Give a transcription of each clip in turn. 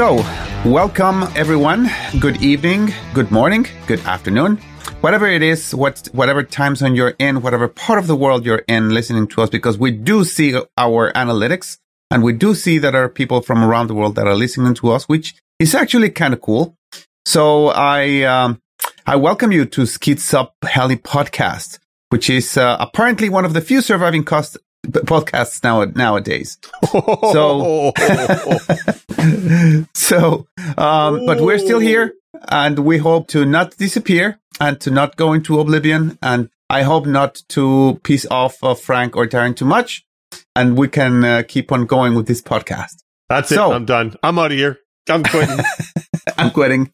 So, welcome everyone. Good evening, good morning, good afternoon. Whatever it is, what, whatever time zone you're in, whatever part of the world you're in listening to us, because we do see our analytics and we do see that there are people from around the world that are listening to us, which is actually kind of cool. So I, um, I welcome you to Skids Up Heli podcast, which is uh, apparently one of the few surviving cost podcasts now nowadays. So, so, um, but we're still here, and we hope to not disappear and to not go into oblivion, and I hope not to piss off uh, Frank or Darren too much, and we can uh, keep on going with this podcast. That's it. So- I'm done. I'm out of here. I'm quitting. I'm quitting.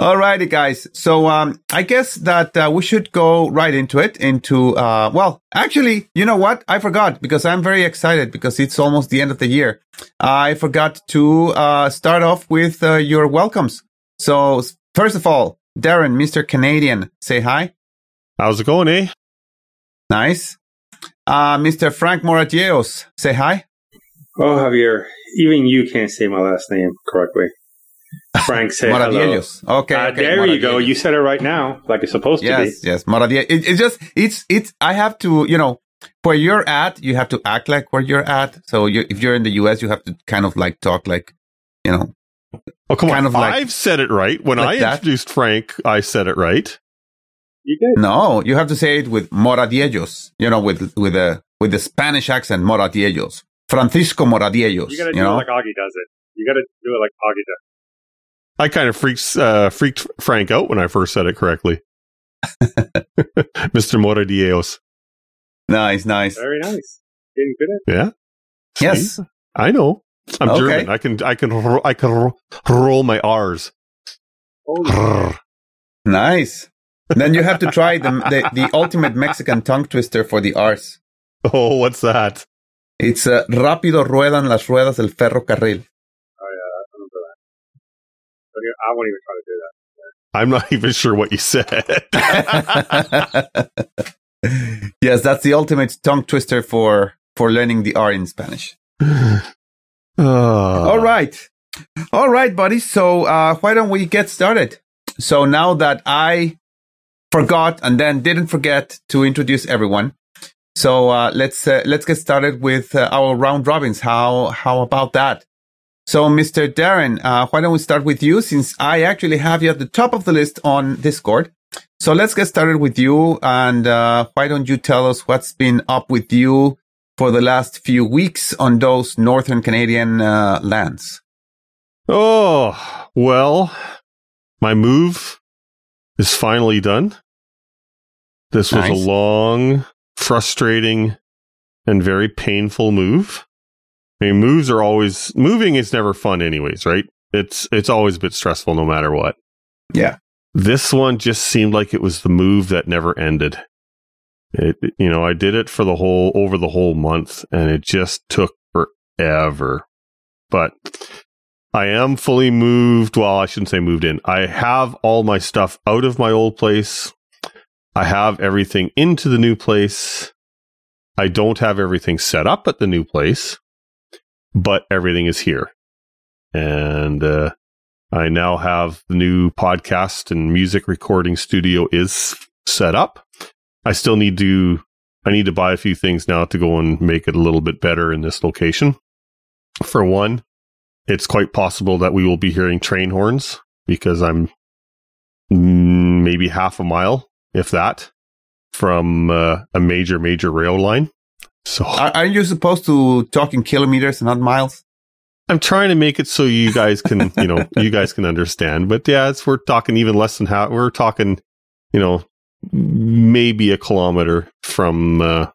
Alrighty, guys. So, um, I guess that uh, we should go right into it. Into uh, well, actually, you know what? I forgot because I'm very excited because it's almost the end of the year. I forgot to uh, start off with uh, your welcomes. So, first of all, Darren, Mr. Canadian, say hi. How's it going, eh? Nice. Uh, Mr. Frank Moratios, say hi. Oh, Javier, even you can't say my last name correctly. Frank, say hello. Moradiellos. Okay, Uh, okay, there you go. You said it right now, like it's supposed to be. Yes, yes, Moravia. It, it's just, it's, it's, I have to, you know, where you're at, you have to act like where you're at. So you, if you're in the US, you have to kind of like talk like, you know, Oh, come Kind on. of like- I've said it right. When like I that. introduced Frank, I said it right. You did. no, you have to say it with Moradiellos, you know, with, with the, with the Spanish accent, Moradiellos. Francisco Moradiellos, You gotta you do know? it like Augie does it. You gotta do it like Augie does. I kind of freaks, uh, freaked Frank out when I first said it correctly. Mr. Moradiellos. nice, nice. Very nice. Getting good at it. Yeah. Yes. See? I know. I'm Okay. German. I can, I can, I can roll my R's. it. Nice. then you have to try the, the, the ultimate Mexican tongue twister for the R's. Oh, what's that? It's uh, rápido ruedan las ruedas del ferrocarril. Oh, yeah, I remember that. But yeah, I won't even try to do that. I'm not even sure what you said. yes, that's the ultimate tongue twister for for learning the R in Spanish. Oh. All right, all right, buddy. So uh, why don't we get started? So now that I forgot and then didn't forget to introduce everyone, so uh, let's uh, let's get started with uh, our round robins. How how about that? So, Mr. Darren, uh, why don't we start with you since I actually have you at the top of the list on Discord. So let's get started with you. And uh, why don't you tell us what's been up with you for the last few weeks on those Northern Canadian uh, lands? Oh, well, my move is finally done. This was Nice. a long, frustrating, and very painful move. I mean, moves are always moving is never fun anyways, right? It's it's always a bit stressful no matter what. Yeah. This one just seemed like it was the move that never ended. It you know, I did it for the whole over the whole month and it just took forever. But I am fully moved. Well, I shouldn't say moved in. I have all my stuff out of my old place. I have everything into the new place. I don't have everything set up at the new place, but everything is here. And uh, I now have the new podcast and music recording studio is set up. I still need to I need to buy a few things now to go and make it a little bit better in this location. For one, it's quite possible that we will be hearing train horns because I'm mm, maybe half a mile, if that, from uh, a major, major rail line. So Are, are you supposed to talk in kilometers and not miles? I'm trying to make it so you guys can, you know, you guys can understand. But yeah, it's, we're talking even less than how we're talking, you know, maybe a kilometer from. Uh,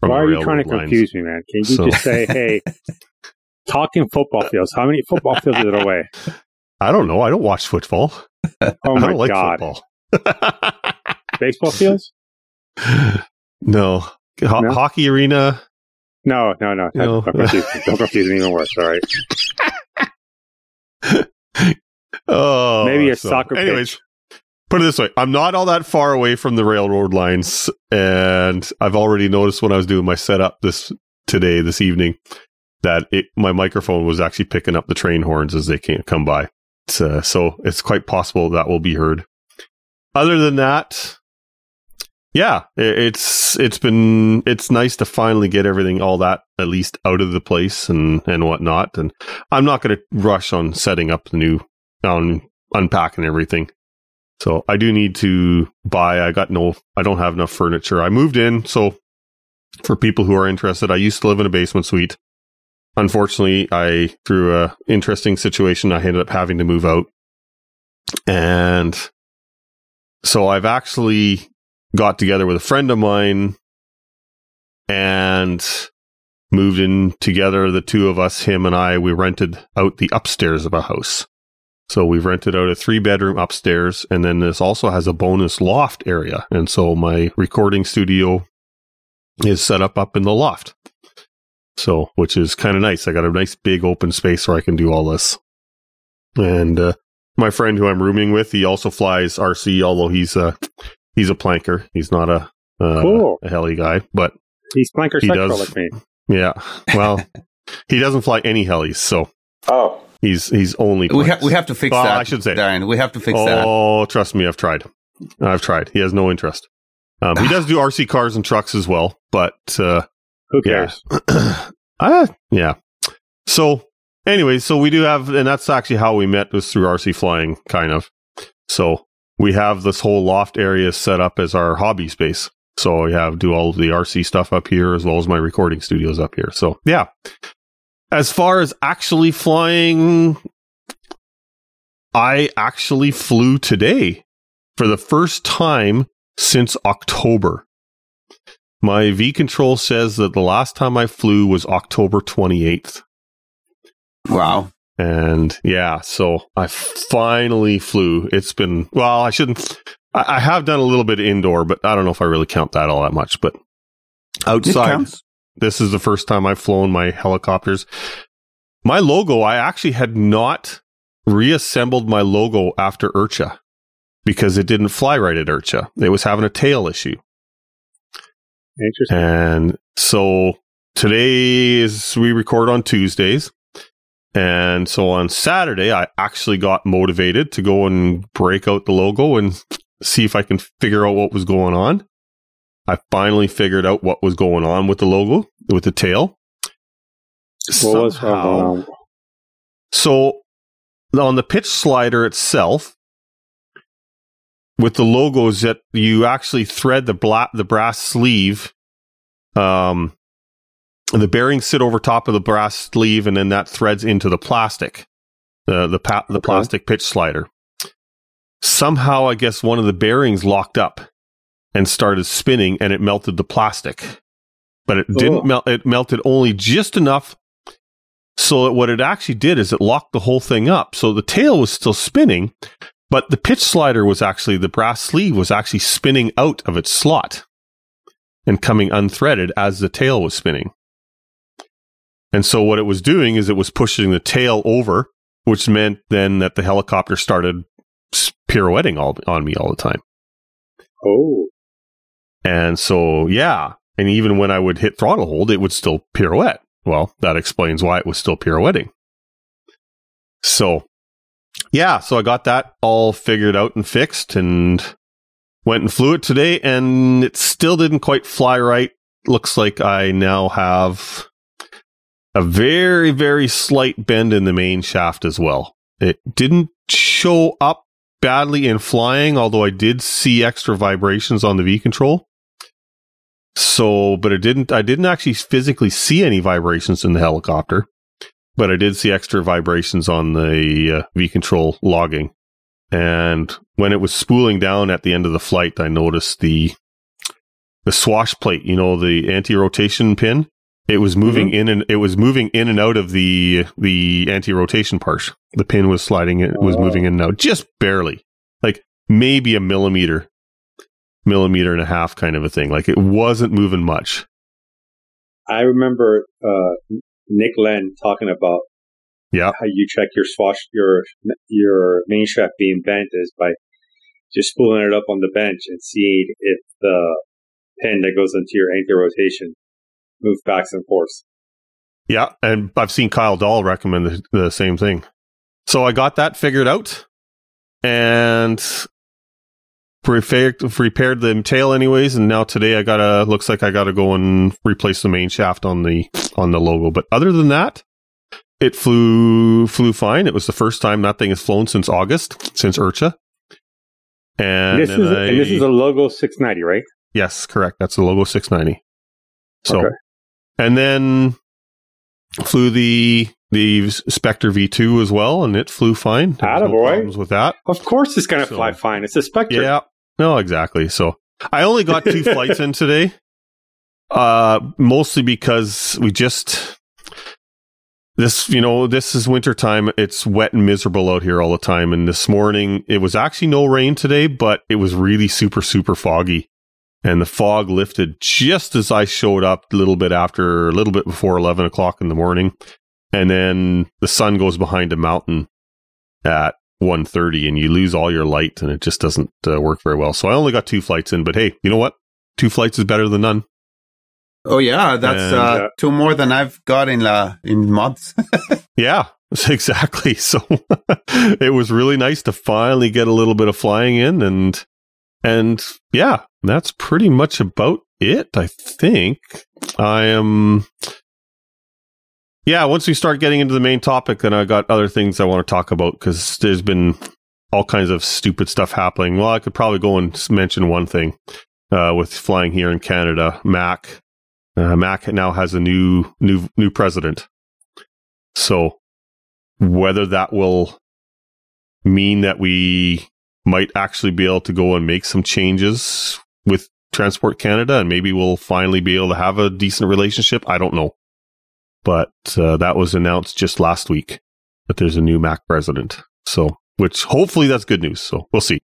from Why are you trying to lines. confuse me, man? Can you So- just say, hey, talking football fields, how many football fields are it away? I don't know. I don't watch football. Oh I my don't like God. football. Baseball fields? no. Ho- No? Hockey arena. No, no, no. No. Don't, confuse, don't confuse me even worse. All right. Oh, Maybe a so- soccer Anyways, pitch. put it this way: I'm not all that far away from the railroad lines, and I've already noticed when I was doing my setup this today, this evening, that it, my microphone was actually picking up the train horns as they can't come by. It's, uh, so it's quite possible that will be heard. Other than that, yeah, it's it's been it's nice to finally get everything all that at least out of the place and and whatnot. And I'm not going to rush on setting up the new on unpacking everything. So I do need to buy. I got no. I don't have enough furniture. I moved in, so for people who are interested, I used to live in a basement suite. Unfortunately, I through a interesting situation, I ended up having to move out, and so I've actually got together with a friend of mine and moved in together. The two of us, him and I, we rented out the upstairs of a house. So we've rented out a three bedroom upstairs, and then this also has a bonus loft area. And so my recording studio is set up up in the loft. So, which is kind of nice. I got a nice big open space where I can do all this. And uh, my friend who I'm rooming with, he also flies RC, although he's a he's a planker. He's not a uh, cool. a heli guy, but he's planker he does, like me. Yeah. Well, he doesn't fly any helis, so oh, he's he's only. We have we have to fix well, that. I should say, Darren. We have to fix oh, that. Oh, trust me, I've tried. I've tried. He has no interest. Um, he does do RC cars and trucks as well, but uh, who cares? Yeah. uh, yeah. So, anyway, so we do have, and that's actually how we met was through RC flying, kind of. So we have this whole loft area set up as our hobby space. So we have do all of the RC stuff up here as well as my recording studios up here. So yeah. As far as actually flying, I actually flew today for the first time since October. My V control says that the last time I flew was October 28th. Wow. And yeah, so I finally flew. It's been, well, I shouldn't, I, I have done a little bit indoor, but I don't know if I really count that all that much. But outside, this is the first time I've flown my helicopters. My logo, I actually had not reassembled my logo after IRCHA because it didn't fly right at IRCHA. It was having a tail issue. Interesting. And so today is we record on Tuesdays. And so on Saturday, I actually got motivated to go and break out the logo and see if I can figure out what was going on. I finally figured out what was going on with the logo, with the tail. Somehow, so on the pitch slider itself, with the logos that you actually thread the black the brass sleeve um the bearings sit over top of the brass sleeve and then that threads into the plastic the the pa- the okay. plastic pitch slider somehow i guess one of the bearings locked up and started spinning and it melted the plastic but it didn't oh. melt it melted only just enough so that what it actually did is it locked the whole thing up so the tail was still spinning but the pitch slider was actually the brass sleeve was actually spinning out of its slot and coming unthreaded as the tail was spinning and so what it was doing is it was pushing the tail over, which meant then that the helicopter started pirouetting all, on me all the time. Oh. And so, yeah. And even when I would hit throttle hold, it would still pirouette. Well, that explains why it was still pirouetting. So, yeah. So I got that all figured out and fixed and went and flew it today and it still didn't quite fly right. Looks like I now have a very, very slight bend in the main shaft as well. It didn't show up badly in flying, although I did see extra vibrations on the V control. So, but it didn't, I didn't actually physically see any vibrations in the helicopter, but I did see extra vibrations on the uh, V control logging. And when it was spooling down at the end of the flight, I noticed the, the swash plate, you know, the anti rotation pin it was moving mm-hmm. in and it was moving in and out of the the anti-rotation part. The pin was sliding it was oh. moving in and out just barely. Like maybe a millimeter, millimeter and a half kind of a thing. Like it wasn't moving much. I remember uh, Nick Len talking about yeah. how you check your swash your your main shaft being bent is by just spooling it up on the bench and seeing if the pin that goes into your anti rotation move backs and forth. Yeah, and I've seen Kyle Dahl recommend the, the same thing. So I got that figured out and repaired, repaired the tail anyways. And now today I gotta, looks like I gotta go and replace the main shaft on the, on the logo. But other than that, it flew, flew fine. It was the first time that thing has flown since August, since IRCHA. And, this is, I, and this is a logo 690, right? yes, correct. That's the logo 690. So, Okay. And then flew the the Spectre V2 as well, and it flew fine. Was no problems with that. Of course, it's going to So- fly fine. It's a Spectre. Yeah, no, exactly. So I only got two flights in today, uh, mostly because we just this, you know, this is wintertime. It's wet and miserable out here all the time. And this morning, it was actually no rain today, but it was really super, super foggy. And the fog lifted just as I showed up a little bit after, a little bit before 11 o'clock in the morning. And then the sun goes behind a mountain at 1.30 and you lose all your light and it just doesn't uh, work very well. So I only got two flights in, but hey, you know what? Two flights is better than none. Oh yeah, that's And, uh, uh, two more than I've got in uh, in months. Yeah, exactly. So it was really nice to finally get a little bit of flying in and and yeah, that's pretty much about it, I think. I am Yeah, once we start getting into the main topic, then I got other things I want to talk about because there's been all kinds of stupid stuff happening. Well, I could probably go and mention one thing uh, with flying here in Canada. MAAC, uh, MAAC now has a new new new president. So whether that will mean that we might actually be able to go and make some changes with Transport Canada and maybe we'll finally be able to have a decent relationship, I don't know. But uh, that was announced just last week that there's a new MAAC president. So, which hopefully that's good news. So we'll see.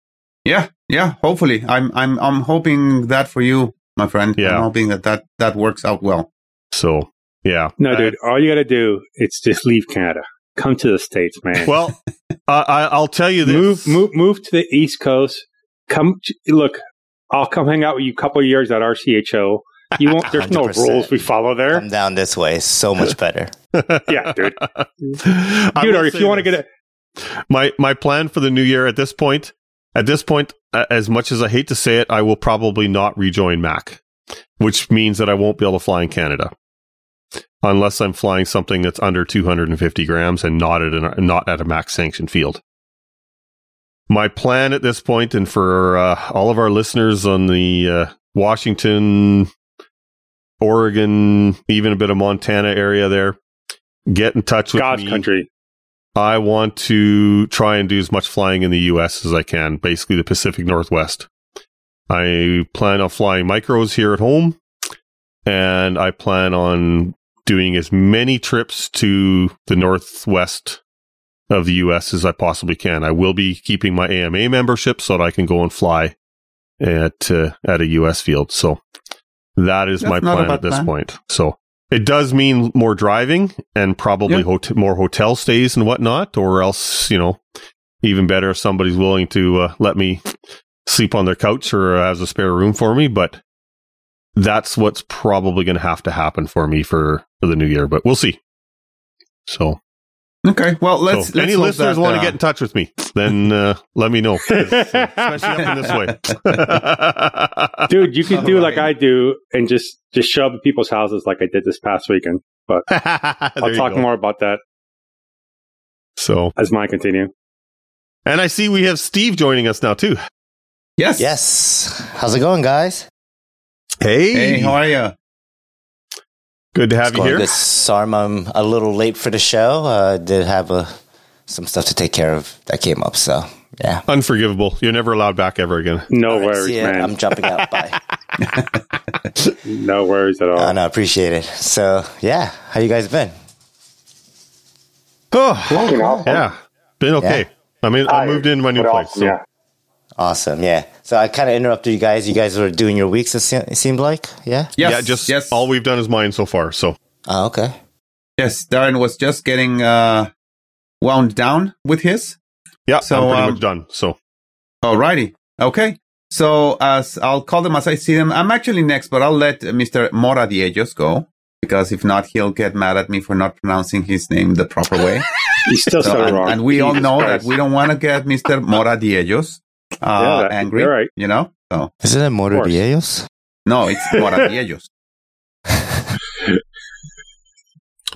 yeah, yeah. Hopefully, I'm I'm I'm hoping that for you, my friend. Yeah. I'm hoping that that that works out well. So, yeah. No, Uh, dude, all you got to do is just leave Canada. Come to the States, man. Well, uh, I, I'll tell you this. move, move, move to the East Coast. Come, look, I'll come hang out with you a couple of years at RCHO. You won't. There's no 100%. rules we follow there. Come down this way. So much better. Yeah, dude. Dude, or if you want to get it, my my plan for the new year at this point at this point uh, as much as i hate to say it i will probably not rejoin MAAC which means that i won't be able to fly in canada unless i'm flying something that's under 250 grams and not at a, not at a max sanctioned field my plan at this point and for uh, all of our listeners on the uh, washington oregon even a bit of montana area there get in touch with God's me country. I want to try and do as much flying in the US as I can, basically the Pacific Northwest. I plan on flying micros here at home, and I plan on doing as many trips to the Northwest of the US as I possibly can. I will be keeping my AMA membership so that I can go and fly at uh, at a US field. So that is That's my plan at this plan. point. So it does mean more driving and probably Yeah. hot- more hotel stays and whatnot, or else, you know, even better if somebody's willing to uh, let me sleep on their couch or has a spare room for me. But that's what's probably going to have to happen for me for, for the new year, but we'll see. So, Okay, well let's, so let's any listeners that, want to uh, get in touch with me, then uh, let me know, 'cause, uh, especially up in this way. Dude, you can do like I do and just just show up at people's houses like I did this past weekend. But I'll talk go. more about that So, as mine continue. and I see we have Steve joining us now too. yes, Yes. How's it going, guys? Hey, Hey, how are you? good to have It's you here. good. Sorry, I'm a little late for the show. Uh, did have uh some stuff to take care of that came up. So, yeah. Unforgivable. You're never allowed back ever again. No All right, worries, man. I'm jumping out. Bye. no worries at all. I know. Appreciate it. So, yeah. How you guys been? Oh, You know, yeah, been okay. I mean, I moved in my new place. awesome, So. yeah. Awesome. Yeah. So I kind of interrupted you guys. You guys were doing your weeks. It se- it seemed like. Yeah. Yes, yeah, just yes, all we've done is mine so far. So Oh, okay. yes. Darren was just getting uh, wound down with his. yeah, So, I'm pretty um, much done. So Alrighty. Okay. So as I'll call them as I see them. I'm actually next, but I'll let uh, Mr. Mora Diellos go. because if not, he'll get mad at me for not pronouncing his name the proper way. You still So, said it and, wrong. and we all know Christ. that we don't want to get Mr. Moradiellos uh, Yeah, that- angry. you're right. You know, so Isn't it Motor course. Diellos? no, it's Moradiellos.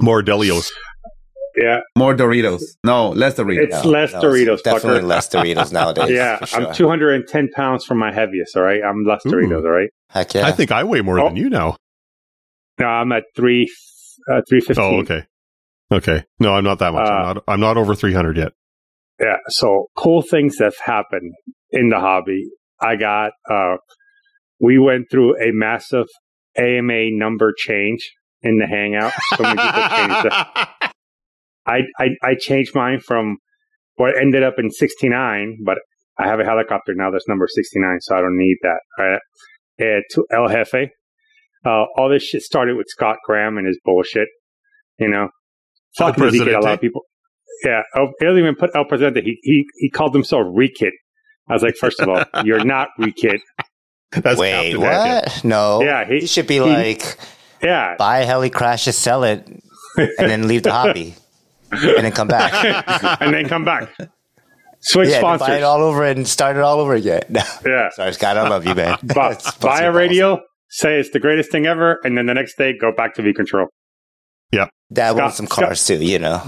More Delios. Yeah, More Doritos. No, less Doritos. It's less no, Doritos, Definitely fucker. less Doritos nowadays. yeah. sure. I'm 210 pounds from my heaviest. All right, I'm less Ooh. Doritos. All right. Heck yeah. I think I weigh more Oh. than you now. No, I'm at three, uh, 315. Oh, okay. Okay. No, I'm not that much. Uh, I'm not. I'm not over 300 yet. Yeah. So cool things have happened in the hobby. I got, uh, we went through a massive AMA number change in the hangout. People changed. I, I, I changed mine from what ended up in 69, but I have a helicopter now that's number 69, so I don't need that. Right? Uh, to El Jefe. Uh, all this shit started with Scott Graham and his bullshit. You know, El fucking Ezekiel, a lot of people. Yeah, oh, El, he doesn't even put El Presidente. He, he, he called himself Rekit. I was like, first of all, you're not Rekit. That's Wait, what? Hackett. No. Yeah, he- he should be he- like, Yeah. buy a heli, crash it, sell it, and then leave the hobby, and then come back. and then come back. Switch yeah, then buy it all over and start it all over again. No. yeah. Sorry, Scott, I love you, man. Bu- It's bust buy a balls. radio, say it's the greatest thing ever, and then the next day go back to V Control. Yeah. Dad Scott- wants some cars too, you know.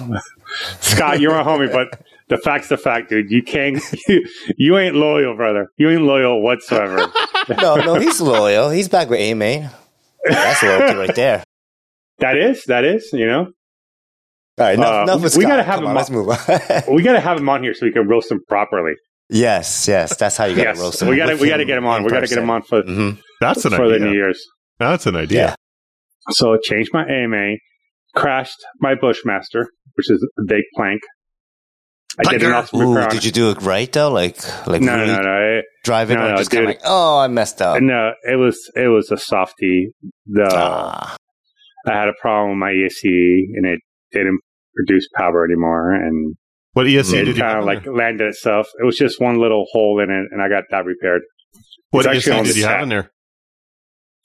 Scott, you're a homie, but the fact's the fact, dude. You can't, you, you ain't loyal, brother. You ain't loyal whatsoever. No, no, he's loyal. He's back with A Main. That's loyalty right there. that is, that is, you know. All right, enough, Uh, enough with we Scott. gotta have Come him on, let's move on. We got to have him on here so we can roast him properly. yes, yes, that's how you got to Yes, roast him. we got to we got to get him on. We got to get him on for Mhm. That's an for the New. Year's. That's an idea. Yeah. So I changed my AMA, crashed my Bushmaster, which is a big plank. I did an Planker. awesome Ooh, did you do it right though? Like, like No, really no, no. It, drive it no, no, just kind of like, oh, I messed up. no, it was it was a softie. The Ah, I had a problem with my ESC and it didn't produce power anymore, and What ESC it did you kind of like landed itself. It was just one little hole in it, and I got that repaired. What it's actually on ESC did the you have in there?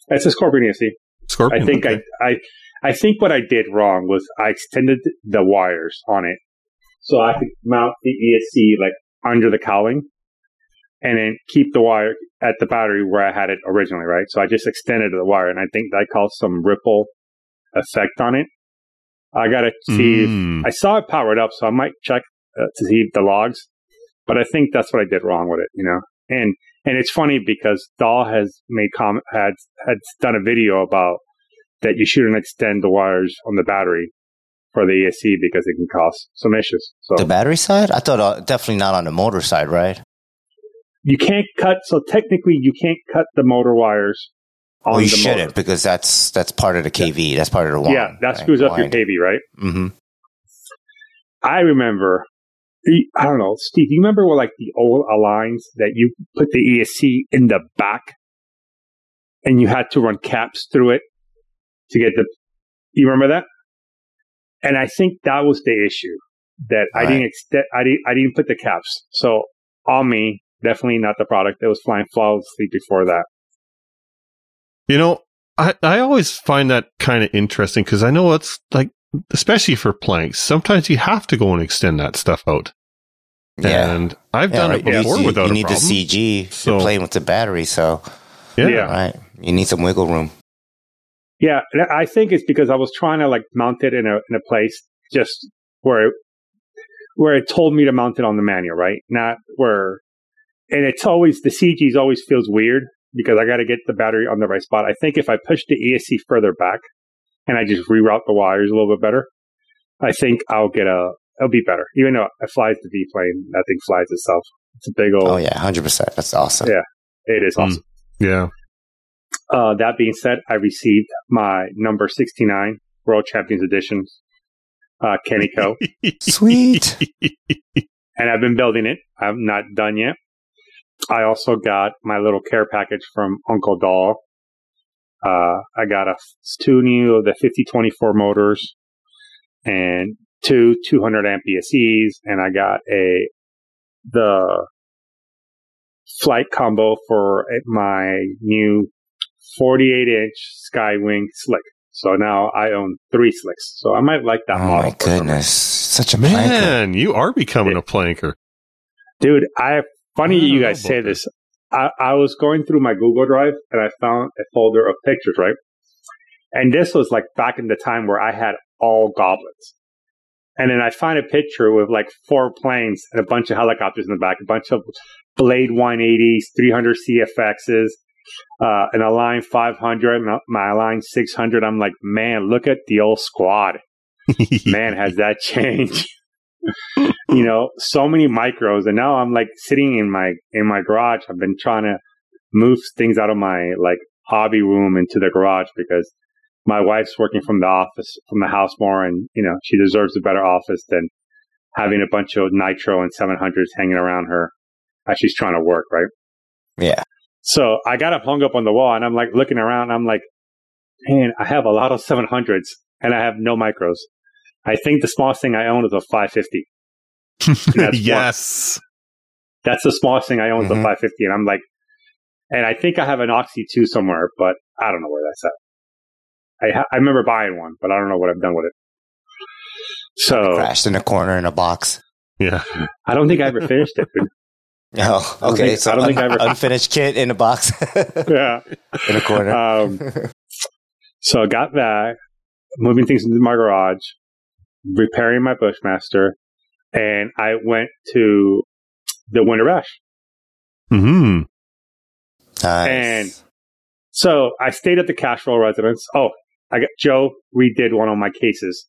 It's a Scorpion ESC. Scorpion. I think okay. I, I I think what I did wrong was I extended the wires on it so I could mount the ESC like under the cowling and then keep the wire at the battery where I had it originally, right? So I just extended the wire and I think that caused some ripple effect on it. I got to see if Mm. I saw it powered up, so I might check uh, to see the logs. But I think that's what I did wrong with it, you know. And and it's funny because Dahl has made com had had done a video about that you shouldn't extend the wires on the battery for the ESC because it can cause some issues. So the battery side? I thought uh, definitely not on the motor side, right? you can't cut. So technically, you can't cut the motor wires on Well, you shouldn't motor. because that's that's part of the KV. That's part of the wind. yeah, that screws up your KV, right? Mm-hmm. I remember, I don't know, Steve, you remember what, like the old Aligns that you put the ESC in the back and you had to run caps through it to get the, you remember that? And I think that was the issue that I Right. didn't extend, I didn't, I didn't put the caps. So on me, definitely not the product. It was flying flawlessly before that. You know, I, I always find that kind of interesting because I know it's like, especially for planks, sometimes you have to go and extend that stuff out. Yeah. And I've Yeah, done right. it before you, without you a need problem. the CG So- You're playing with the battery, so yeah. Yeah. right. You need some wiggle room. Yeah, I think it's because I was trying to like mount it in a in a place just where it, where it told me to mount it on the manual, right? Not where, and it's always the CGs always feels weird because I got to get the battery on the right spot. I think if I push the ESC further back and I just reroute the wires a little bit better, I think I'll get a it'll be better. Even though it flies the V plane, that thing flies itself. It's a big old. Oh yeah, hundred percent. That's awesome. Yeah. It is Mm. awesome. Yeah. Uh, that being said, I received my number 69 World Champions Edition, uh, Kenny Co. Sweet. and I've been building it. I'm not done yet. I also got my little care package from Uncle Dahl. Uh, I got a two new of the 5024 motors and two 200 amp ESCs, and I got a the flight combo for my new 48 inch Skywing Slick. So now I own three slicks. So I might like that Oh model. my goodness. Such a planker. Man, you are becoming a planker. Dude, I funny I you guys say this. I, I was going through my Google Drive and I found a folder of pictures, right? And this was like back in the time where I had all goblins. And then I find a picture with like four planes and a bunch of helicopters in the back, a bunch of Blade 180s, 300 CFXs, uh, and Align 500, and my line 600. I'm like, man, look at the old squad. man, has that changed? you know, so many micros, and now I'm like sitting in my in my garage. I've been trying to move things out of my like hobby room into the garage because my wife's working from the office from the house more, and you know she deserves a better office than having a bunch of nitro and 700s hanging around her as she's trying to work, right? Yeah. So I got it hung up on the wall, and I'm like looking around. And I'm like, man, I have a lot of 700s, and I have no micros. I think the smallest thing I own is a 550. That's yes. That's the smallest thing I own is Mhm. a 550, and I'm like, and I think I have an Oxy 2 somewhere, but I don't know where that's at. I ha- I remember buying one, but I don't know what I've done with it. So Crashed in a corner in a box. Yeah. I don't think I ever finished it. Dude. Oh, I don't okay. think- so I don't think I un- ever- unfinished kit in a box yeah. in a corner. Um, so I got that, moving things into my garage, repairing my Bushmaster, and I went to the Winter Bash. hmm nice. and- So I stayed at the Cashwell residence. Oh, I got Joe redid one of my cases,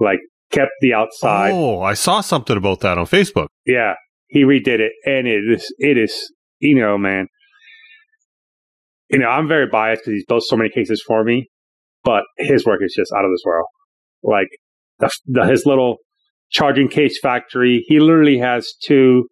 like kept the outside. Oh, I saw something about that on Facebook. Yeah, he redid it, and it is it is you know man, you know I'm very biased because he's built so many cases for me, but his work is just out of this world. Like the, the his little charging case factory, he literally has two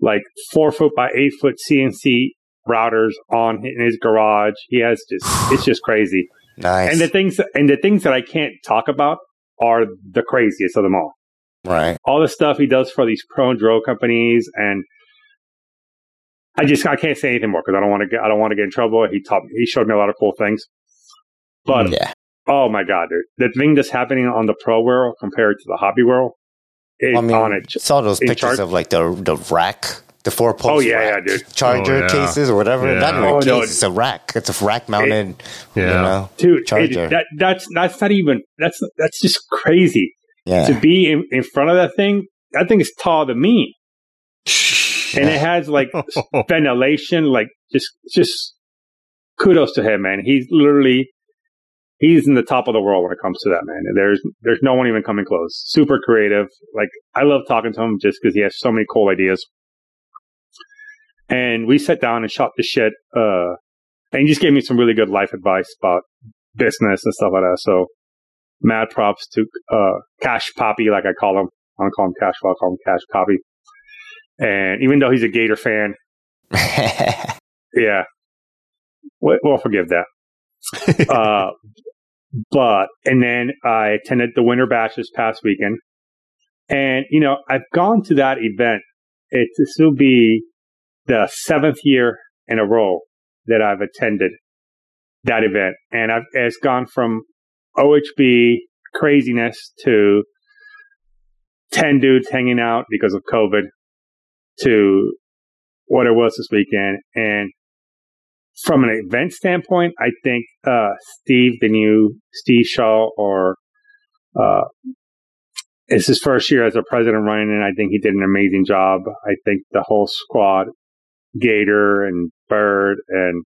like four foot by eight foot CNC routers on in his garage. He has just it's just crazy. nice. And the things and the things that I can't talk about are the craziest of them all right. all the stuff he does for these pro and drill companies and I just I can't say anything more because I don't want to get I don't want to get in trouble. He taught me he showed me a lot of cool things, but Yeah. oh my god, dude, the thing that's happening on the pro world compared to the hobby world is I mean, on it. saw those pictures charge- of like the the rack, the four oh, post. Oh, yeah, yeah, dude. Charger Oh, yeah. cases or whatever. Yeah. Not even oh, a Oh, case. It's a rack. It's a rack mounted. Yeah. You know. Dude, it- Charger. that that's that's not even that's that's just crazy Yeah. to be in, in front of that thing. That thing is taller than me, and it has like ventilation, like just just kudos to him, man. He's literally he's in the top of the world when it comes to that, man. There's there's no one even coming close. Super creative. Like I love talking to him just because he has so many cool ideas. And we sat down and shot the shit. Uh, and he just gave me some really good life advice about business and stuff like that. So mad props to uh, Cash Poppy, like I call him. I don't call him Cash, I call him Cash Poppy. And even though he's a Gator fan, yeah, we- we'll forgive that. uh, but and then I attended the Winter Bash this past weekend, and you know I've gone to that event. It this will be the seventh year in a row that I've attended that event, and I've it's gone from OHB craziness to ten dudes hanging out because of COVID to what it was this weekend, and from an event standpoint, I think uh, Steve, the new Steve Shaw, or uh, it's his first year as a president running, and I think he did an amazing job. I think the whole squad, Gator and Bird and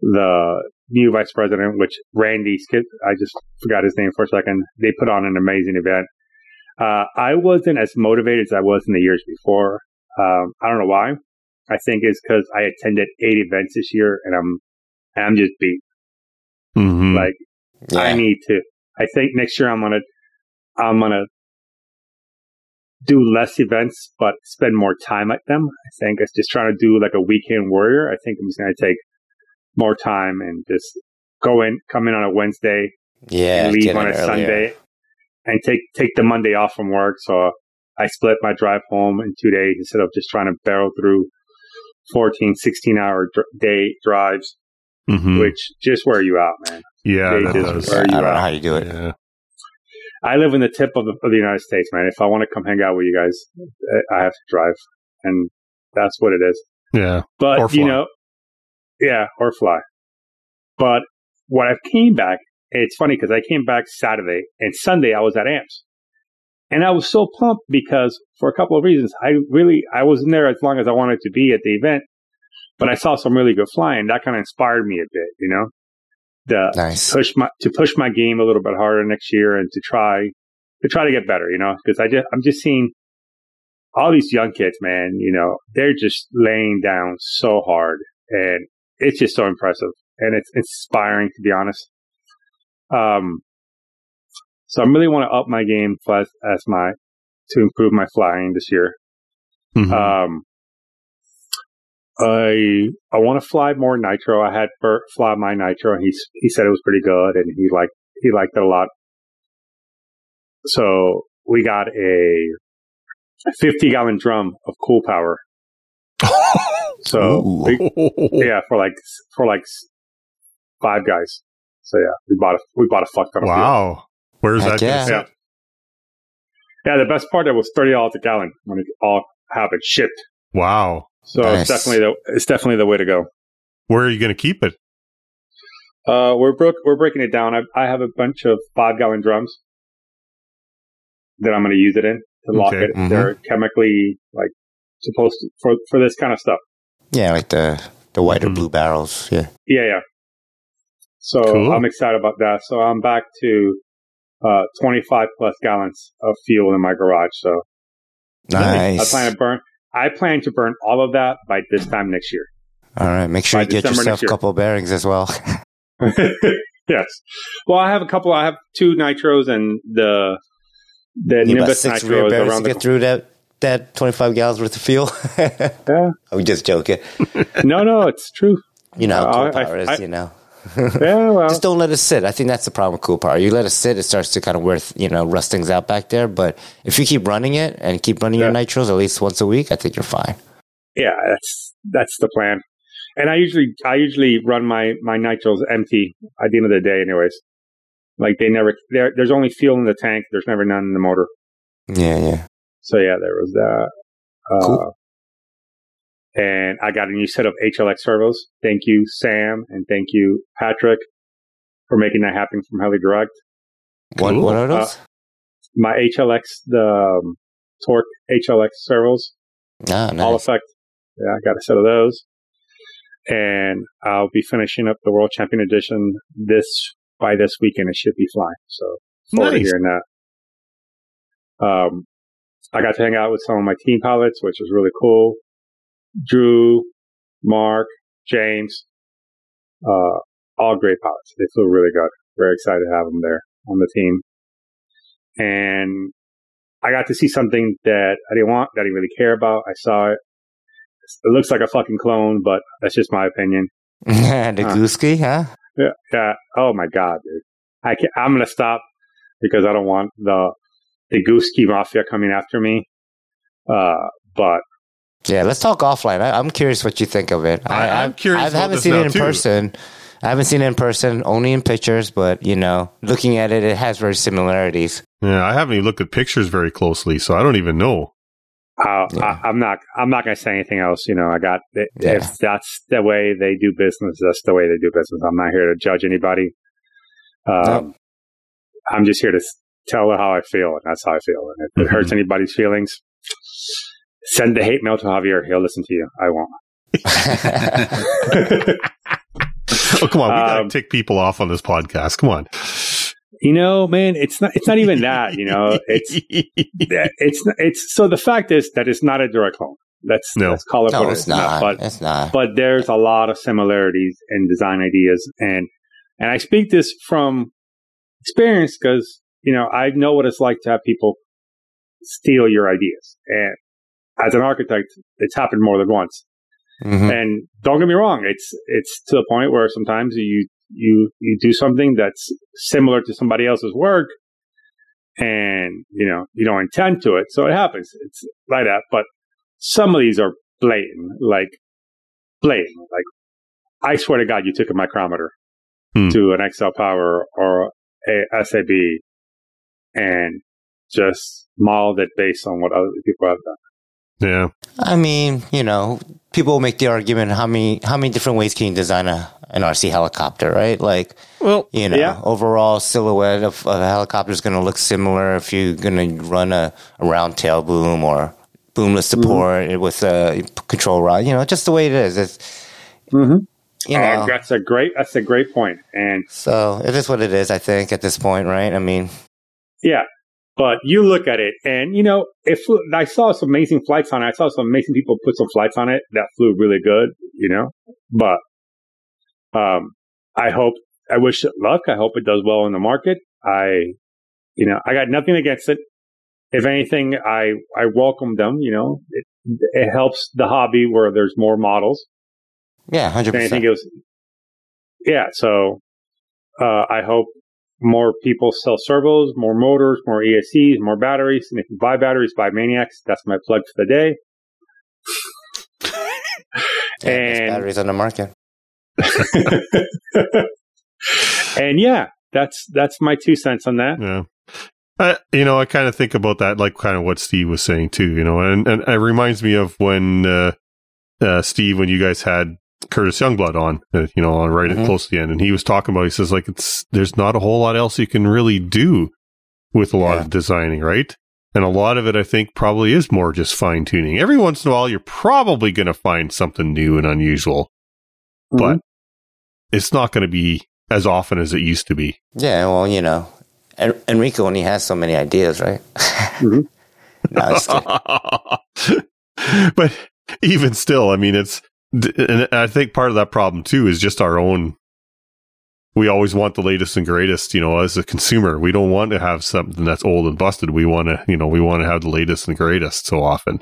the new vice president, which Randy Skip, I just forgot his name for a second. They put on an amazing event. Uh, I wasn't as motivated as I was in the years before. Um, I don't know why. I think it's because I attended eight events this year, and I'm I'm just beat. hmm Like I need to. I think next year I'm gonna I'm gonna do less events, but spend more time at them. I think it's just trying to do like a weekend warrior. I think I'm just gonna take more time and just go in, come in on a Wednesday, Yeah. leave on a earlier. Sunday, and take take the Monday off from work. So I split my drive home in two days instead of just trying to barrel through 14, 16 hour dr- day drives. Mhm. which just wear you out, man. yeah, they that just does. wear I don't know how you do it. Yeah. I live in the tip of the, of the United States, man. If I want to come hang out with you guys, I- I have to drive, and that's what it is. Yeah. But you know, yeah, or fly. But when I came back, it's funny because I came back Saturday and Sunday I was at AMPS, and I was so pumped because for a couple of reasons. I really I wasn't there as long as I wanted to be at the event, but I saw some really good flying. That kind of inspired me a bit, you know, the Nice. push my to push my game a little bit harder next year and to try to try to get better, you know, because I just I'm just seeing all these young kids, man, you know, they're just laying down so hard and it's just so impressive and it's inspiring to be honest. Um, so I really want to up my game as, as my to improve my flying this year. Mhm. Um, I I want to fly more nitro. I had Bert fly my nitro, and he he said it was pretty good, and he liked he liked it a lot. So we got a, a fifty gallon drum of cool power. So Ooh. we- yeah, for like for like five guys. So yeah, we bought a we bought a fuck ton of fuel. wow. Where's Heck that? gonna yeah. Yeah, the best part it was thirty dollars a gallon when it all happened shipped. Wow. So Nice. it's definitely the it's definitely the way to go. Where are you going to keep it? Uh, we're broke. We're breaking it down. I, I have a bunch of five gallon drums that I'm going to use it in to lock Okay. it. Mhm. They're chemically like supposed to, for for this kind of stuff. Yeah, like the the white or Mhm. blue barrels. Yeah. Yeah, yeah. So Cool. I'm excited about that. So I'm back to uh 25 plus gallons of fuel in my garage. So nice. I plan to burn. I plan to burn all of that by this time next year. All right. Make sure by you get December yourself a couple bearings as well. yes. Well, I have a couple. I have two nitros and the the You Nimbus nitro rear is bearings around to the get through that that 25 gallons worth of fuel. Yeah. I'm just joking. no, no, it's true. You know how cool I- power is, I- you know. Yeah, well, Just don't let it sit. I think that's the problem with cool power. You let it sit, it starts to kind of wear, you know, rust things out back there. But if you keep running it and keep running your Yeah. nitros at least once a week, I think you're fine. yeah, that's that's the plan. And I usually I usually run my my nitros empty at the end of the day, anyways. Like they never there. There's only fuel in the tank. There's never none in the motor. Yeah, yeah. So yeah, there was that. Uh, Cool. And I got a new set of HLX servos. Thank you, Sam, and thank you, Patrick, for making that happen from Heli Direct. What, Cool. what are those? My HLX, the um, Torque HLX servos, ah, nice. Hall effect. Yeah, I got a set of those. And I'll be finishing up the World Champion Edition this by this weekend. It should be flying. So forward to Nice. hearing that. Um, I got to hang out with some of my team pilots, which was really cool. Drew, Mark, James, uh, all great pilots. They feel really good. Very excited to have them there on the team. And I got to see something that I didn't want, that I didn't really care about. I saw it. It looks like a fucking clone, but that's just my opinion. the Huh. Goosky, huh? Yeah. yeah. Oh my god, dude. I can't, I'm gonna stop because I don't want the the Goosky Mafia coming after me. Uh, but Yeah, let's talk offline. I, I'm curious what you think of it. I- I'm I've- curious I about haven't seen it in too. person. I haven't seen it in person, only in pictures. But you know, looking at it, it has very similarities. Yeah, I haven't even looked at pictures very closely, so I don't even know. uh, Yeah. I, I'm not. I'm not gonna say anything else. You know, I got. Yeah. If that's the way they do business, that's the way they do business. I'm not here to judge anybody. Um, No. I'm just here to s- her how I feel, and that's how I feel. And if it hurts anybody's feelings, send the hate mail to Javier. He'll listen to you. I won't. Oh, come on, we gotta Um, tick people off on this podcast. Come on. you know, man, it's not. It's not even that. You know, it's it's it's. So the fact is that it's not a direct clone. Let's No. let's call it no, what it's not. But it's not. but there's a lot of similarities in design ideas and and I speak this from experience because you know I know what it's like to have people steal your ideas. And as an architect it's happened more than once. Mhm. and don't get me wrong it's it's to the point where sometimes you you you do something that's similar to somebody else's work and you know you don't intend to it. So it happens. It's like that. But some of these are blatant like blatant. Like I swear to God, you took a micrometer Hmm. to an XL Power or a SAB and just modeled it based on what other people have done. Yeah. I mean, you know, people make the argument how many how many different ways can you design a an RC helicopter, right? Like, Well, you know, Yeah. overall silhouette of, of a helicopter is going to look similar if you're going to run a, a round tail boom or boomless support with a control rod. You know, just the way it is. It's, Mm-hmm. you know, that's a great that's a great point. And so it is what it is. I think at this point, right? I mean, yeah, but you look at it, and you know, if I saw some amazing flights on it. I saw some amazing people put some flights on it that flew really good. You know, but um, I hope I wish it luck. I hope it does well in the market. I, you know, I got nothing against it. If anything, I I welcome them. You know, it it helps the hobby where there's more models. yeah, hundred If anything, percent. it was, yeah. So uh, I hope more people sell servos, more motors, more ESCs, more batteries. And if you buy batteries, buy Maniacs. That's my plug for the day. and- batteries on the market. and yeah, that's that's my two cents on that. Yeah. I, you know, I kind of think about that, like kind of what Steve was saying too, you know, and, and it reminds me of when, uh, uh, Steve, when you guys had Curtis Youngblood on, uh, you know, on right Mhm. close to the end, and he was talking about, he says, like, it's, there's not a whole lot else you can really do with a lot Yeah. of designing, right? And a lot of it, I think, probably is more just fine tuning. Every once in a while, you're probably going to find something new and unusual, but it's not going to be as often as it used to be. Yeah, well, you know, En- Enrico only has so many ideas, right? Mhm. no, but even still, I mean, it's, and I think part of that problem too is just our own. We always want the latest and greatest, you know, as a consumer. We don't want to have something that's old and busted. We want to, you know, we want to have the latest and greatest so often.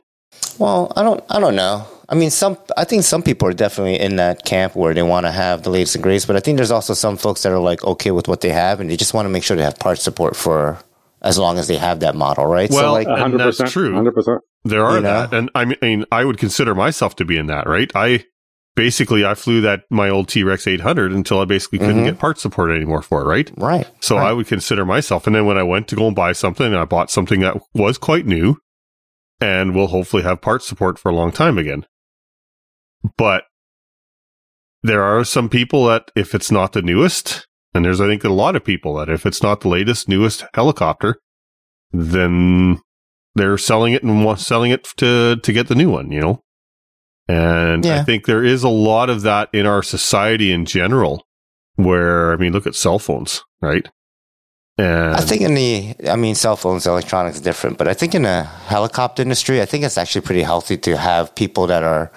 Well, I don't, I don't know. I mean, some, I think some people are definitely in that camp where they want to have the latest and greatest, but I think there's also some folks that are like okay with what they have and they just want to make sure they have part support for as long as they have that model, right? Well, so like, And that's true. Hundred percent. There are You know? that. And I mean, I would consider myself to be in that, right? I basically, I flew that, my old T Rex 800 until I basically couldn't Mhm. get part support anymore for it, right? right. So Right. I would consider myself. And then when I went to go and buy something, I bought something that was quite new and will hopefully have part support for a long time again. But there are some people that if it's not the newest, and there's I think a lot of people that if it's not the latest, newest helicopter, then they're selling it and want, selling it to to get the new one, you know. And I think there is a lot of that in our society in general, where I mean, look at cell phones, right? And I think in the, I mean, cell phones, electronics different, but I think in the helicopter industry, I think it's actually pretty healthy to have people that are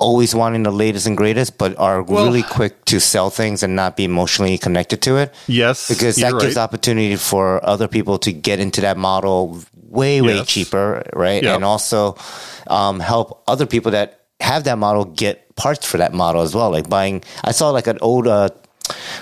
always wanting the latest and greatest, but are Well- really quick to sell things and not be emotionally connected to it. yes, because that gives right. opportunity for other people to get into that model way way Yes. cheaper right Yeah. and also um, help other people that have that model get parts for that model as well like buying i saw like an old uh,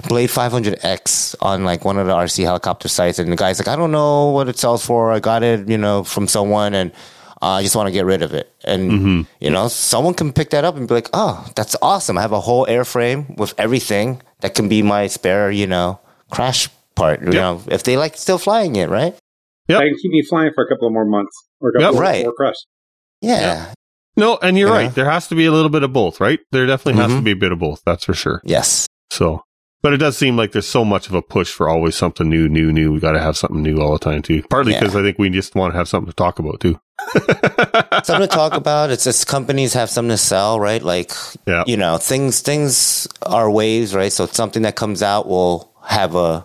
blade 500x on like one of the rc helicopter sites and the guy's like i don't know what it sells for i got it you know from someone and uh, I just want to get rid of it. And, Mm-hmm. you know, someone can pick that up and be like, oh, that's awesome. I have a whole airframe with everything that can be my spare, you know, crash part, you Yep. know, if they like still flying it, right? Yep. I can keep me flying for a couple of more months or a couple Yep. more, Right. more crush. Yeah. No, and you're You right. There has to be a little bit of both, right? There definitely has Mhm. to be a bit of both. That's for sure. Yes. So, but it does seem like there's so much of a push for always something new, new, new. We got to have something new all the time too. Partly Yeah. because I think we just want to have something to talk about too. Something to talk about. It's just companies have something to sell, right? Like, Yeah. you know, things things are waves, right? So something that comes out will have a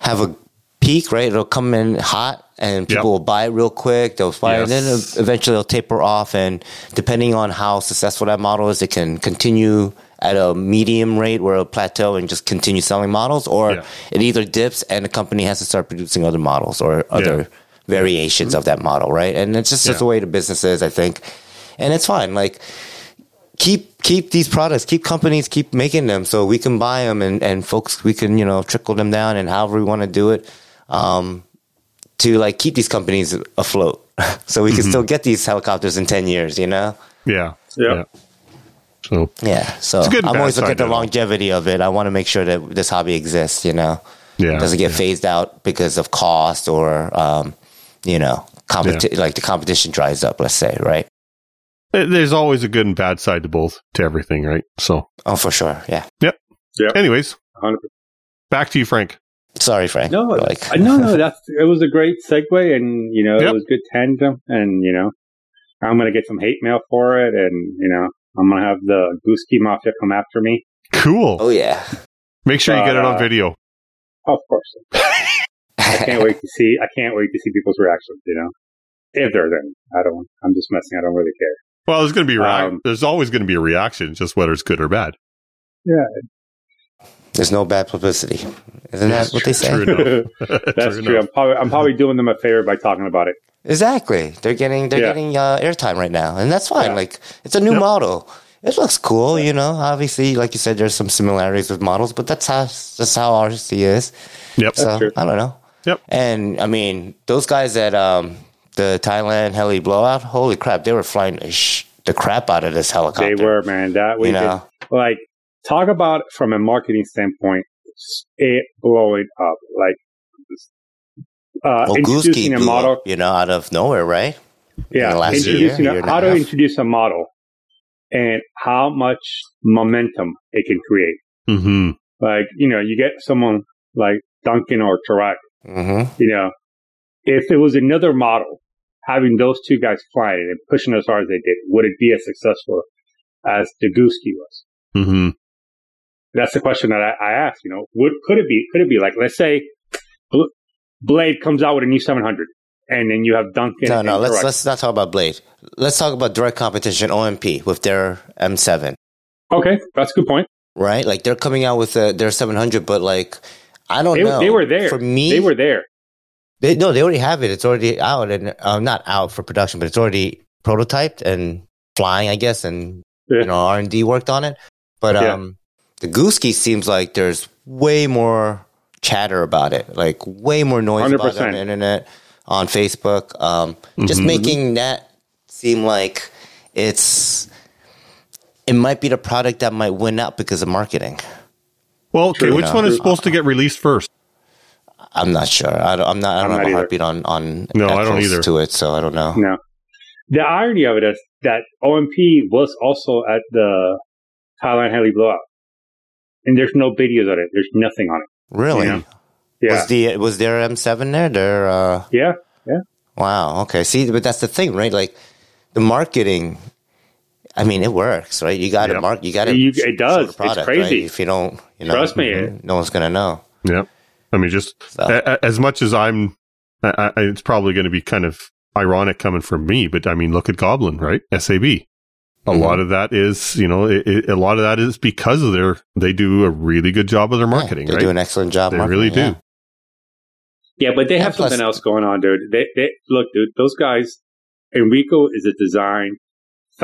have a peak, right? It'll come in hot, and people Yep. will buy it real quick. They'll buy it, and then eventually it'll taper off. And depending on how successful that model is, it can continue at a medium rate where it'll plateau and just continue selling models, or Yeah. it either dips and the company has to start producing other models or other variations of that model, right? And it's just, just the way the business is, I think. And it's fine. Like keep keep these products, keep companies keep making them so we can buy them and, and folks we can, you know, trickle them down and however we want to do it. Um to like keep these companies afloat. so we can still get these helicopters in ten years, you know? yeah. Yeah. So Yeah, so It's good I'm always looking at the to it all. longevity of it. I want to make sure that this hobby exists. You know, yeah, doesn't get phased out because of cost or um, you know, competi- like the competition dries up. Let's say, right? there's always a good and bad side to both to everything, right? So, Oh, for sure. Yeah. anyways, 100%. back to you, Frank. Sorry, Frank. No, like no, no. That's it was a great segue, and you know, Yep. it was good tandem, and you know, I'm gonna get some hate mail for it, and you know, I'm gonna have the Goosky Mafia come after me. Cool. Oh yeah. Make sure you get it on uh, video. Of course, I can't wait to see. I can't wait to see people's reactions. You know, if there's any. I don't. I'm just messing. I don't really care. Well, there's going to be a um, there's always going to be a reaction, just whether it's good or bad. Yeah, There's no bad publicity. Isn't that what they say? True that's True true. I'm probably I'm probably doing them a favor by talking about it. Exactly. They're getting they're Yeah. getting uh, airtime right now, and that's fine. Yeah. Like it's a new Yep. model. It looks cool, you know. Obviously, like you said, there's some similarities with models, but that's how that's how RC is. Yep. So true. I don't know. Yep. And I mean, those guys at um, the Thailand heli blowout, holy crap, they were flying the, sh- the crap out of this helicopter. They were man. That we you did like talk about from a marketing standpoint. It blowing up like uh, Well, introducing a model. up, you know, out of nowhere, right? Yeah, the introducing year, a- year how to introduce a model and how much momentum it can create. hmm Like you know, you get someone like Duncan or Tareq. Mm-hmm. You know, if it was another model, having those two guys flying and pushing as hard as they did, would it be as successful as the Goosky was? hmm that's the question that I, I asked. You know, would could it be? Could it be like let's say Bl- Blade comes out with a new 700, and then you have Duncan. No, no, let's let's not talk about Blade. Let's talk about direct competition OMP with their M7. Okay, that's a good point. right? Like they're coming out with uh their 700, but like I don't They, know. they were there. for me. they were there. They, no, they already have it. It's already out and uh, not out for production, but it's already prototyped and flying, I guess, and Yeah. you know R and D worked on it. But Yeah. um, the Goosky seems like there's way more chatter about it, like way more noise about it on the internet, on Facebook. Um, just Mhm. making that seem like it's it might be the product that might win out because of marketing. Well, okay, True. which No. one is supposed to get released first? I'm not sure. I don't, I'm not. I don't I'm have not a either. heartbeat on on. No, I don't either. To it, so I don't know. No, the irony of it is that OMP was also at the Thailand heli blowout, and there's no videos of it. There's nothing on it. Really? Yeah. Yeah, Was the was their M7 there? Their uh, yeah, wow. Okay. See, but that's the thing, right? Like the marketing. I mean, it works, right? You got to Yep. mark. You got to. You- it does. It's crazy. If you don't, you know, Trust me. mhm, no one's gonna know. Yeah. I mean, just So, a- a- as much as I'm, I, I, it's probably going to be kind of ironic coming from me, but I mean, look at Goblin, right? SAB. A Mhm. lot of that is, you know, it, it, a lot of that is because of their, they do a really good job of their yeah, marketing, they right? do an excellent job. They marketing, really do. yeah. yeah. But they Yeah, have plus- something else going on, dude. They, they look, dude. Those guys. Enrico is a design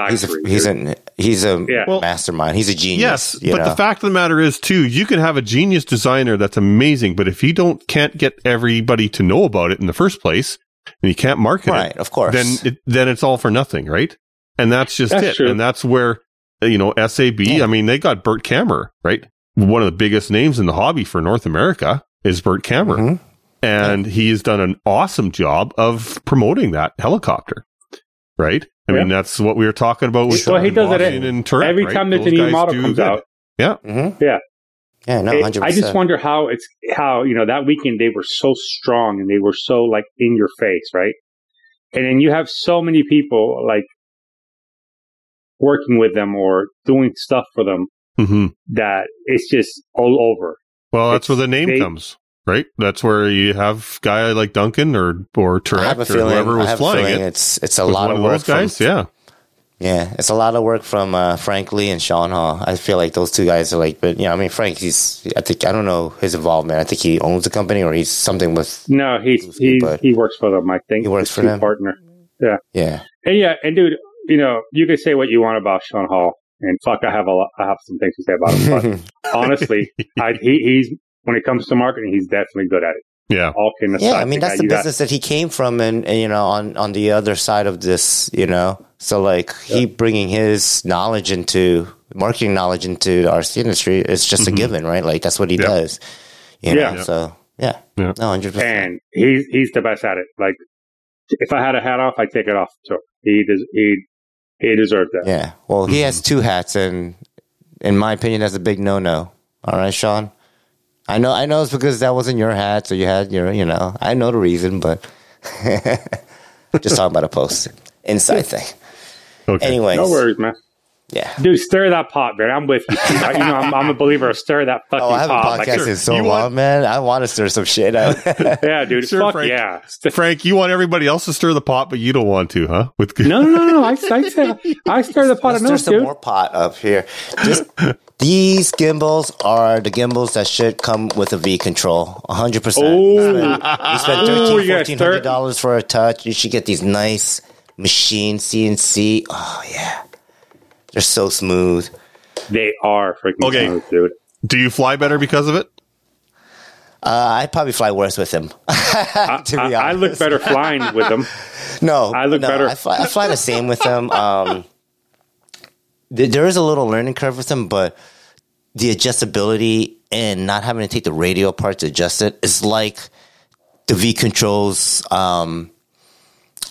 He's a, he's dude. a he's a Yeah. Well, mastermind. He's a genius. Yes, you but know? the fact of the matter is too, you can have a genius designer that's amazing, but if you don't can't get everybody to know about it in the first place, and you can't market right, it, of course. then it, then it's all for nothing, right? And that's just That's it. true. And that's where you know SAB. Yeah. I mean, they got Bert Kammerer, right? One of the biggest names in the hobby for North America is Bert Kammerer, Mhm. and he's done an awesome job of promoting that helicopter, right? I mean, that's what we were talking about with Well, he does it Boston and Tareq, Every right? time there's a Those new guys model do comes good. out, Mhm. Yeah. Yeah. No. It- I just wonder how it's how you know that weekend they were so strong and they were so like in your face, right? And then you have so many people like working with them or doing stuff for them hmm that it's just all over. Well, that's It's- where the name they- comes, right? That's where you have guy like Duncan or or I Tareq or feeling. whoever I was have a flying feeling it. it's it's a lot of of work those guys. from, yeah, Yeah, it's a lot of work from uh, Frank Lee and Sean Hall. I feel like those two guys are like, but you know, I mean, Frank, he's, I think, I don't know his involvement. I think he owns the company or he's something with, No, he's he he works for them. I think He works for chief them? partner. yeah. And yeah, and dude, you know, you can say what you want about Sean Hall, and fuck, I have a lot, I have some things to say about him. But honestly, I, he, he's when it comes to marketing, he's definitely good at it. yeah. All kidding aside, yeah, I mean, that's the you got- business that he came from and, and, you know, on, on the other side of this, you know, so like he bringing his knowledge into, marketing knowledge into the RC industry, it's just a mm-hmm. given, right? Like that's what he Yeah. does. You know, Yeah. Yeah. so yeah, Yeah. no, hundred percent. and he's he's the best at it. Like if I had a hat off, I'd take it off. So he des- he he deserved that. Yeah. Well, he has mm-hmm. two hats, and in my opinion, that's a big no-no. All right, Sean. I know, I know, it's because that wasn't your hat, so you had your, you know, I know the reason, but just talking about a post inside thing. Okay. Anyways, No worries, man. Yeah. Dude, stir that pot, man. I'm with you. I- you know, I'm, I'm a believer of stir that fucking Oh, I haven't pot. Like, podcasted so long, want- man. I want to stir some shit out. yeah, dude. Sure, fuck Frank. yeah. Frank, you want everybody else to stir the pot, but you don't want to, huh? With no, no, no, no. I, I, stir, I stir the pot Let's stir some dude. more pot up here. Just these gimbals are the gimbals that should come with a V control, hundred percent. Oh. You spend Ooh, thirteen, you gotta fourteen stir hundred it. dollars for a touch. You should get these nice machine CNC. Oh yeah, they're so smooth. They are freaking Okay. smooth, dude. Do you fly better because of it? Uh, I'd probably fly worse with them. I, to be I, I look better flying with them. No, I look no, better. I fly, I fly the same with them. Um, th- there is a little learning curve with them, but the adjustability and not having to take the radio apart to adjust it is like the V controls um,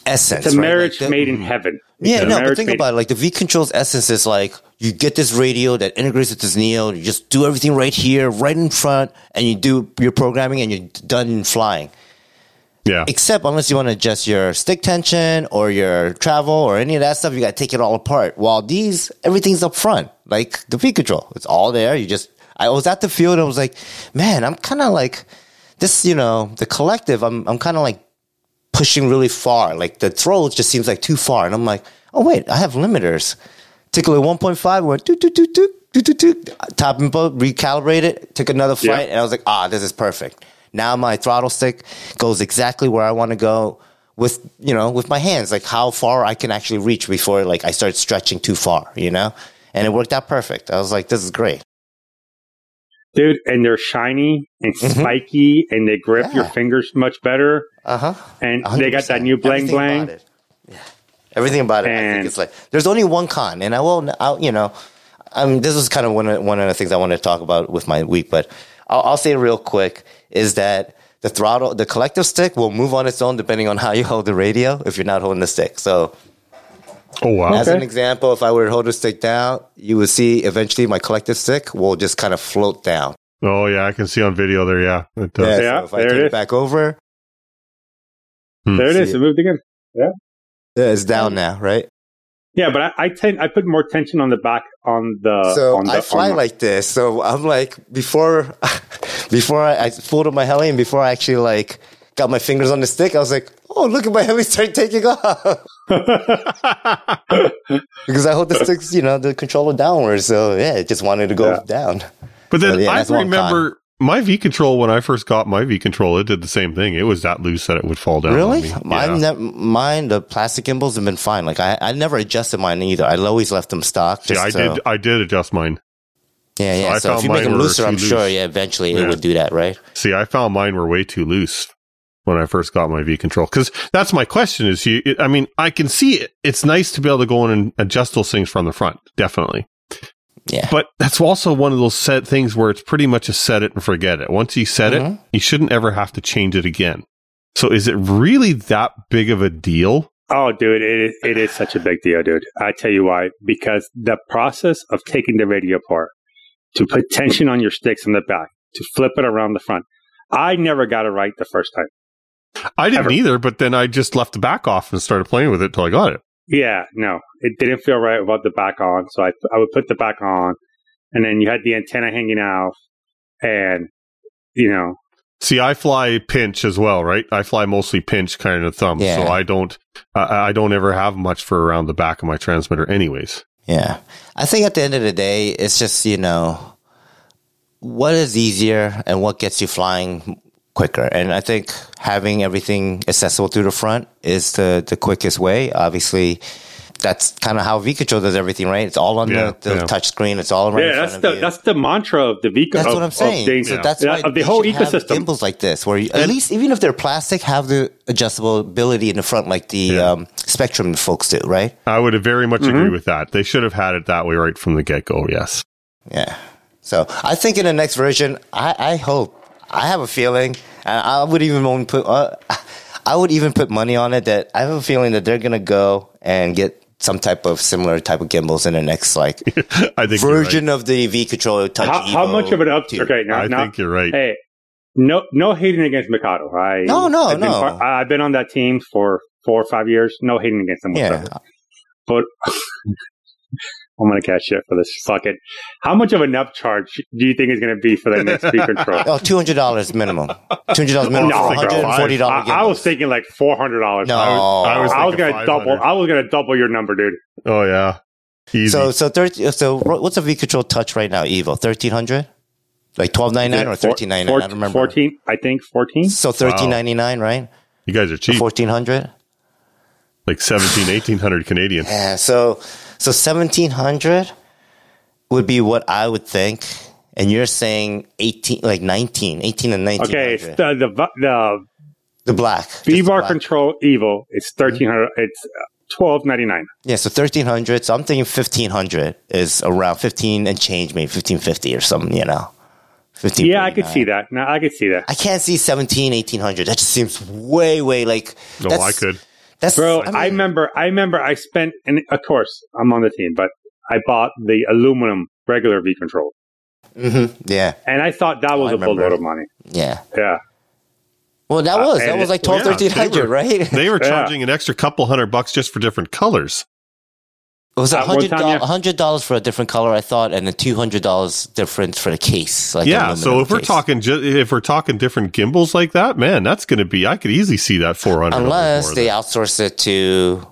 essence. It's a right? Like marriage the- made in mm-hmm. heaven. It's yeah, no, but think made- about it. Like the V controls essence is like you get this radio that integrates with this Neo. You just do everything right here, right in front, and you do your programming, and you're done flying. Yeah. Except unless you want to adjust your stick tension or your travel or any of that stuff, you got to take it all apart. While these, everything's up front, like the V control. It's all there. You just, I was at the field and I was like, man, I'm kind of like this, you know, the collective, I'm, I'm kind of like pushing really far. Like the throw just seems like too far. And I'm like, oh, wait, I have limiters. Tickle at 1.5, went do do do do do do toot, top and boat, recalibrate it, took another Yeah. flight, and I was like, ah, this is perfect. Now my throttle stick goes exactly where I want to go with, you know, with my hands, like how far I can actually reach before like I start stretching too far, you know? And it worked out perfect. I was like, this is great. Dude, and they're shiny and Mhm. spiky, and they grip your fingers much better. Uh huh. And they got that new blang Everything blang. about it. Yeah. Everything about it. I think it's like there's only one con, and I will, I'll, you know, um, this was kind of one of one of the things I wanted to talk about with my week, but I'll, I'll say real quick is that the throttle, the collective stick will move on its own depending on how you hold the radio. If you're not holding the stick, so Oh wow. as an example, if I were to hold the stick down, you would see eventually my collective stick will just kind of float down. Oh yeah, I can see on video there. Yeah, it does. Yeah, so if I turn it take it is. back over, Hmm. There it is. See It moved again. yeah, it's down now, right? Yeah, but I, I tend I put more tension on the back on the. so on the, I fly on the- like this. So I'm like before, before I, I pulled up my heli and before I actually like got my fingers on the stick, I was like, oh look at my heli start taking off because I hold the sticks, you know, the controller downwards. So yeah, it just wanted to go Yeah. down. But then Well, yeah, I remember my V control when I first got my V control. It did the same thing. It was that loose that it would fall down. Really? on. Mine, Yeah. nev- mine, the plastic gimbals have been fine. Like I, I never adjusted mine either. I always left them stock. yeah, I did. I did adjust mine. Yeah, yeah. I so if you make them looser, I'm sure, yeah, eventually Yeah. it would do that, right? See, I found mine were way too loose when I first got my V control. Because that's my question: is you? I mean, I can see it. It's nice to be able to go in and adjust those things from the front, definitely. Yeah. But that's also one of those set things where it's pretty much a set it and forget it. Once you set Mhm. it, you shouldn't ever have to change it again. So is it really that big of a deal? Oh, dude, it is, it is such a big deal, dude. I tell you why. Because the process of taking the radio apart to put tension on your sticks in the back, to flip it around the front, I never got it right the first time. I didn't Ever. either, but then I just left the back off and started playing with it till I got it. Yeah, no, it didn't feel right without the back on. So I, I would put the back on, and then you had the antenna hanging out, and you know, See, I fly pinch as well, right? I fly mostly pinch kind of thumb, Yeah. so I don't, I I don't ever have much for around the back of my transmitter, anyways. Yeah. I think at the end of the day, it's just, you know, what is easier and what gets you flying quicker. And I think having everything accessible through the front is the, the quickest way. Obviously, that's kind of how V Control does everything, right? It's all on Yeah, the, the yeah. touch screen. It's all around. yeah, that's the you. that's the mantra of the V. That's of, what I'm of saying. things- So that's yeah, why of the whole should have ecosystem. gimbals like this, where you, at least even if they're plastic, have the adjustability in the front, like the Yeah. um, Spektrum folks do, right? I would very much Mm-hmm. agree with that. They should have had it that way right from the get go. Yes. Yeah. So I think in the next version, I, I hope, I have a feeling, and I would even put, uh, I would even put money on it that I have a feeling that they're gonna go and get some type of similar type of gimbals in the next like I think you're right. version of the V controller. Touch. How, how much of an up? 2. Okay, now, I now think you're right. hey, no, no hating against Mikado. I No, no, I've been no. part- I've been on that team for four or five years. No hating against them Yeah. But I'm gonna catch shit for this. Fuck it. How much of an upcharge do you think is gonna be for the next V control? Oh, two hundred dollars minimum. Two hundred dollars minimum No, for I one think hundred and forty dollars. I, I was thinking like four hundred dollars. no. I was, I was I was gonna double. I was gonna double your number, dude. Oh yeah. Easy. so so thirty. So what's a V Control Touch right now? Evo thirteen hundred, like twelve ninety nine or Four- thirteen ninety nine. I don't remember. Fourteen, I think fourteen. So thirteen ninety nine, right? you guys are cheap. Fourteen hundred. Like 17, 1800 Canadian. Yeah. So so seventeen hundred would be what I would think, and you're saying eighteen, like 19, 18 and nineteen. Okay, it's the the the the black just V the bar black. control evil. It's mm-hmm. thirteen hundred. It's twelve ninety nine. Yeah, so thirteen hundred. So I'm thinking fifteen hundred is around fifteen and change, maybe fifteen fifty or something. You know, fifteen. Yeah, I could see that. No, I could see that, I can't see 17, 1800. That just seems way, way like. No, that's, I could. That's bro. I, I, remember. I remember. I spent, and of course, I'm on the team, but I bought the aluminum regular V control, mhm, yeah, and I thought that was I a boatload remember. of money. yeah. Yeah, Well, that was that was like 12, Yeah, 1300, right? They were Yeah. charging an extra couple hundred bucks just for different colors. It was a hundred dollars, yeah. hundred dollars for a different color, I thought, and then two hundred dollars difference for the case. Like yeah. So if we're talking, ju- if we're talking different gimbals like that, man, that's going to be. I could easily see that four hundred. unless they outsource it to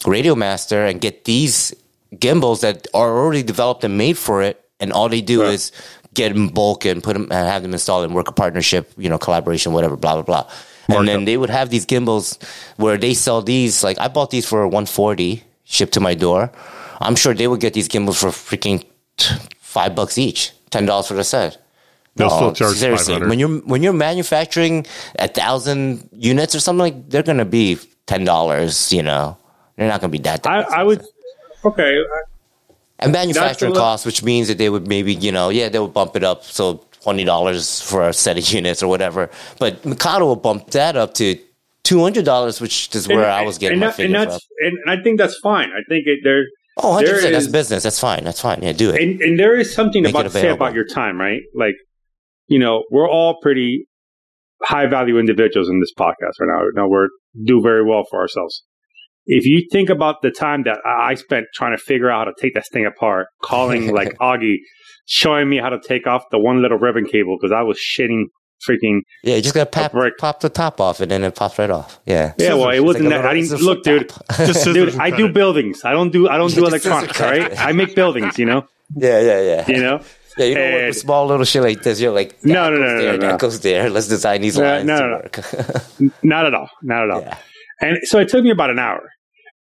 RadioMaster and get these gimbals that are already developed and made for it, and all they do Right. is get them bulk and put them and have them installed and work a partnership, you know, collaboration, whatever, blah blah blah. And then they would have these gimbals where they sell these. Like I bought these for one forty, shipped to my door. I'm sure they would get these gimbals for freaking t- five bucks each, ten dollars for the set. They'll No, still charge seriously. When you're when you're manufacturing a thousand units or something like, they're gonna be ten dollars. You know, they're not gonna be that. I, I would. Okay, and manufacturing That's a costs, which means that they would maybe you know, yeah, they would bump it up so twenty dollars for a set of units or whatever. But Mikado will bump that up to two hundred dollars, which is where and- I was getting and, my that- and figure from. that's and I think that's fine. I think it, there Oh, 100 there percent. That's business. That's fine. That's fine. Yeah, do it. and, and there is something Make about to say about your time, right? Like, you know, we're all pretty high value individuals in this podcast right now. Now we're do very well for ourselves. If you think about the time that I I spent trying to figure out how to take this thing apart, calling like Augie, showing me how to take off the one little ribbon cable because I was shitting freaking. yeah, you just gotta pop, brick. pop the top off, and then it pops right off. Yeah. Yeah, well, it wasn't like that. I didn't look, flip dude. Just Dude, I do buildings. I don't do. I don't do electronics. cut right, I make buildings. You know. yeah, yeah, yeah. You know. Yeah, you know, And- with small little shit like this, you're like, No, no, no, no, there, no, that no. goes there. Let's design these No, lines no, to no, no. work. Not at all. Not at all. yeah. And so it took me about an hour.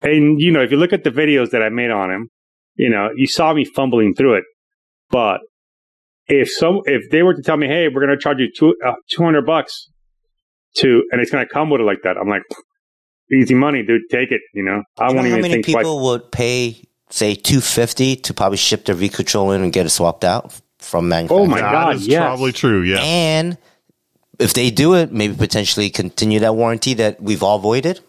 And you know, if you look at the videos that I made on him, you know, you saw me fumbling through it. But if some, if they were to tell me, "Hey, we're going to charge you two uh, two hundred bucks to," and it's going to come with it like that, I'm like, easy money, dude. Take it. You know, I Do you won't know how many think people twice. would pay, say, two fifty to probably ship their V control in and get it swapped out from manufacturer? Oh my God, is yes. probably true. Yeah. And if they do it, maybe potentially continue that warranty that we've all voided.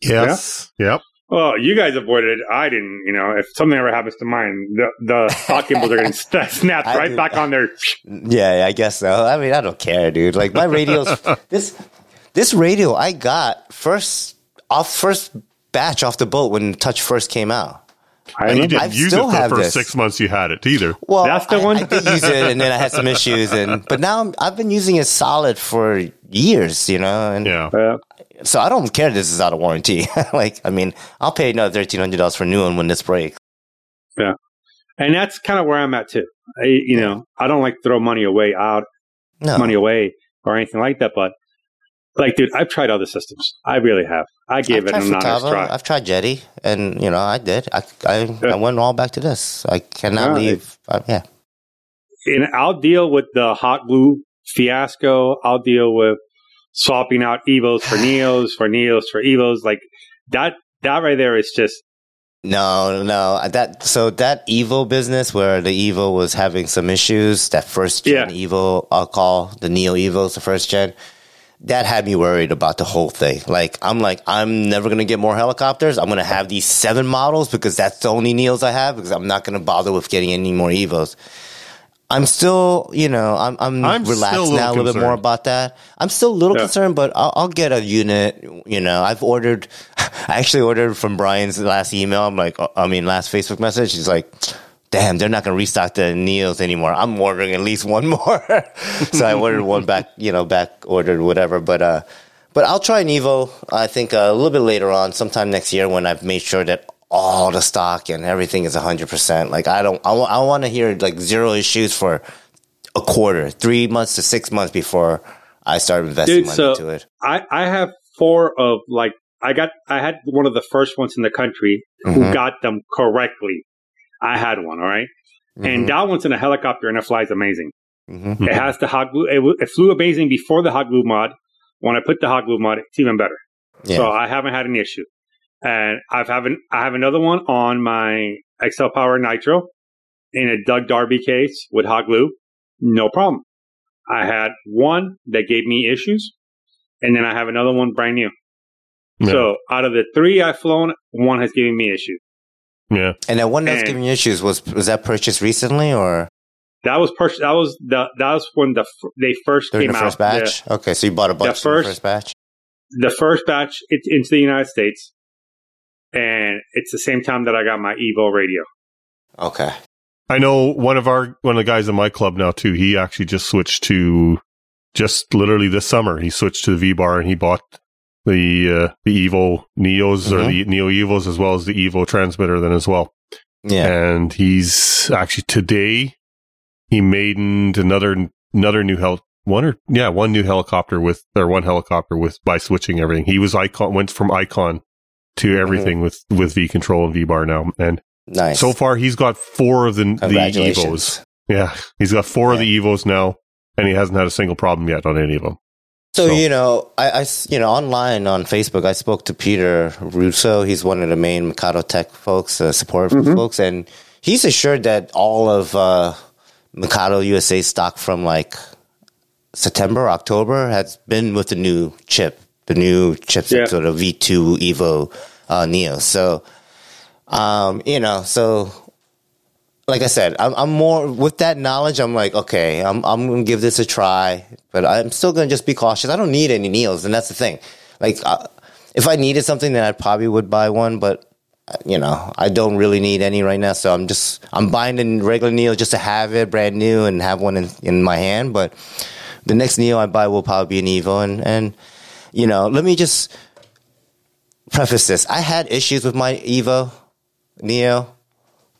Yes. Yep. Well, you guys avoided it. I didn't. You know, if something ever happens to mine, the the stock gimbals are getting st- snapped I right do- back on there. Yeah, I guess so. I mean, I don't care, dude. Like my radios, this this radio I got first off first batch off the boat when Touch first came out. I And you didn't I've use it for the first this. six months you had it either. Well, That's the I, one? I did use it, and then I had some issues, and but now I'm, I've been using it solid for years, you know, and Yeah. So I don't care. This is out of warranty. like, I mean, I'll pay another thirteen hundred dollars for a new one when this breaks. Yeah. And that's kind of where I'm at too. I, you know, I don't like to throw money away out No, money away or anything like that. But like, dude, I've tried other systems. I really have. I gave I've it tried an honest try. I've tried Jeti, and you know, I did. I I, I went all back to this. I cannot Yeah. leave. Uh, yeah, and I'll deal with the hot glue fiasco. I'll deal with swapping out Evos for Neos, for Neos for Evos. Like that, that right there is just, no, no. That so that Evo business where the Evo was having some issues. That first gen Yeah. Evo, I'll call the Neo Evo's the first gen. That had me worried about the whole thing. Like I'm like I'm never gonna get more helicopters. I'm gonna have these seven models because that's the only Neos I have because I'm not gonna bother with getting any more Evos. I'm still, you know, I'm I'm, I'm a relaxed little now a little bit more about that. I'm still a little Yeah. concerned, but I'll, I'll get a unit. You know, I've ordered. I actually ordered from Brian's last email. I'm like, I mean, last Facebook message. He's like, "Damn, they're not gonna restock the Neos anymore. I'm ordering at least one more." so I ordered one back. You know, back ordered whatever. But uh, but I'll try an Evo. I think uh, a little bit later on, sometime next year, when I've made sure that all the stock and everything is 100. percent Like I don't, I, wa- I want to hear like zero issues for a quarter, three months to six months before I start investing dude. money So into it. I, I have four of like, I got, I had one of the first ones in the country who Mhm. got them correctly. I had one, all right? And that one's in a helicopter and it flies amazing. Mhm. It has the hot glue. It, w- it flew amazing before the hot glue mod. When I put the hot glue mod, it's even better. yeah. So I haven't had an issue. And I've haven't I have another one on my XLPower Nitro in a Doug Darby case with hot glue. No problem. I had one that gave me issues, and then I have another one brand new. Yeah. So out of the three I've flown, one has given me issues. yeah. and that one that's and- giving you issues was was that purchased recently or That was pers- that was the that was when the f- they first during came the first out. batch? Okay, so you bought a bunch The in the first- first batch. The, the first batch it's into the United States, and it's the same time that I got my Evo radio. Okay. I know one of our one of the guys in my club now too. He actually just switched to just literally this summer. He switched to the V bar and he bought the uh, the Evo Neos or Mhm. the Neo Evos as well as the Evo transmitter then as well. Yeah. And he's actually today he maidened another another new hel one or yeah one new helicopter with or one helicopter with by switching everything. He was icon went from icon to everything with with V control and V bar now and Nice. so far, he's got four of the, the Evos. Yeah, he's got four of the Evos now, and he hasn't had a single problem yet on any of them. So, So- you know, I, I you know, online on Facebook, I spoke to Peter Russo. He's one of the main Mikado Tech folks, uh, support Mhm. folks, and he's assured that all of uh, Mikado USA stock from like September, October has been with the new chip, the new chipset, Yeah. sort of V2 Evo uh, Neo. So, um, you know, so like I said, I'm, I'm more with that knowledge. I'm like, okay, I'm I'm gonna give this a try, but I'm still gonna just be cautious. I don't need any Neos, and that's the thing. Like, uh, if I needed something, then I probably would buy one, but you know, I don't really need any right now. So I'm just I'm buying the regular Neo just to have it brand new and have one in, in my hand. But the next Neo I buy will probably be an Evo, and and you know, let me just preface this. I had issues with my Evo Neo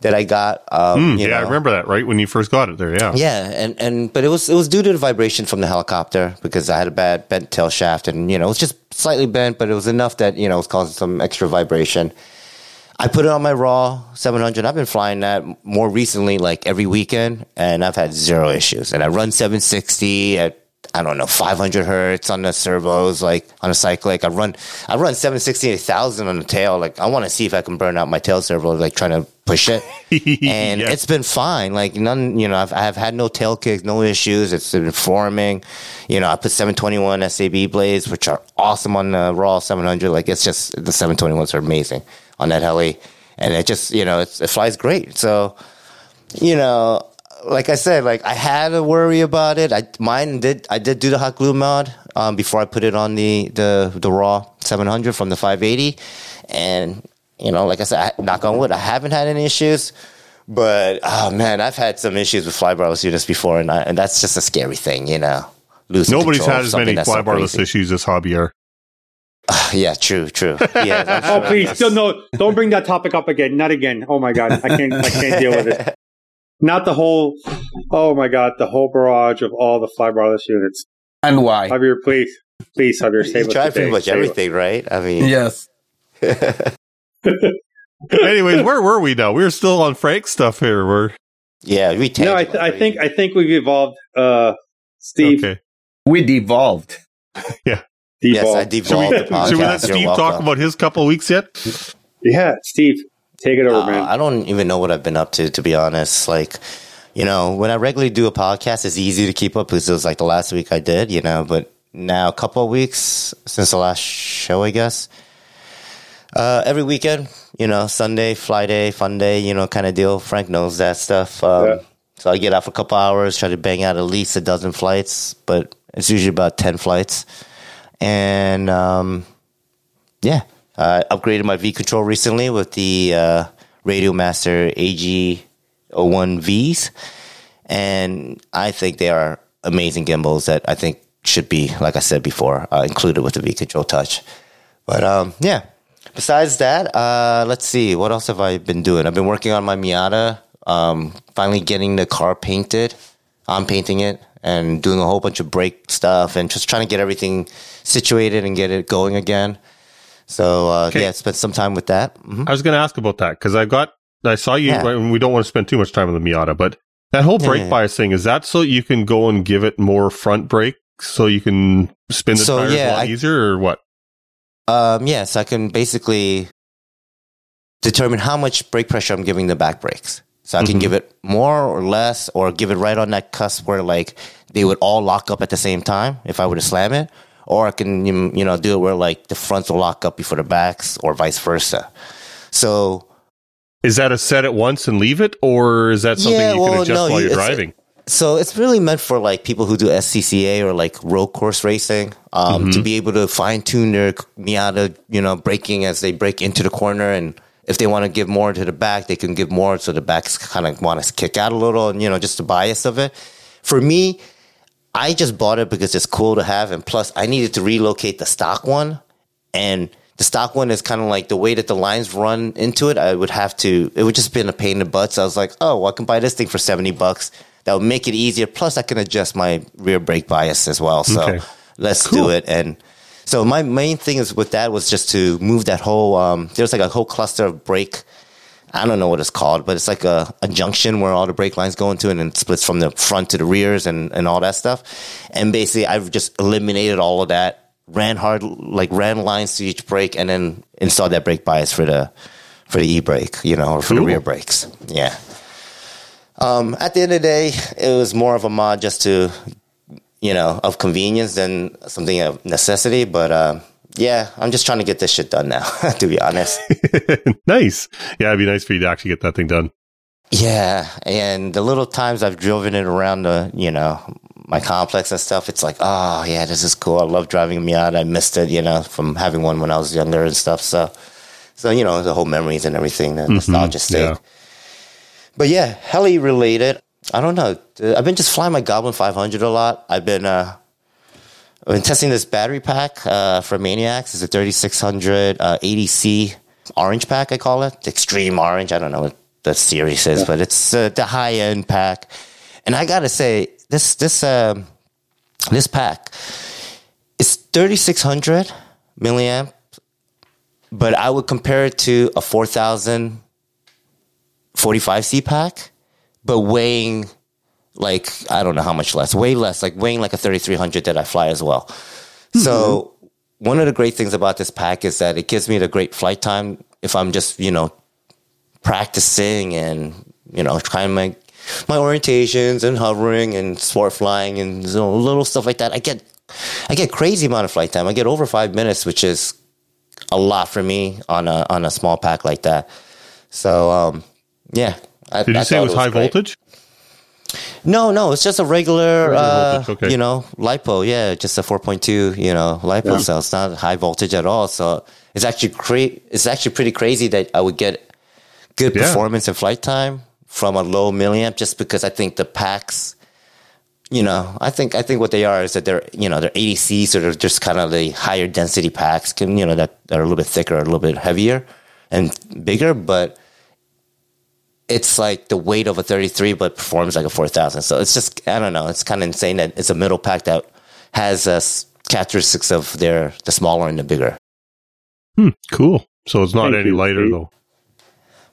that I got. Um, Mm, you yeah, I remember that right when you first got it there. Yeah, Yeah, and, and but it was it was due to the vibration from the helicopter because I had a bad bent tail shaft and you know it was just slightly bent, but it was enough that you know it was causing some extra vibration. I put it on my raw 700. I've been flying that more recently, like every weekend, and I've had zero issues. And I run 760 at I don't know 500 hertz on the servos, like on a cyclic. I run I run 760 1000 on the tail. Like I want to see if I can burn out my tail servo, like trying to push it and Yeah. it's been fine. Like none, you know, I've, I've had no tail kicks, no issues. It's been forming. You know, I put 721 SAB blades, which are awesome on the Raw 700. Like it's just the 721s are amazing on that heli, and it just you know it's, it flies great. So you know, like I said, like I had a worry about it. I mine did I did do the hot glue mod um, before I put it on the the the raw 700 from the 580, and you know, like I said, I, knock on wood, I haven't had any issues. But oh man, I've had some issues with flybarless units before, and, I, and that's just a scary thing, you know. Losing Nobody's had of as something many that's so flybarless crazy. issues as Javier. Yeah, true, true. Yeah, Oh, sure. please, still no! Don't bring that topic up again. Not again. Oh my god, I can't. I can't deal with it. Not the whole. Oh my god, the whole barrage of all the flybarless units. And why? Javier, please. Please, Hunter, You save us try pretty much Save everything, right? I mean, Yes. Anyways, where were we now? We were still on Frank's stuff here. We're yeah, we us. No, I, th- I think I think we've evolved. Uh, Steve, okay. We devolved. Yeah. Yes, devolved. I Should we, devolved the should we let Steve talk about his couple of weeks yet? yeah, Steve, take it over, Uh, man. I don't even know what I've been up to, to be honest. Like, you know, when I regularly do a podcast, it's easy to keep up because it was like the last week I did, you know, but now a couple of weeks since the last show, I guess. Uh, every weekend, you know, Sunday, fly day, fun day, you know, kind of deal. Frank knows that stuff. Um, Yeah. So I get out for a couple hours, try to bang out at least a dozen flights, but it's usually about 10 flights. And um, yeah, I upgraded my V control recently with the uh, RadioMaster AG01Vs. And I think they are amazing gimbals that I think should be, like I said before, uh, included with the V control touch. But um, yeah, besides that, uh, let's see, what else have I been doing? I've been working on my Miata, um, finally getting the car painted. I'm painting it and doing a whole bunch of brake stuff and just trying to get everything situated and get it going again. So uh, yeah, spent some time with that. hmm I was going to ask about that because I got, I saw you, Yeah. and we don't want to spend too much time on the Miata, but that whole brake yeah. bias thing, is that so you can go and give it more front brake so you can spin the So, tires yeah, a lot I- easier or what? Um, yes, I can basically determine how much brake pressure I'm giving the back brakes. So I can Mhm. give it more or less, or give it right on that cusp where like they would all lock up at the same time if I were to slam it, or I can you know do it where like the fronts will lock up before the backs, or vice versa. So Is that a set it once and leave it, or is that something Yeah, you can adjust no, while you- you're driving? So it's really meant for like people who do SCCA or like road course racing, um, to be able to fine tune their Miata, you know, braking as they break into the corner. And if they want to give more to the back, they can give more. So the backs kind of want to kick out a little and, you know, just the bias of it. For me, I just bought it because it's cool to have. And plus I needed to relocate the stock one and the stock one is kind of like the way that the lines run into it. I would have to. It would just been a pain in the butt. So I was like, oh, well, I can buy this thing for seventy bucks. That would make it easier. Plus, I can adjust my rear brake bias as well. So Okay. let's Cool. do it. And so my main thing is with that was just to move that whole. Um, there's like a whole cluster of brake. I don't know what it's called, but it's like a, a junction where all the brake lines go into, and it splits from the front to the rears and, and all that stuff. And basically, I've just eliminated all of that, ran hard, like ran lines to each brake, and then installed that brake bias for the for the e brake, you know, or for the rear brakes. Yeah. Um, at the end of the day, it was more of a mod just to, you know, of convenience than something of necessity. But uh, yeah, I'm just trying to get this shit done now, to be honest. nice. Yeah, it'd be nice for you to actually get that thing done. Yeah, and the little times I've driven it around the, you know, my complex and stuff, it's like, oh yeah, this is cool. I love driving a Miata. I missed it, you know, from having one when I was younger and stuff. So, so you know, the whole memories and everything, the nostalgia state. yeah. But yeah, heli related. I don't know. I've been just flying my Goblin 500 a lot. I've been uh, I've been testing this battery pack uh, for Maniacs. It's a 3600 uh, 80C orange pack. I call it extreme orange. I don't know what the series is, but it's uh, the high end pack. And I gotta say, this this um this pack is 3600 milliamp, but I would compare it to a 4000 45C pack, but weighing like I don't know how much less, way less, like weighing like a 3300 that I fly as well. So one of the great things about this pack is that it gives me the great flight time if I'm just you know practicing and you know trying my my orientations and hovering and sport flying and you know, little stuff like that. I get I get crazy amount of flight time. I get over five minutes, which is a lot for me on a on a small pack like that. So um, yeah. I, Did I you say it was high great. voltage? No, no, it's just a regular, uh, okay. you know, lipo. Yeah, just a 4.2, you know, lipo cell. It's not high voltage at all. So it's actually cra- It's actually pretty crazy that I would get good Yeah. performance and flight time from a low milliamp, just because I think the packs. You know, I think I think what they are is that they're you know they're 80C, so they're just kind of the higher density packs, can you know that that are a little bit thicker, a little bit heavier, and bigger, but it's like the weight of a 33 but performs like a 4000 so it's just i don't know it's kind of insane that it's a middle pack that has a s- characteristics of their the smaller and the bigger. Hmm, cool. So it's not Thank any you, lighter Pete. though.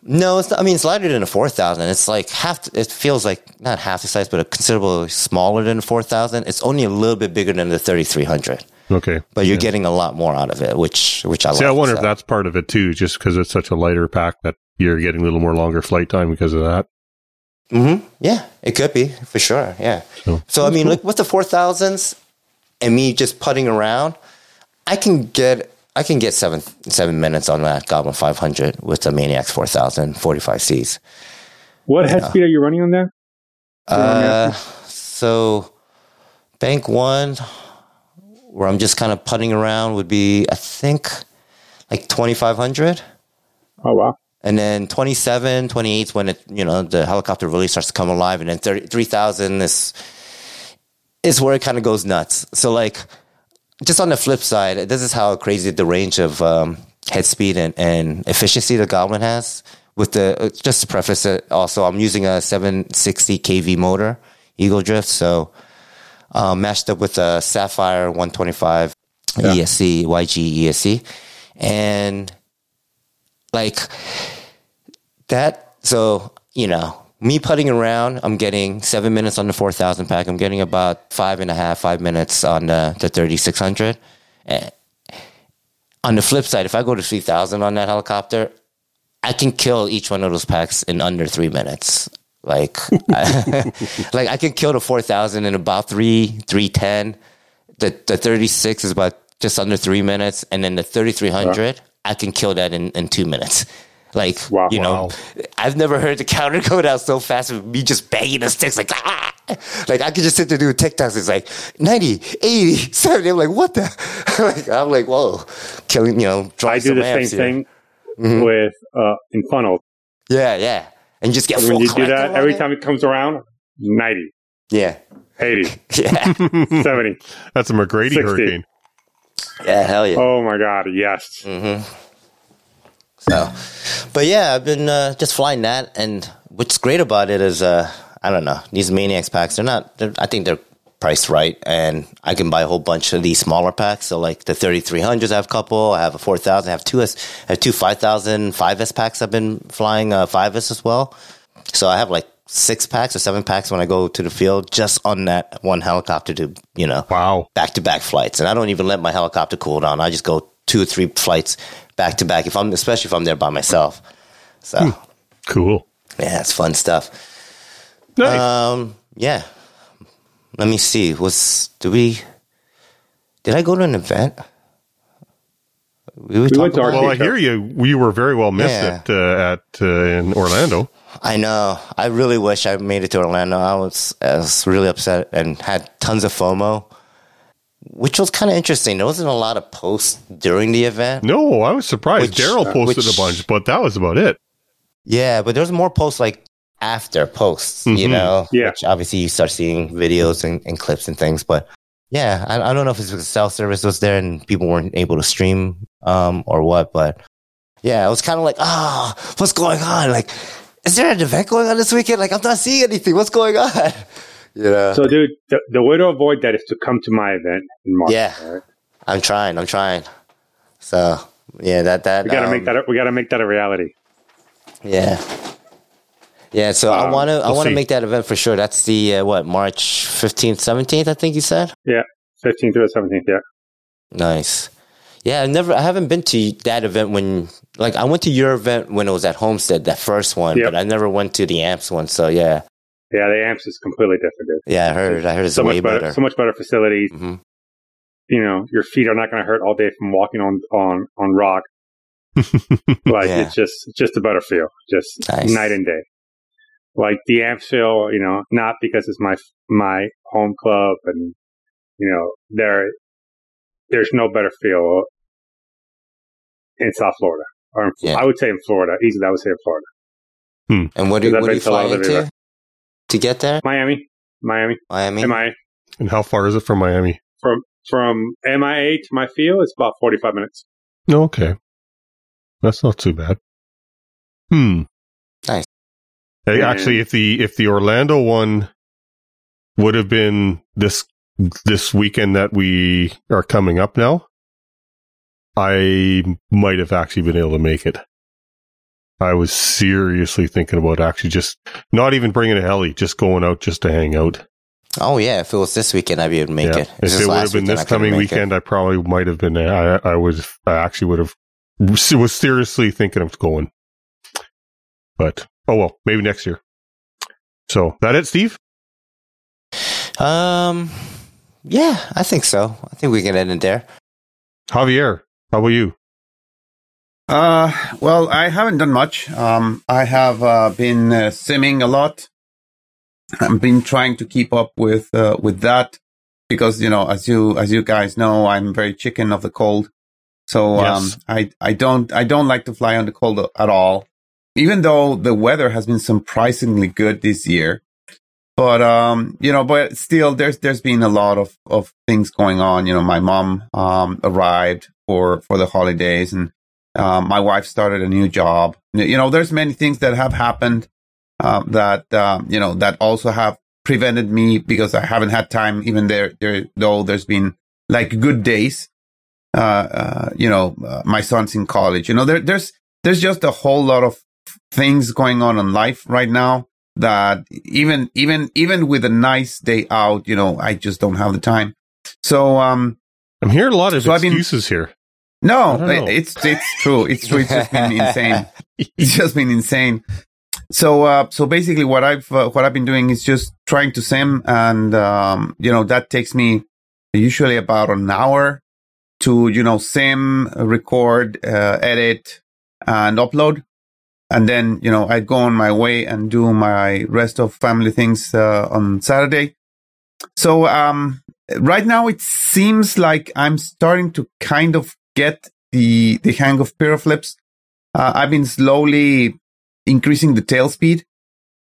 No, it's not, I mean it's lighter than a four thousand. It's like half. It feels like not half the size, but a considerably smaller than the four thousand. It's only a little bit bigger than the thirty three hundred, Okay. but you're Yeah. getting a lot more out of it, which which I See, like. I wonder so. if that's part of it too, just because it's such a lighter pack that you're getting a little more longer flight time because of that. hmm Yeah, it could be for sure. Yeah. So, So I mean, look with the four thousands and me just putting around, I can get I can get seven seven minutes on that Goblin five hundred with the Maniacs 4000 45 Cs. What head speed are you running on there? Uh, so bank one, where I'm just kind of putting around, would be I think like twenty five hundred. Oh wow. And then 27, 28 when it, you know, the helicopter really starts to come alive. And then 30, 3,000 is, is where it kind of goes nuts. So like, just on the flip side, this is how crazy the range of um, head speed and, and efficiency the Goblin has. With the, uh, just to preface it, also, I'm using a 760 kV motor, Egodrift. So, um, matched up with a Sapphire 125 Yeah. ESC, YGE ESC. And like, that so you know me putting around i'm getting seven minutes on the 4000 pack. I'm getting about five and a half five minutes on the, the 3600 Eh, on the flip side if i go to 3000 on that helicopter i can kill each one of those packs in under three minutes. Like I, like i can kill the 4000 in about three 310 the, the 36 is about just under three minutes and then the 3300 i can kill that in, in two minutes like Wow. you know i've never heard the counter go down so fast with me just banging the sticks like ah! like i could just sit there doing tiktoks it's like 90 80 70 i'm like what the like i'm like whoa killing you know I drawing do some the same amps here. thing Mhm. with uh, in funnel. yeah yeah and just get When you do that, every it. time it comes around, 90, yeah 80, yeah 70. That's a McGrady 60. hurricane. Yeah hell yeah Oh my God, yes. Mm-hmm. So, but yeah, I've been uh, just flying that, and what's great about it is, uh, I don't know, these Maniacs packs. They're not. They're, I think they're priced right, and I can buy a whole bunch of these smaller packs. So, like the thirty three hundreds, I have a couple. I have a four thousand. I have two S. I have two 5,000 5S packs. I've been flying uh, 5S as well. So I have like six packs or seven packs when I go to the field, just on that one helicopter to you know Wow. back to back flights, and I don't even let my helicopter cool down. I just go two or three flights back to back if I'm, especially if I'm there by myself. So Cool. yeah, it's fun stuff. Nice. Um, yeah. Let me see. Was do we? Did I go to an event? We, were We talking went to about- well, I hear you. You were very well missed Yeah. at uh, at uh, in Orlando. I know. I really wish I made it to Orlando. I was, I was really upset and had tons of FOMO, which was kind of interesting. There wasn't a lot of posts during the event. No, I was surprised. Daryl posted which- a bunch, but that was about it. Yeah, but there's more posts like after posts, you Mhm. know? Yeah. Which obviously you start seeing videos and, and clips and things. But yeah, I, I don't know if it's because cell service was there and people weren't able to stream um, or what. But yeah, it was kind of like, ah, what's going on? Like, is there an event going on this weekend? Like, I'm not seeing anything. What's going on? You know? So, dude, the, the way to avoid that is to come to my event in March. Yeah. right? I'm trying. I'm trying. So yeah, that that We gotta um, make that. A, we gotta make that a reality. Yeah. Yeah, so I Um, want to I we'll want to make that event for sure. That's the uh, what March fifteenth, seventeenth. I think you said. Yeah. 15th through the 17th. Yeah. Nice. Yeah, I never. I haven't been to that event when, like, I went to your event when it was at Homestead, that first one, Yep. but I never went to the Amps one. So yeah, Yeah. The amps is completely different, dude. yeah, I heard. I heard it's So way much better, better. So much better facilities. hmm You know, your feet are not going to hurt all day from walking on on on rock. Like Yeah. it's just just a better feel, just Nice. night and day. Like the amps feel, you know, not because it's my my home club, and you know, there there's no better feel in South Florida, or in, Yeah. I would say in Florida. Easily, I would say in Florida, And what do, Because I've what do you to fly of the into events. to get there? Miami, Miami, Miami. MIA. and how far is it from Miami? From from MIA to my field, it's about forty five minutes. No, okay, that's not too bad. Hmm. Nice. Hey, actually, if the if the Orlando one would have been this this weekend that we are coming up now, I might have actually been able to make it. I was seriously thinking about actually just not even bringing a heli, just going out just to hang out. Oh yeah, if it was this weekend, I'd be able to make yeah. it. If it would have been this coming weekend, it. I probably might have been. I I was I actually would have was seriously thinking of going. But oh well, maybe next year. So that it, Steve? Um, yeah, I think so. I think we can end it there. Javier, how about you? Uh, well, I haven't done much. Um, I have uh, been uh, simming a lot. I've been trying to keep up with uh, with that because you know, as you as you guys know, I'm very chicken of the cold. So yes. um, I I don't I don't like to fly on the cold at all. Even though the weather has been surprisingly good this year, but um, you know, but still, there's there's been a lot of of things going on. You know, my mom um arrived for for the holidays, and um, my wife started a new job. You know, there's many things that have happened uh, that um, you know that also have prevented me because I haven't had time. Even there, there though, there's been like good days. Uh, uh, you know, uh, my son's in college. You know, there, there's there's just a whole lot of things going on in life right now that even even even with a nice day out, you know, I just don't have the time. So um, I'm hearing a lot of so excuses been, here. No, it's it's true. It's true. It's just been insane. It's just been insane. So uh, so basically, what I've uh, what I've been doing is just trying to sim, and um, you know that takes me usually about an hour to you know sim, record, uh, edit, and upload, and then you know I go on my way and do my rest of family things uh, on Saturday. So um, right now it seems like I'm starting to kind of get the the hang of flips. Uh, I've been slowly increasing the tail speed.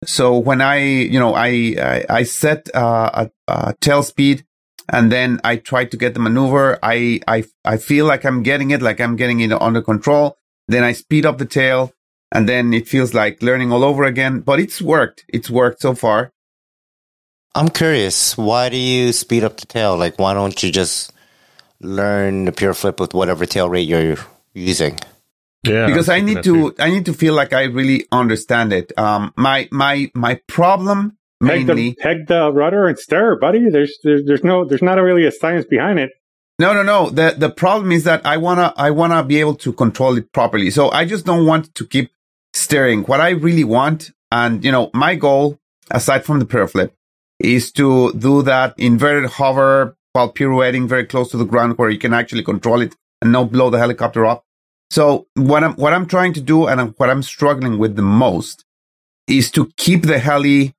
So when I, you know, I I, I set uh, a, a, tail speed and then I try to get the maneuver. I I I feel like I'm getting it, like I'm getting it under control. Then I speed up the tail, and then it feels like learning all over again. But it's worked. It's worked so far. I'm curious. Why do you speed up the tail? Like, why don't you just learn the pure flip with whatever tail rate you're using. Yeah, because I need to, I need to feel like I really understand it. Um, my, my, my problem mainly peg the, peg the rudder and steer, buddy. There's, there's, there's no, there's not really a science behind it. No, no, no. The, the problem is that I wanna, I wanna be able to control it properly. So I just don't want to keep steering. What I really want, and you know, my goal, aside from the pure flip, is to do that inverted hover while pirouetting very close to the ground where you can actually control it and not blow the helicopter up. So what I'm, what I'm trying to do and what I'm struggling with the most is to keep the heli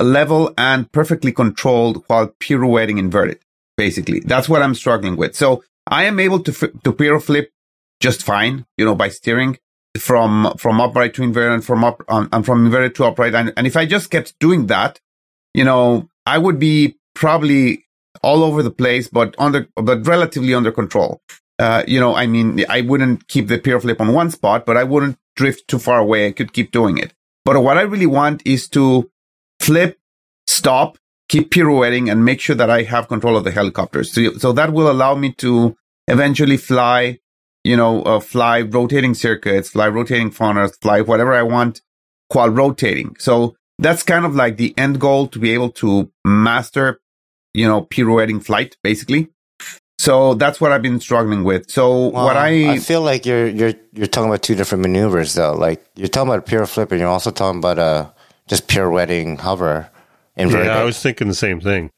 level and perfectly controlled while pirouetting inverted. Basically, that's what I'm struggling with. So I am able to, to piro flip just fine, you know, by steering from, from upright to inverted from up, um, and from inverted to upright. And, and if I just kept doing that, you know, I would be probably all over the place, but under, but relatively under control. Uh, you know, I mean, I wouldn't keep the pure flip on one spot, but I wouldn't drift too far away. I could keep doing it. But what I really want is to flip, stop, keep pirouetting and make sure that I have control of the helicopters. So, so that will allow me to eventually fly, you know, uh, fly rotating circuits, fly rotating funnels, fly whatever I want while rotating. So that's kind of like the end goal to be able to master you know, pirouetting flight, basically. So that's what I've been struggling with. So well, what I I feel like you're you're you're talking about two different maneuvers though. Like you're talking about pure flip and you're also talking about uh just pirouetting hover inverted. Yeah, I was thinking the same thing.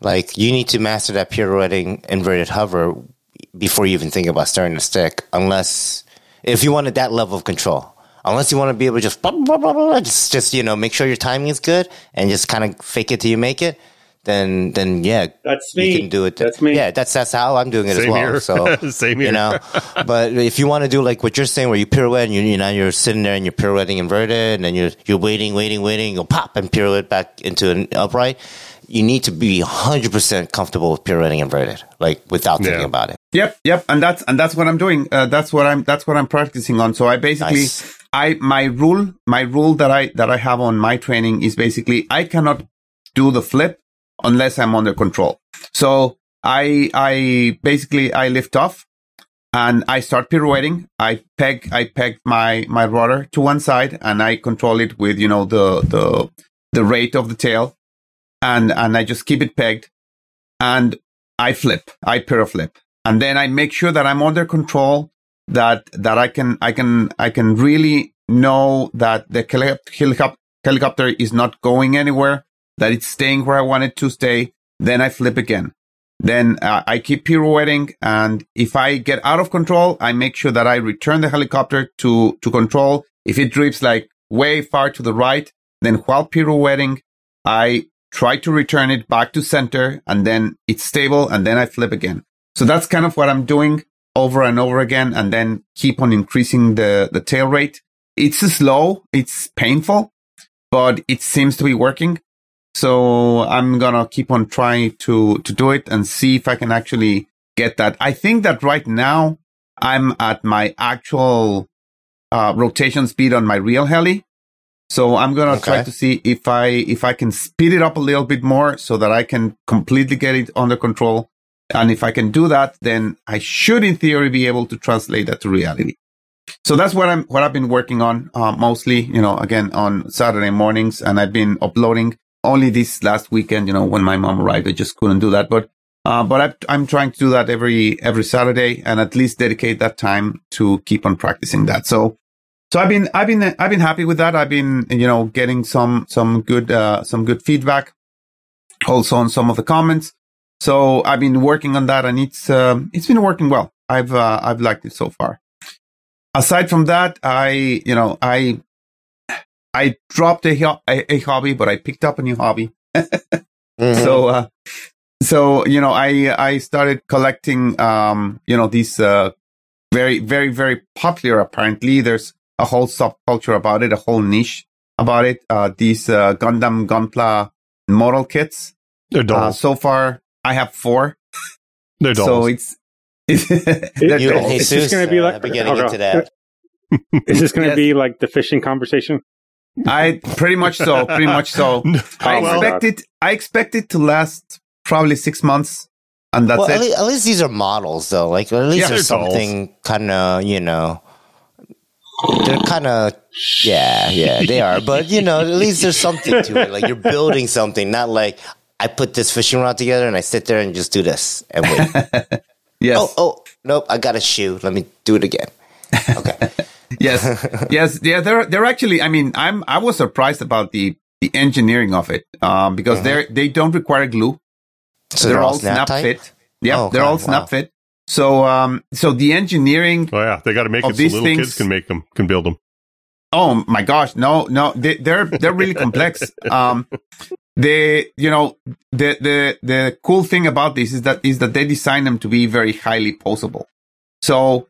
Like you need to master that pirouetting inverted hover before you even think about starting to stick, unless if you wanted that level of control. Unless you want to be able to just blah, blah, blah, just just you know make sure your timing is good and just kind of fake it till you make it then then yeah, that's me. You can do it. That's me. Yeah, that's that's how I'm doing it Same as well. Here. So Same here. You know, but if you want to do like what you're saying, where you pirouette and you, you know you're sitting there and you're pirouetting inverted, and then you're you're waiting, waiting, waiting, you'll pop and pirouette back into an upright. You need to be 100% comfortable with pirouetting inverted, like without thinking yeah. about it. Yep, yep, and that's and that's what I'm doing. Uh, that's what I'm that's what I'm practicing on. So I basically nice. I my rule my rule that I that I have on my training is basically I cannot do the flip unless I'm under control. So I, I basically, I lift off and I start pirouetting. I peg, I peg my, my rudder to one side and I control it with, you know, the, the, the rate of the tail and, and I just keep it pegged and I flip, I piro flip and then I make sure that I'm under control that, that I can, I can, I can really know that the helicopter, is not going anywhere, that it's staying where I want it to stay. Then I flip again. Then uh, I keep pirouetting. And if I get out of control, I make sure that I return the helicopter to, to control. If it drifts like way far to the right, then while pirouetting, I try to return it back to center and then it's stable and then I flip again. So that's kind of what I'm doing over and over again and then keep on increasing the, the tail rate. It's slow. It's painful, but it seems to be working. So I'm going to keep on trying to, to do it and see if I can actually get that. I think that right now I'm at my actual uh, rotation speed on my real heli. So I'm going to okay. try to see if I, if I can speed it up a little bit more so that I can completely get it under control. And if I can do that, then I should in theory be able to translate that to reality. So that's what I'm, what I've been working on, uh, mostly, you know, again on Saturday mornings and I've been uploading only this last weekend, you know, when my mom arrived, I just couldn't do that. But, uh, but I, am trying to do that every, every Saturday and at least dedicate that time to keep on practicing that. So, so I've been, I've been, I've been happy with that. I've been, you know, getting some, some good, uh, some good feedback also on some of the comments. So I've been working on that and it's, uh, it's been working well. I've, uh, I've liked it so far. Aside from that, I, you know, I, I dropped a, a, a hobby, but I picked up a new hobby. mm-hmm. So, uh, so, you know, I, I started collecting, um, you know, these, uh, very, very, very popular. Apparently there's a whole subculture about it, a whole niche about it. Uh, these, uh, Gundam Gunpla model kits. They're dolls. Uh, so far I have four. They're dolls. So it's, it's, you and Jesus, going to be like, uh, beginning into that. Is this going to yes. be like the fishing conversation? I pretty much so, pretty much so. I well, expect it. I expect it to last probably six months, and that's well, it. At least, at least, these are models, though. Like at least yeah, there's something kind of you know. They're kind of yeah, yeah, they are. But you know, at least there's something to it. Like you're building something, not like I put this fishing rod together and I sit there and just do this and wait. yes. Oh, oh, nope. I got a shoe. Let me do it again. Okay yes, yes, yeah. They're they're actually. I mean, I'm I was surprised about the the engineering of it um, because mm-hmm. they they don't require glue. So they're, they're all snap, snap fit. Yeah, oh, they're all snap wow. fit. So um, so the engineering. Oh yeah, they got to make it so little things, kids can make them, can build them. Oh my gosh, no, no, they, they're they're really complex. Um, they, you know, the the the cool thing about this is that is that they design them to be very highly posable. So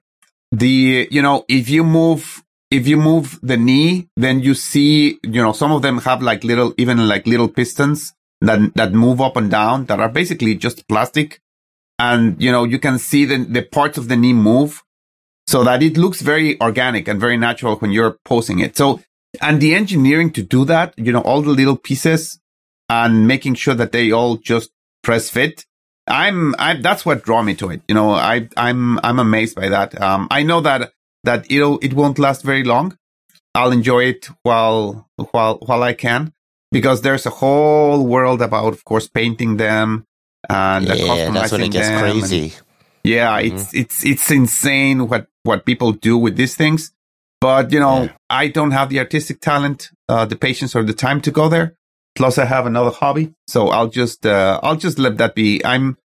the you know if you move if you move the knee then you see you know some of them have like little even like little pistons that that move up and down that are basically just plastic and you know you can see the, the parts of the knee move so that it looks very organic and very natural when you're posing it so and the engineering to do that you know all the little pieces and making sure that they all just press fit I'm, I, that's what draw me to it. You know, I, I'm, I'm amazed by that. Um, I know that, that it'll, it won't last very long. I'll enjoy it while, while, while I can because there's a whole world about, of course, painting them and yeah, that's when it gets crazy. And, yeah, mm-hmm. it's, it's, it's insane what, what people do with these things. But, you know, yeah. I don't have the artistic talent, uh, the patience or the time to go there. Plus, I have another hobby, so I'll just uh, I'll just let that be. I'm.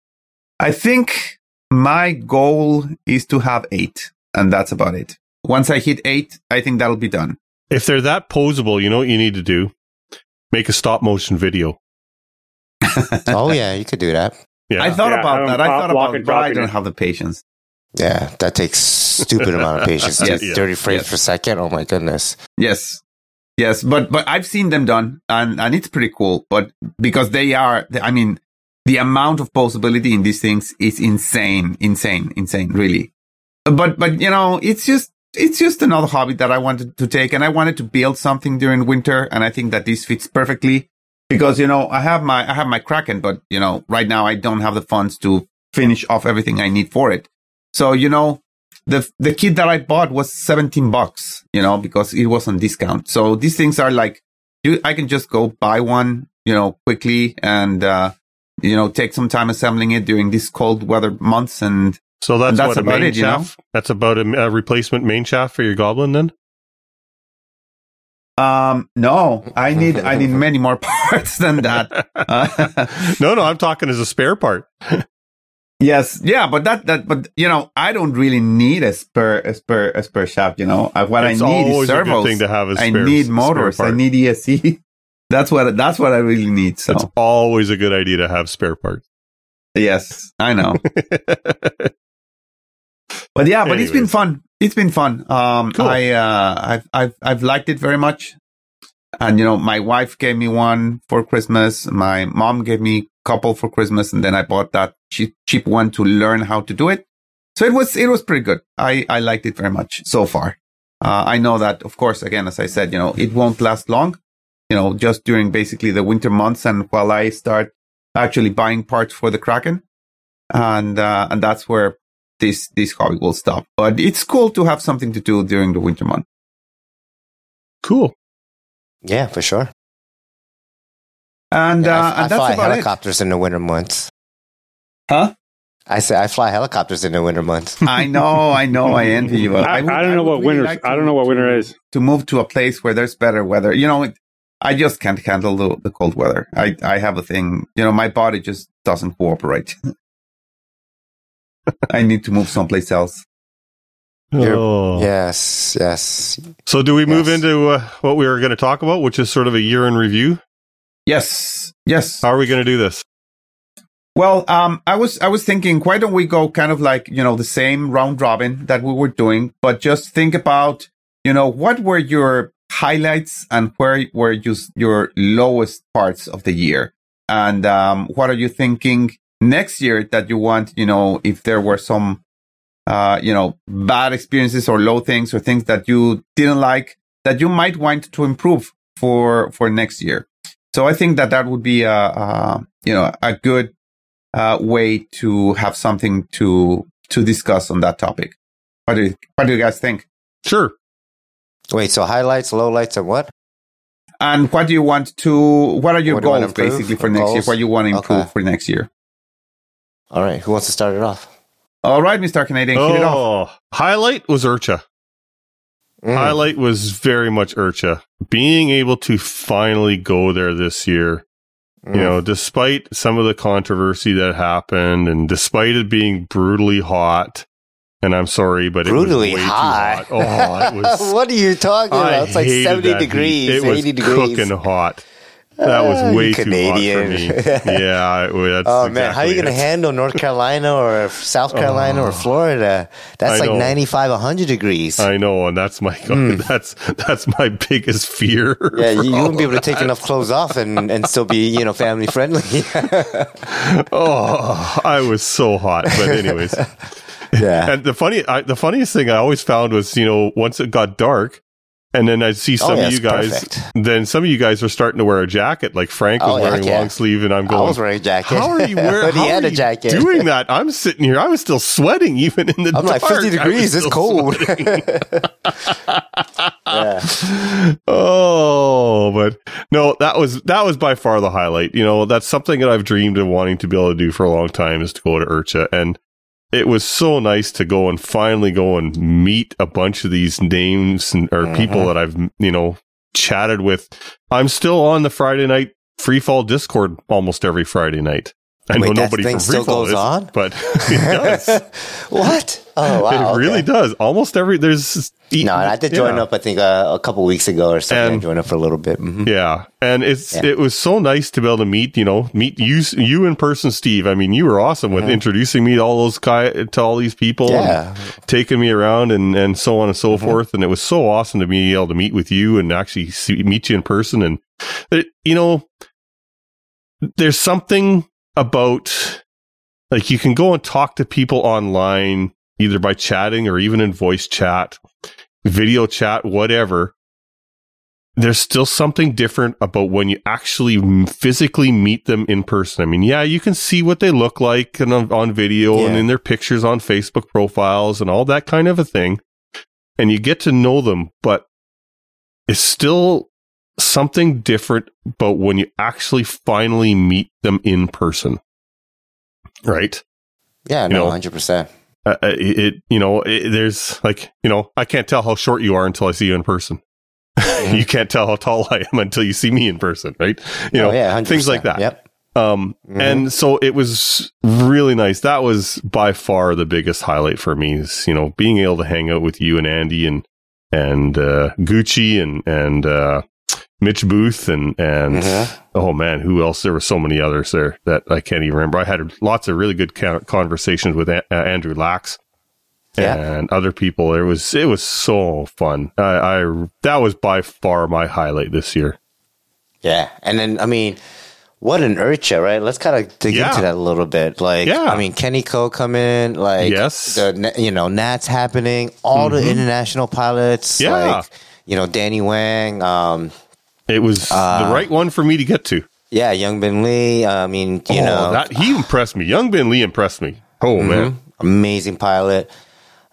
I think my goal is to have eight, and that's about it. Once I hit eight, I think that'll be done. If they're that posable, you know what you need to do? Make a stop motion video. oh yeah, you could do that. Yeah, I thought yeah, about that. I thought about it, but I don't have the patience. Yeah, that takes stupid amount of patience. yes. Thirty frames yes. per second. Oh my goodness. Yes, Yes, but but I've seen them done, and and it's pretty cool. But because they are, I mean, the amount of possibility in these things is insane, insane, insane, really. But but you know, it's just it's just another hobby that I wanted to take, and I wanted to build something during winter, and I think that this fits perfectly because you know I have my I have my Kraken, but you know right now I don't have the funds to finish off everything I need for it. So you know the the kit that I bought was 17 bucks, you know, because it was on discount. So these things are like you I can just go buy one, you know, quickly and uh you know take some time assembling it during these cold weather months and So that's, And that's what a about it, you know? That's about a, a replacement main shaft for your goblin then. um no, I need I need many more parts than that. Uh, no, no, I'm talking as a spare part. Yes, yeah, but that that but you know I don't really need a spare a spare a spare shaft. You know, Uh, what It's I need is always a good servos. thing to have a I need motors. I need ESC. That's what that's what I really need. So It's always a good idea to have spare parts. yes, I know. But yeah, but it's been fun. It's been fun. Um, Cool. I uh, I've I've I've liked it very much. And you know, my wife gave me one for Christmas. My mom gave me a couple for Christmas, and then I bought that cheap cheap one to learn how to do it. So it was it was pretty good. I I liked it very much so far. Uh, I know that, of course, again, as I said, you know, it won't last long. You know, just during basically the winter months, and while I start actually buying parts for the Kraken, and uh, and that's where this this hobby will stop. But it's cool to have something to do during the winter month. Cool. Yeah, for sure. And Yeah, uh, I, I that's fly about it. helicopters in the winter months. Huh? I say I fly helicopters in the winter months. I know, I know, I envy you. I, would- I don't know would what really winter. like I don't know what winter is. To move to a place where there's better weather. You know, I just can't handle the, the cold weather. I I have a thing. You know, my body just doesn't cooperate. I need to move someplace else. You're- Oh. Yes, yes. So do we move Yes. into uh, what we were going to talk about, which is sort of a year in review? Yes, yes. How are we going to do this? Well, um, I was I was thinking, why don't we go kind of like you know the same round robin that we were doing, but just think about you know what were your highlights and where were you, your lowest parts of the year, and um, what are you thinking next year that you want? You know, if there were some uh, you know bad experiences or low things or things that you didn't like that you might want to improve for for next year. So I think that that would be a, a you know a good uh, way to have something to to discuss on that topic. What do you, what do you guys think? Sure. Wait, so highlights, lowlights, and what? And what do you want to? What are your What do you want goals basically for next year? Goals? What you want to improve Okay. for next year? All right, who wants to start it off? All right, Mr. Canadian, hit it off. Oh, highlight was IRCHA. Mm. Highlight was very much IRCHA. Being able to finally go there this year, Mm. you know, despite some of the controversy that happened and despite it being brutally hot, and I'm sorry, but brutally it was way hot. too hot. Oh, it was. what are you talking I about? It's like seventy that heat. degrees, It was eighty degrees. cooking hot. That was way too Canadian. hot for me. Yeah, Oh man, how are you going to handle North Carolina or South Carolina or Oh. Florida? That's I like know. 95, 100 degrees. I know, and that's my hmm. that's that's my biggest fear. Yeah, you, wouldn't be able to take enough clothes off and, and still be, you know, family friendly. oh, I was so hot. But anyways, yeah. and the funny, I, the funniest thing I always found was, you know, once it got dark, and then I'd see oh, some Oh, yeah, of you guys. perfect. Then some of you guys are starting to wear a jacket, like Frank was Oh, wearing yeah. long sleeve, and I'm going. I was wearing a jacket. How are you wearing? but he how had are a jacket. Doing that, I'm sitting here. I was still sweating, even in the I'm dark. like 50 degrees. It's cold. yeah. oh, but no, that was that was by far the highlight. You know, that's something that I've dreamed of wanting to be able to do for a long time is to go to IRCHA, and it was so nice to go and finally go and meet a bunch of these names and, or Mhm. people that I've you know chatted with. I'm still on the Friday night free fall Discord almost every Friday night. I Wait, know nobody thing from still goes is, on? but it does. what? Oh, wow. it really does. Almost every there's No, I did join yeah. up, I think, uh, a couple weeks ago or something. And- I joined up for a little bit. Mhm. Yeah, and it's Yeah. it was so nice to be able to meet you know meet you you in person, Steve. I mean, you were awesome with introducing me to all those guy to all these people, and Yeah. taking me around and and so on and so forth. And it was so awesome to be able to meet with you and actually see, meet you in person. And it, you know, there's something about like you can go and talk to people online either by chatting or even in voice chat, video chat, whatever. there's still something different about when you actually physically meet them in person. I mean, yeah, you can see what they look like and on, on video and in their pictures on Facebook profiles and all that kind of a thing. And you get to know them, but it's still something different but when you actually finally meet them in person. Right? Yeah, no, know, hundred percent. uh, it, you know it, there's like you know i can't tell how short you are until i see you in person Mm-hmm. you can't tell how tall i am until you see me in person right you know oh, yeah, 100%. things like that Yep. um Mhm. and so it was really nice that was by far the biggest highlight for me is you know being able to hang out with you and andy and and uh gucci and and uh mitch booth and and Mhm. oh man, who else? There were so many others there that I can't even remember. I had lots of really good conversations with a- uh, Andrew Lax Yeah. and other people. It was it was so fun. I, I that was by far my highlight this year. Yeah, and then I mean, what an IRCHA, right? Let's kind of dig Yeah. into that a little bit. Like, Yeah. I mean, Kenny Ko come in, like, Yes. the you know Nats happening, all the international pilots, Yeah. like you know Danny Wang, um, It was Uh, the right one for me to get to. yeah, Young Bin Lee. I mean, you oh, know, that he impressed me. Young Ben Lee impressed me. Oh man, amazing pilot.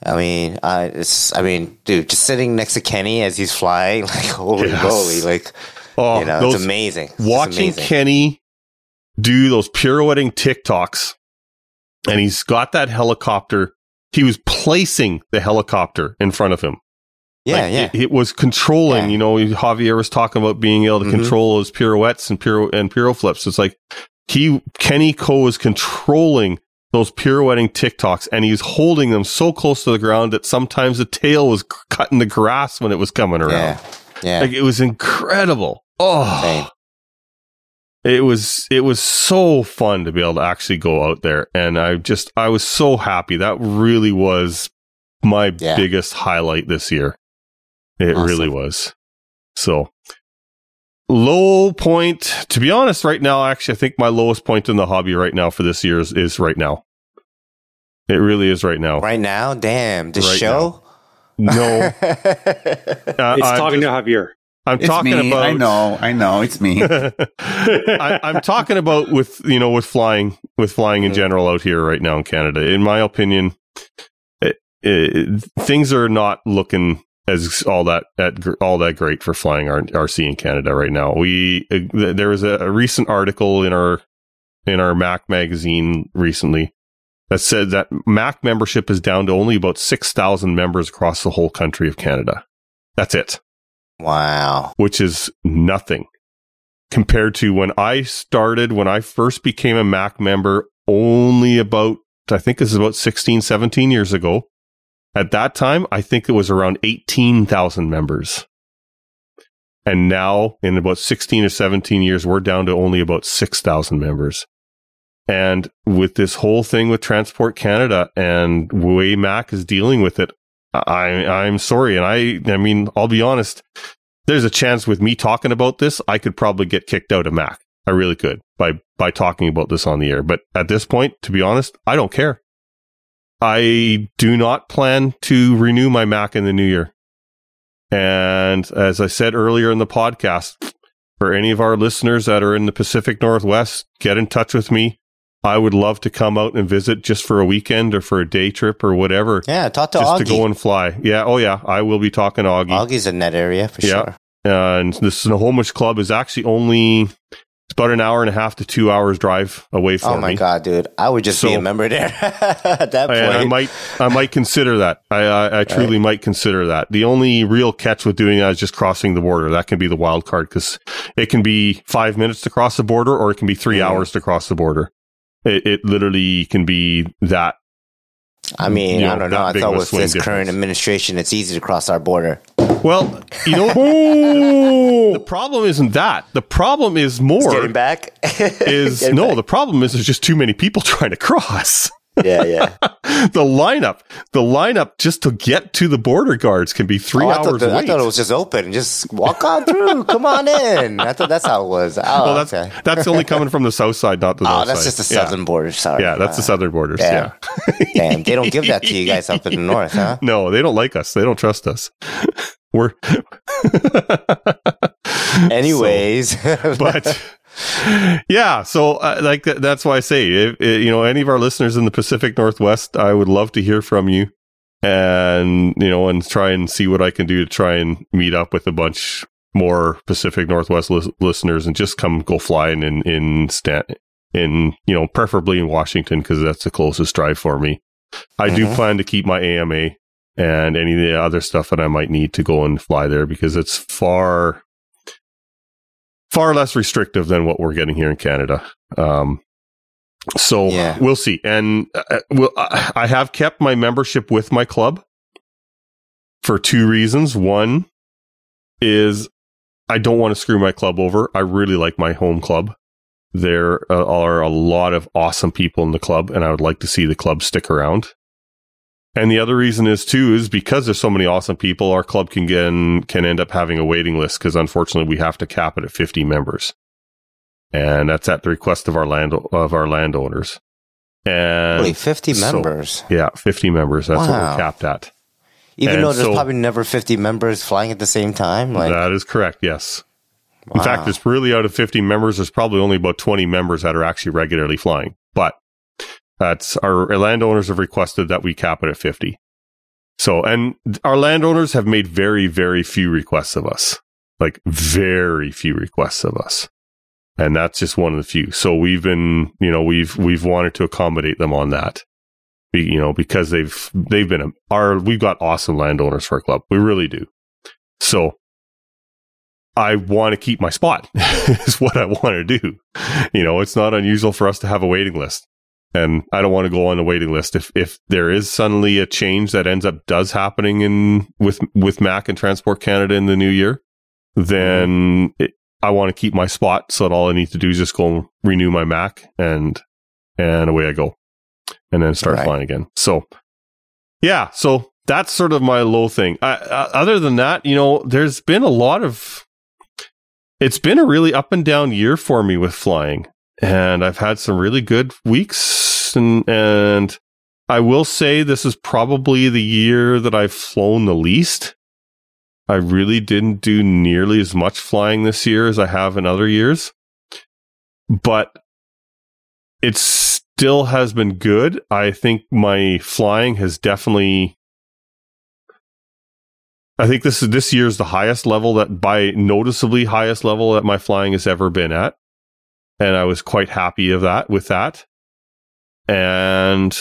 I mean, I it's I mean, dude, just sitting next to Kenny as he's flying, like holy Yes. moly, like oh, you know, those it's amazing. It's watching amazing. Kenny do those pirouetting TikToks, and he's got that helicopter. He was placing the helicopter in front of him. Yeah, Like, yeah, It, it was controlling. Yeah. You know, Javier was talking about being able to Mhm. control his pirouettes and piro and piro flips. It's like he Kenny Ko was controlling those pirouetting TikToks, and he's holding them so close to the ground that sometimes the tail was c- cutting the grass when it was coming around. yeah, yeah. Like it was incredible. Oh, Same. it was it was so fun to be able to actually go out there, and I just I was so happy. That really was my Yeah. biggest highlight this year. It Awesome. really was. So low point. To be honest, right now, actually, I think my lowest point in the hobby right now for this year is, is right now. It really is right now. Right now, damn, the Right show. No, uh, It's I'm, talking to Javier. I'm It's talking me. about. I know. I know. It's me. I, I'm talking about with you know with flying with flying in Mhm. general out here right now in Canada. In my opinion, it, it, things are not looking as all that at all that great for flying RC in Canada right now. We uh, there was a, a recent article in our in our MAAC magazine recently that said that MAAC membership is down to only about six thousand members across the whole country of Canada. That's it wow. which is nothing compared to when I started, when I first became a MAAC member, only about, I think this is about 16, 17 years ago. At that time, I think it was around 18,000 members. And now, in about 16 or 17 years, we're down to only about 6,000 members. And with this whole thing with Transport Canada and way MAAC is dealing with it, I, I'm sorry. And I, I mean, I'll be honest there's a chance with me talking about this, I could probably get kicked out of MAAC. I really could by by talking about this on the air. But at this point, to be honest, I don't care. I do not plan to renew my MAAC in the new year. And as I said earlier in the podcast, for any of our listeners that are in the Pacific Northwest, get in touch with me. I would love to come out and visit just for a weekend or for a day trip or whatever. Yeah, talk to just Augie. to go and fly. Yeah. Oh, yeah. I will be talking to Augie. Augie's in that area for Yeah. sure. and the Snohomish Club is actually only it's about an hour and a half to two hours drive away from Oh my me. god, dude! I would just be a member there at that point. I, I might, I might consider that. I, I, I truly might consider that. The only real catch with doing that is just crossing the border. That can be the wild card because it can be five minutes to cross the border, or it can be 3 Mhm. hours to cross the border. It, it literally can be that. I mean, you know, I don't know. I thought with this current administration, it's easy to cross our border. Well, you know, the problem isn't that. The problem is It's more getting back is Getting no. back. The problem is there's just too many people trying to cross. yeah, yeah. the lineup, the lineup just to get to the border guards can be three Oh, I, thought hours the- I thought it was just open. Just walk on through. Come on in. I thought that's how it was. Oh, well, that's okay. that's only coming from the south side, not the north. Oh, that's side. just the Yeah. southern border. Sorry. Yeah, that's the Uh, southern borders. damn. Yeah. Damn, they don't give that to you guys up in the north, huh? No, they don't like us. They don't trust us. We're Anyways, but yeah, so uh, like that's why I say, if, if, you know, any of our listeners in the Pacific Northwest, I would love to hear from you, and you know, and try and see what I can do to try and meet up with a bunch more Pacific Northwest li- listeners, and just come go flying in in Stan- in you know, preferably in Washington because that's the closest drive for me. I mm-hmm. do plan to keep my AMA and any of the other stuff that I might need to go and fly there because it's far far less restrictive than what we're getting here in Canada. Um, so yeah. we'll see. And uh, we'll, uh, I have kept my membership with my club for two reasons. One is I don't want to screw my club over. I really like my home club. There uh, are a lot of awesome people in the club, and I would like to see the club stick around. And the other reason is too is because there's so many awesome people, our club can get can end up having a waiting list because unfortunately we have to cap it at 50 members, and that's at the request of our land of our landowners. And Wait, 50 so, members? Yeah, 50 members. That's wow. what we're capped at. Even and though there's so, probably never 50 members flying at the same time. Like that is correct. Yes. Wow. In fact, it's really out of 50 members, there's probably only about 20 members that are actually regularly flying. But that's our landowners have requested that we cap it at 50. So, and our landowners have made very, very few requests of us, like very few requests of us. And that's just one of the few. So we've been, you know, we've, we've wanted to accommodate them on that. you know, because they've, they've been our, we've got awesome landowners for our club. We really do. So I want to keep my spot is what I want to do. You know, it's not unusual for us to have a waiting list and I don't want to go on the waiting list. If if there is suddenly a change that ends up does happening in with with MAAC and Transport Canada in the new year, then it, I want to keep my spot. So that all I need to do is just go renew my MAAC and and away I go, and then start right. flying again. So yeah, so that's sort of my low thing. I, uh, other than that, you know, there's been a lot of. It's been a really up and down year for me with flying and I've had some really good weeks and and I will say this is probably the year that I've flown the least. I really didn't do nearly as much flying this year as I have in other years. But it still has been good. I think my flying has definitely I think this is this year's the highest level that by noticeably highest level that my flying has ever been at and I was quite happy of that with that. And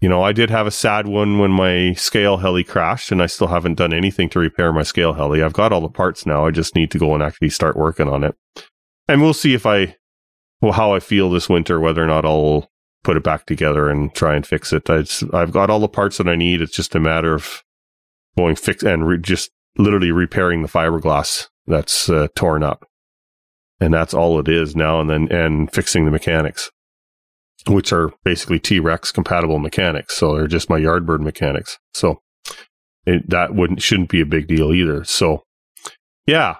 you know, I did have a sad one when my scale heli crashed, and I still haven't done anything to repair my scale heli. I've got all the parts now. I just need to go and actually start working on it. And we'll see if I, well, how I feel this winter, whether or not I'll put it back together and try and fix it. i have got all the parts that I need. It's just a matter of going fix and re- just literally repairing the fiberglass that's uh, torn up and that's all it is now and then and fixing the mechanics which are basically t-rex compatible mechanics. So they're just my yardbird mechanics. So it, that wouldn't shouldn't be a big deal either. So yeah.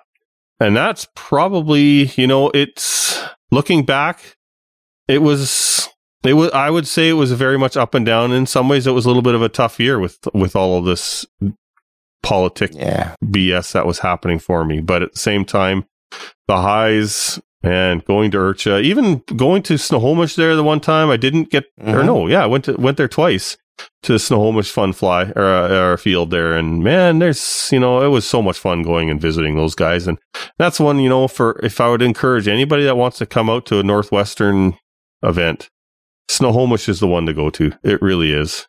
And that's probably you know it's looking back it was it was i would say it was very much up and down. In some ways it was a little bit of a tough year with with all of this politic yeah. bs that was happening for me. But at the same time the highs and going to IRCHA, even going to Snohomish there the one time I didn't get, mm-hmm. or no, yeah, I went to, went there twice to Snohomish Fun Fly or, uh, field there. And man, there's, you know, it was so much fun going and visiting those guys. And that's one, you know, for if I would encourage anybody that wants to come out to a Northwestern event, Snohomish is the one to go to. It really is.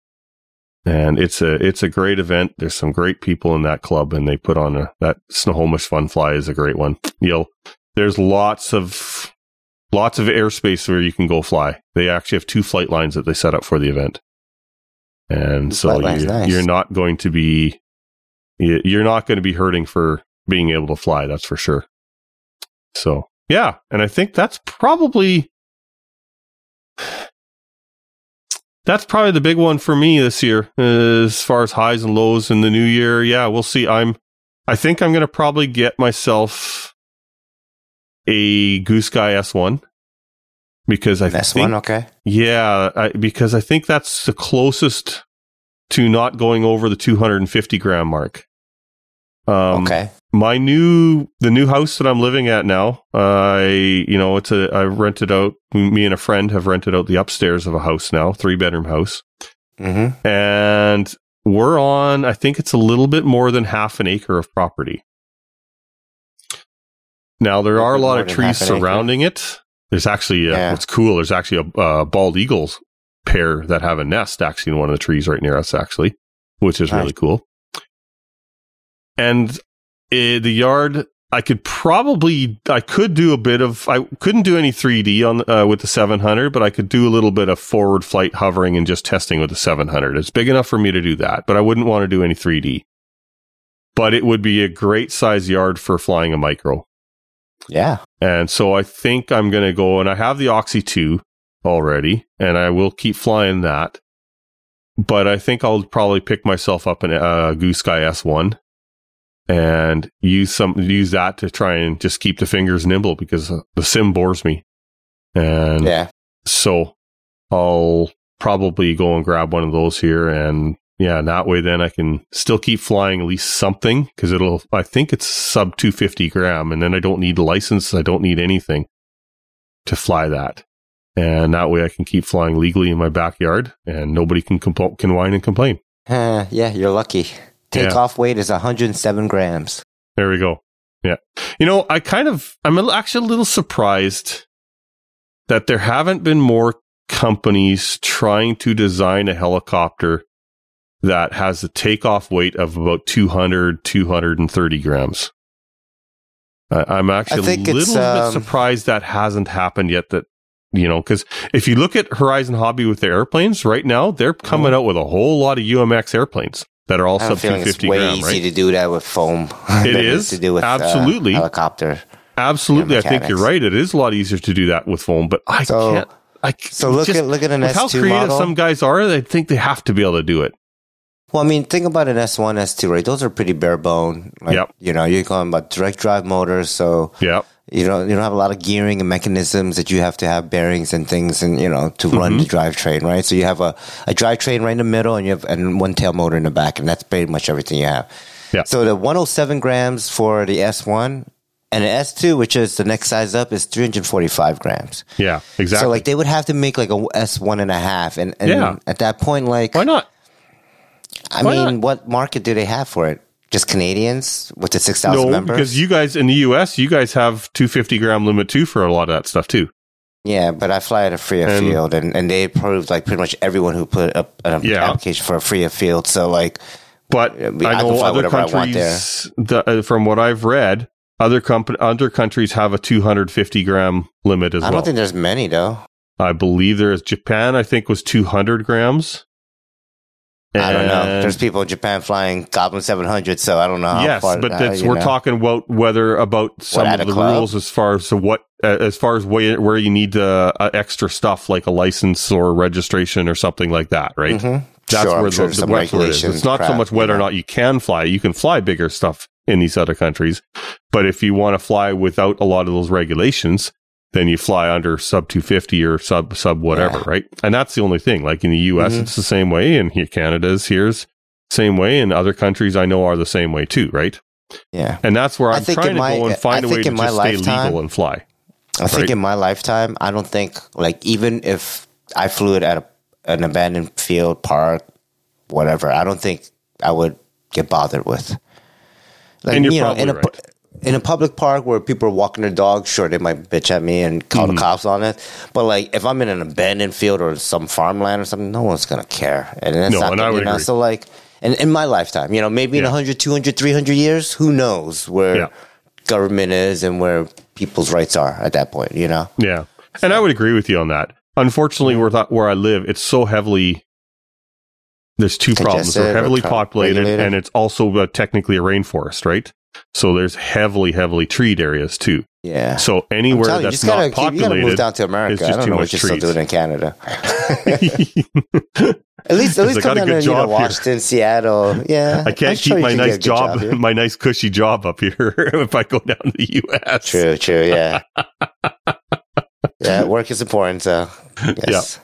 And it's a, it's a great event. There's some great people in that club and they put on a, that Snohomish Fun Fly is a great one. You'll, there's lots of lots of airspace where you can go fly. They actually have two flight lines that they set up for the event, and so you, nice. you're not going to be you're not going to be hurting for being able to fly. That's for sure. So yeah, and I think that's probably that's probably the big one for me this year as far as highs and lows in the new year. Yeah, we'll see. I'm I think I'm going to probably get myself a Goosky S1 because I S1, think, okay, yeah, I, because I think that's the closest to not going over the 250 gram mark. Um, okay, my new the new house that I'm living at now, I you know it's a I rented out. Me and a friend have rented out the upstairs of a house now, three bedroom house, Mm-hmm. and we're on. I think it's a little bit more than half an acre of property. Now there are a lot of trees an acre. surrounding it. There's actually uh, Yeah. what's cool. There's actually a uh, bald eagles pair that have a nest actually in one of the trees right near us actually, which is Nice. really cool. And uh, the yard, I could probably, I could do a bit of, I couldn't do any 3D on uh, with the 700, but I could do a little bit of forward flight hovering and just testing with the 700. It's big enough for me to do that, but I wouldn't want to do any 3D. But it would be a great size yard for flying a micro. Yeah. And so I think I'm going to go and I have the Oxy 2 already and I will keep flying that. But I think I'll probably pick myself up an uh, Goosky S1 and use some use that to try and just keep the fingers nimble because uh, the sim bores me. And Yeah. so I'll probably go and grab one of those here and yeah, that way then I can still keep flying at least something because it'll, I think it's sub 250 gram and then I don't need a license. I don't need anything to fly that. And that way I can keep flying legally in my backyard and nobody can compl- can whine and complain. Uh, yeah, you're lucky. Takeoff weight is 107 grams. There we go. Yeah. You know, I kind of, I'm actually a little surprised that there haven't been more companies trying to design a helicopter that has a takeoff weight of about 200, 230 grams. I I'm actually a little it's, bit um, surprised that hasn't happened yet. That, you know, because if you look at Horizon Hobby with their airplanes right now, they're coming out with a whole lot of UMX airplanes that are all I have a sub it's 250 way gram, easy right? to do that with foam. It is to do with uh, Absolutely. helicopter. Absolutely, I think you're right. It is a lot easier to do that with foam, but I So- can't. I So look just- at look at an with how S2 creative model. some guys are. They think they have to be able to do it. Well, I mean, think about an S1, S2, right? Those are pretty bare bone. Like, Yep. You know, you're going about direct drive motors, so Yeah, you know you don't have a lot of gearing and mechanisms that you have to have bearings and things, and you know to run Mm-hmm. the drivetrain, right? So you have a a drivetrain right in the middle, and you have and one tail motor in the back, and that's pretty much everything you have. Yeah. So the 107 grams for the S1 and the S2, which is the next size up, is 345 grams. yeah, exactly. So like they would have to make like a S one and a half, and, and Yeah. at that point, like Why not? I Why mean, what market do they have for it? Just Canadians with the six thousand No, members? because you guys in the U.S. you guys have 250 gram limit too for a lot of that stuff too. yeah, but I fly at a free And- field, and, and they approved like pretty much everyone who put up an Yeah. application for a free field. So like, But I I can know other I want countries, the, uh, from what I've read, other comp- other countries have a 250 gram limit as I well. I don't think there's many though. I believe there is Japan. I think was 200 grams. I don't know. There's people in Japan flying Goblin seven hundred, so I don't know. How yes, far, but uh, that's we're know. talking about whether about some at of the club? rules as far as to what uh, as far as where, where you need uh, uh, extra stuff like a license or registration or something like that, right? Mhm. That's Sure, where sure the, the some that's where it is. regulations, It's not so much whether you or not you can fly. You can fly bigger stuff in these other countries, but if you want to fly without a lot of those regulations, then you fly under sub 250 or sub sub whatever, Yeah. right? And that's the only thing. Like in the US, Mhm. it's the same way, and here Canada's here's same way, and other countries I know are the same way too, right? Yeah, And that's where I'm trying to my- go and find I a way to just stay legal and fly. I think Right. in my lifetime, I don't think like even if I flew it at a, an abandoned field, park, whatever, I don't think I would get bothered with. Like And you're you know, in probably pu- in a public park where people are walking their dogs, sure they might bitch at me and call Mm-hmm. the cops on it. But like if I'm in an abandoned field or some farmland or something, no one's gonna care. And it's No, not and I you would know, agree. so like in, in my lifetime, you know, maybe in 100, 200, 300 years, who knows where Yeah. government is and where people's rights are at that point, you know? Yeah, and I would agree with you on that. Unfortunately, where th- where I live, it's so heavily. There's two problems. They're heavily populated, regulated? and it's also uh, technically a rainforest, right? So there's heavily, heavily treed areas too. Yeah. So anywhere you, that's just gotta, not keep, you move populated, down to it's America. just I don't know what you're still doing in Canada. I At least, at I least come down to you know, job here. Washington, Seattle. Yeah, I'm can't sure keep you my can nice good job, my nice cushy job up here if I go down to the U.S. True, true. Yeah, yeah. Work is important. So, yes.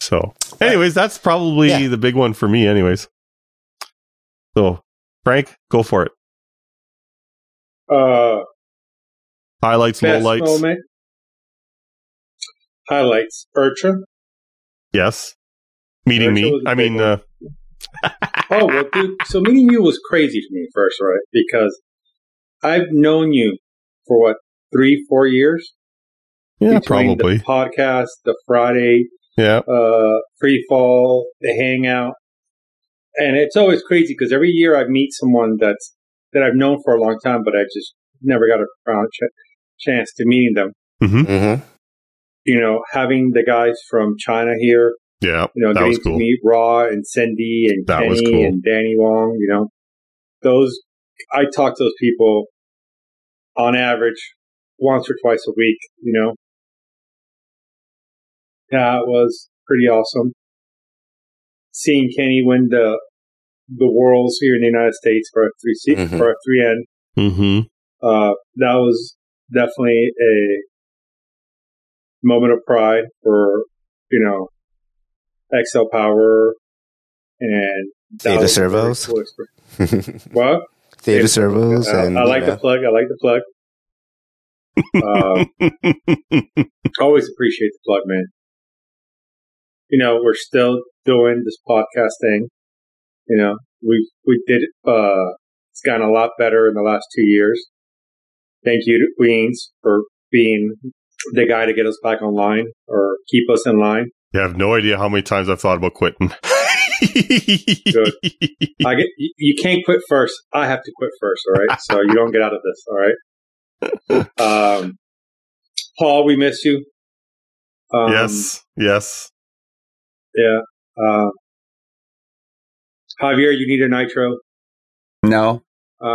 So, anyways, that's probably Yeah. the big one for me, anyways. So, Frank, go for it. Uh, Highlights, best lowlights. moment. Highlights. IRCHA. Yes. Meeting me. I mean, uh, Oh well, dude. So meeting you was crazy for me first, right? Because I've known you for what three, four years. yeah, Between probably. the podcast, the Friday Yeah. uh, free fall, the hangout, and it's always crazy because every year I meet someone that's that I've known for a long time, but I just never got a uh, ch- chance to meeting them. Mm-hmm. You know, having the guys from China here, Yeah. you know, that getting was to meet Raw and Cindy and That Kenny was cool. and Danny Wong, you know, those, I talk to those people on average once or twice a week, you know. That was pretty awesome. Seeing Kenny win the, the Worlds here in the United States for a three C Mhm. for a three N, Mm-hmm. uh, that was definitely a moment of pride for, you know, XLPower and Theta was a very servos. cool. What? Theta servos. I, and, I like you the plug. I like the plug. um, always appreciate the plug, man. You know, we're still doing this podcast thing. You know, we we did. Uh, it's gotten a lot better in the last two years. Thank you to Queens for being the guy to get us back online or keep us in line. You have no idea how many times I've thought about quitting. Good. I get you, you can't quit first. I have to quit first. All right, so you don't get out of this. All right. Um, Paul, we miss you. Um, yes. Yes. Yeah. Uh, Javier, you need a nitro. No.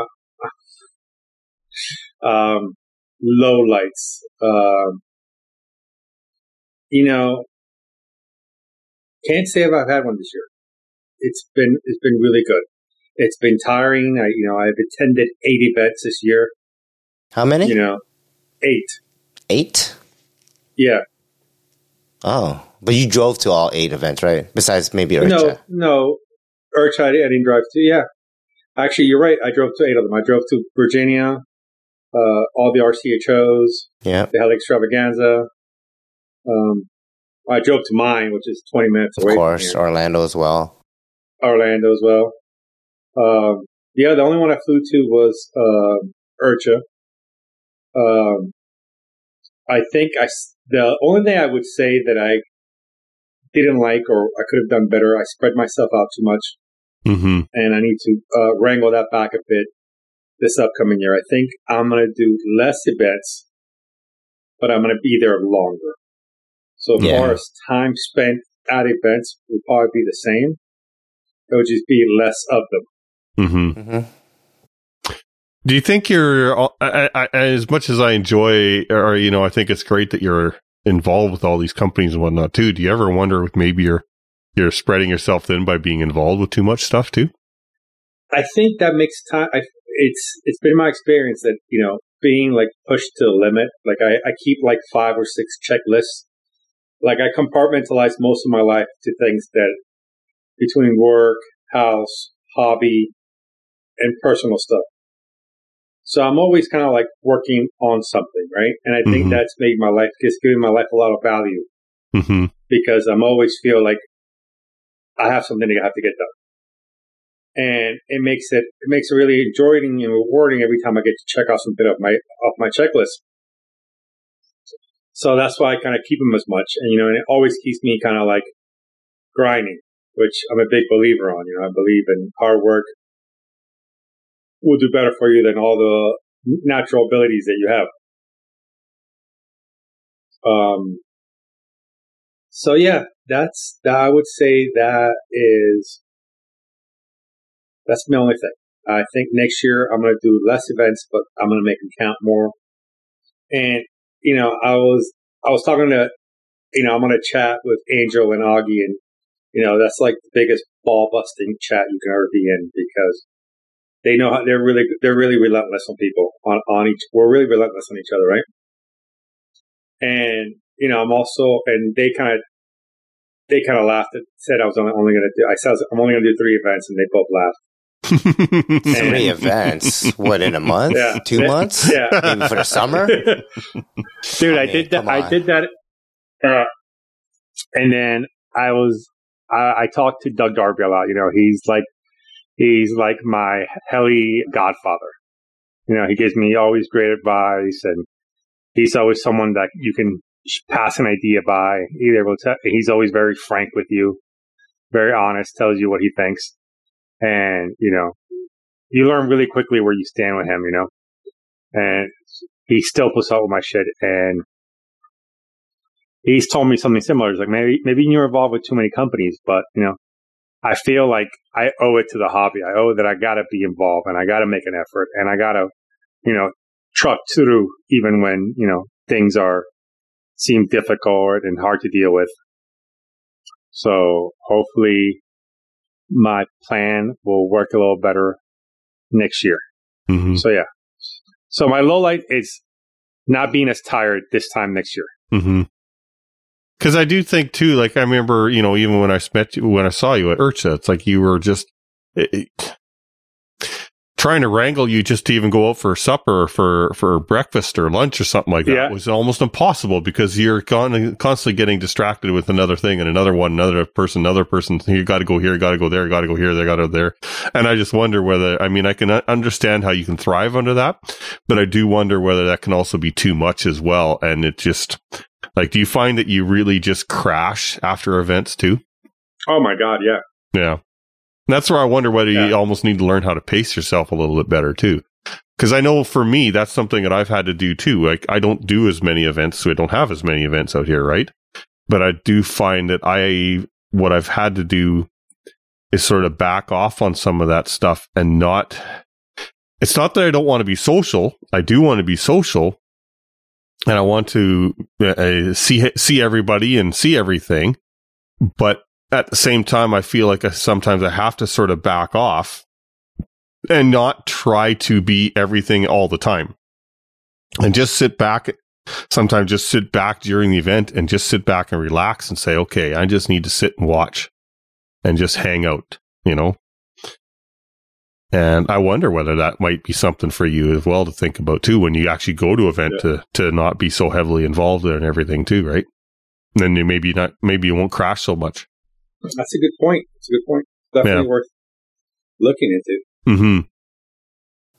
Um, low lights. Um, you know, can't say if I've had one this year. It's been it's been really good. It's been tiring. I you know I've attended eight events this year. How many? You know, eight. Eight. Yeah. Oh, but you drove to all eight events, right? Besides maybe No, IRCHA. I didn't drive to. Yeah. Actually, you're right. I drove to eight of them. I drove to Virginia, uh, all the RCHOs, Yeah, the Heli Extravaganza. Um, I drove to mine, which is 20 minutes of away Of course. Orlando as well. Orlando as well. Um, yeah, the only one I flew to was um IRCHA. Um, I think I the only thing I would say that I didn't like or I could have done better, I spread myself out too much. Mm-hmm. and I need to uh, wrangle that back a bit this upcoming year. I think I'm going to do less events, but I'm going to be there longer. So as Yeah. far as time spent at events will probably be the same. It would just be less of them. Mm-hmm. Mm-hmm. Do you think you're I, I, I- as much as I enjoy, or you know, I think it's great that you're involved with all these companies and whatnot too. Do you ever wonder if maybe you're you're spreading yourself thin by being involved with too much stuff too? I think that makes time. I, it's it's been my experience that you know being like pushed to the limit. Like I, I keep like five or six checklists. Like I compartmentalize most of my life to things that between work, house, hobby, and personal stuff. So I'm always kind of like working on something, right? And I think Mhm. that's made my life, just giving my life a lot of value Mm-hmm. because I'm always feel like I have something that I have to get done. And it makes it, it makes it really enjoying and rewarding every time I get to check off some bit of my, off my checklist. So that's why I kind of keep them as much. And, you know, and it always keeps me kind of like grinding, which I'm a big believer on. You know, I believe in hard work will do better for you than all the natural abilities that you have. Um, so yeah, that's, that I would say that is, that's my only thing. I think next year I'm going to do less events, but I'm going to make them count more. And, you know, I was, I was talking to, you know, I'm going to chat with Angel and Augie and, you know, that's like the biggest ball busting chat you can ever be in because they know how they're really, they're really relentless on people on, on each, we're really relentless on each other, right? And, you know, I'm also, and they kind of, they kind of laughed and said I was only, only going to do, I said I was- I'm only going to do three events and they both laughed. Three events. What in a month? Yeah. Two Yeah. months? Yeah. Maybe for the summer? dude. I, I mean, did that. I did that, uh, and then I was. I, I talked to Doug Darby a lot. You know, he's like he's like my heli godfather. You know, he gives me always great advice, and he's always someone that you can pass an idea by. Either will tell, he's always very frank with you, very honest, tells you what he thinks, and you know, you learn really quickly where you stand with him. You know, and he still puts up with my shit, and he's told me something similar. He's like, maybe maybe you're involved with too many companies, but you know, I feel like I owe it to the hobby. I owe that I got to be involved and I got to make an effort and I got to, you know, truck through even when you know things are seem difficult and hard to deal with. So hopefully, my plan will work a little better next year. hmm So yeah. So my low light is not being as tired this time next year. hmm Because I do think too, like I remember, you know, even when I met you, when I saw you at IRCHA, it's like you were just it- trying to wrangle you just to even go out for supper or for for breakfast or lunch or something like that Yeah. was almost impossible because you're con- constantly getting distracted with another thing and another one, another person, another person. You got to go here, got to go there, got to go here, they got to go there, and I just wonder whether I mean I can understand how you can thrive under that, but I do wonder whether that can also be too much as well, and it just like, do you find that you really just crash after events too? Oh my god, yeah. Yeah. That's where I wonder whether Yeah. you almost need to learn how to pace yourself a little bit better too. Cause I know for me, that's something that I've had to do too. Like I don't do as many events, so I don't have as many events out here, right? But I do find that I, what I've had to do is sort of back off on some of that stuff and not, it's not that I don't want to be social. I do want to be social and I want to uh, see, see everybody and see everything. But at the same time, I feel like I, sometimes I have to sort of back off and not try to be everything all the time and just sit back. Sometimes just sit back during the event and just sit back and relax and say, okay, I just need to sit and watch and just hang out, you know? And I wonder whether that might be something for you as well to think about too when you actually go to event to to not be so heavily involved in everything too, right? And then you maybe not maybe you won't crash so much. That's a good point. It's a good point. Definitely Yeah. worth looking into. Mm-hmm.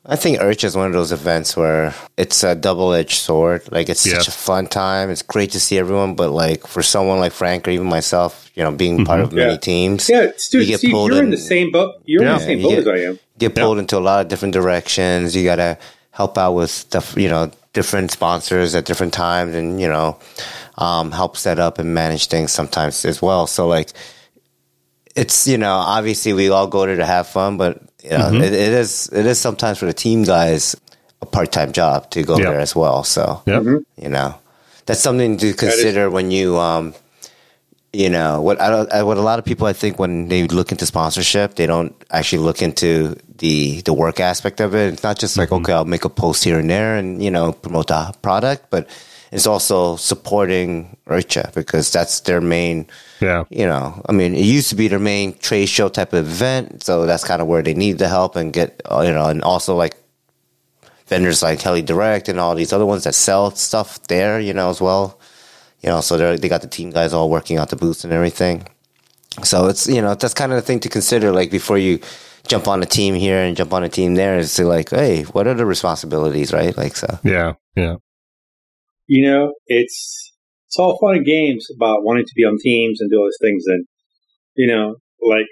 I think Urch is one of those events where it's a double edged sword. Like it's Yeah. such a fun time. It's great to see everyone, but like for someone like Frank or even myself, you know, being part of many teams, Yeah, Stu, You get Steve, pulled you're in in- the same boat. You're Yeah. in the same boat get- as I am. get Yeah. pulled into a lot of different directions. You got to help out with stuff, you know, different sponsors at different times and, you know, um, help set up and manage things sometimes as well. So, like, it's, you know, obviously we all go there to have fun, but, you know, Mm-hmm. it, it is, it is sometimes for the team guys a part time job to go Yeah. there as well. So, Yeah. you know, that's something to consider when you, um, you know what I don't, I- what a lot of people I think when they look into sponsorship they don't actually look into the the work aspect of it. It's not just like okay I'll make a post here and there and you know promote the product, but it's also supporting IRCHA because that's their main Yeah. you know, I mean, it used to be their main trade show type of event, so that's kind of where they need the help and get, uh, you know, and also like vendors like Heli Direct and all these other ones that sell stuff there, you know, as well. You know, so they they got the team guys all working out the booths and everything. So it's you know that's kind of the thing to consider, like before you jump on a team here and jump on a team there, is to like, hey, what are the responsibilities, right? Like so. Yeah. Yeah. You know, it's it's all fun and games about wanting to be on teams and do all these things, and you know, like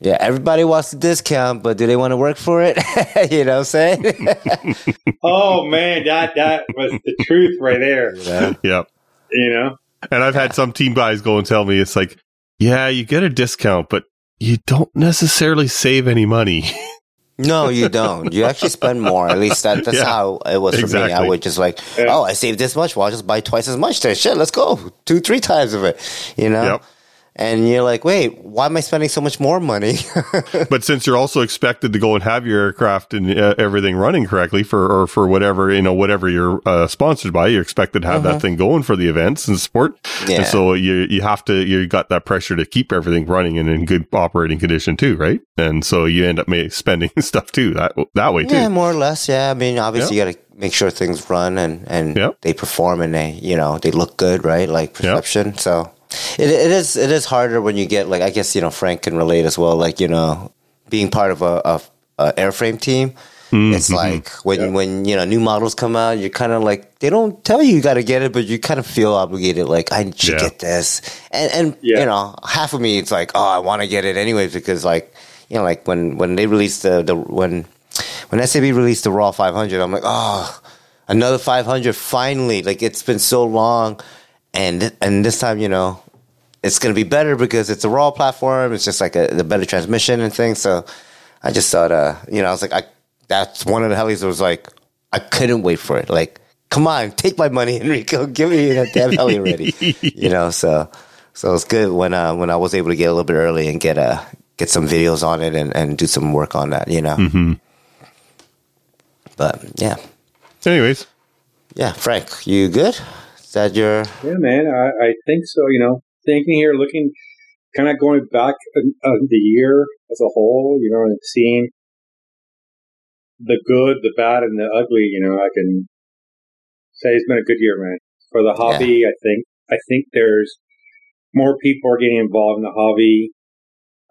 Yeah, everybody wants the discount, but do they want to work for it? you know what I'm saying? oh man, that that was the truth right there. You know? Yep. You know, And I've had some team guys go and tell me it's like, yeah, you get a discount, but you don't necessarily save any money. No, you don't. You actually spend more. At least that, that's Yeah, how it was for me. I would just like, Yeah. oh, I saved this much. Well, I'll just buy twice as much. Then shit, let's go two, three times of it. You know. Yep. And you're like, wait, why am I spending so much more money? but since you're also expected to go and have your aircraft and uh, everything running correctly for or for whatever you know whatever you're uh, sponsored by, you're expected to have Uh-huh. that thing going for the events and support. yeah. And so you you have to you got that pressure to keep everything running and in good operating condition too, right? And so you end up spending stuff too that that way too. Yeah, more or less. Yeah, I mean, obviously, you got to make sure things run and and they perform and they you know they look good, right? Like perception. So it it is it is harder when you get like I guess you know Frank can relate as well. Like you know being part of a, a, a airframe team. Mm-hmm. It's like when when you know new models come out, you're kind of like they don't tell you you got to get it, but you kind of feel obligated. Like I should Yeah. get this, and and Yeah. you know half of me it's like oh I want to get it anyways because like you know like when when they released the the when when SAB released the Raw 500, I'm like, oh, another 500 finally. Like it's been so long, and and this time, you know, it's gonna be better because it's a Raw platform. It's just like a the better transmission and things. So I just thought, uh, you know, I was like, I that's one of the helis that was like, I couldn't wait for it. Like, come on, take my money, Enrico, give me that damn heli already. you know, so so it's good when uh when I was able to get a little bit early and get uh get some videos on it and, and do some work on that, you know. Mm-hmm. But yeah, Anyways, yeah, Frank, you good? Is that your Yeah, man, I, I think so. You know, thinking here, looking, kind of going back uh, the year as a whole, you know, and seeing the good, the bad, and the ugly. You know, I can say it's been a good year, man. For the hobby, I think I think there's more people are getting involved in the hobby.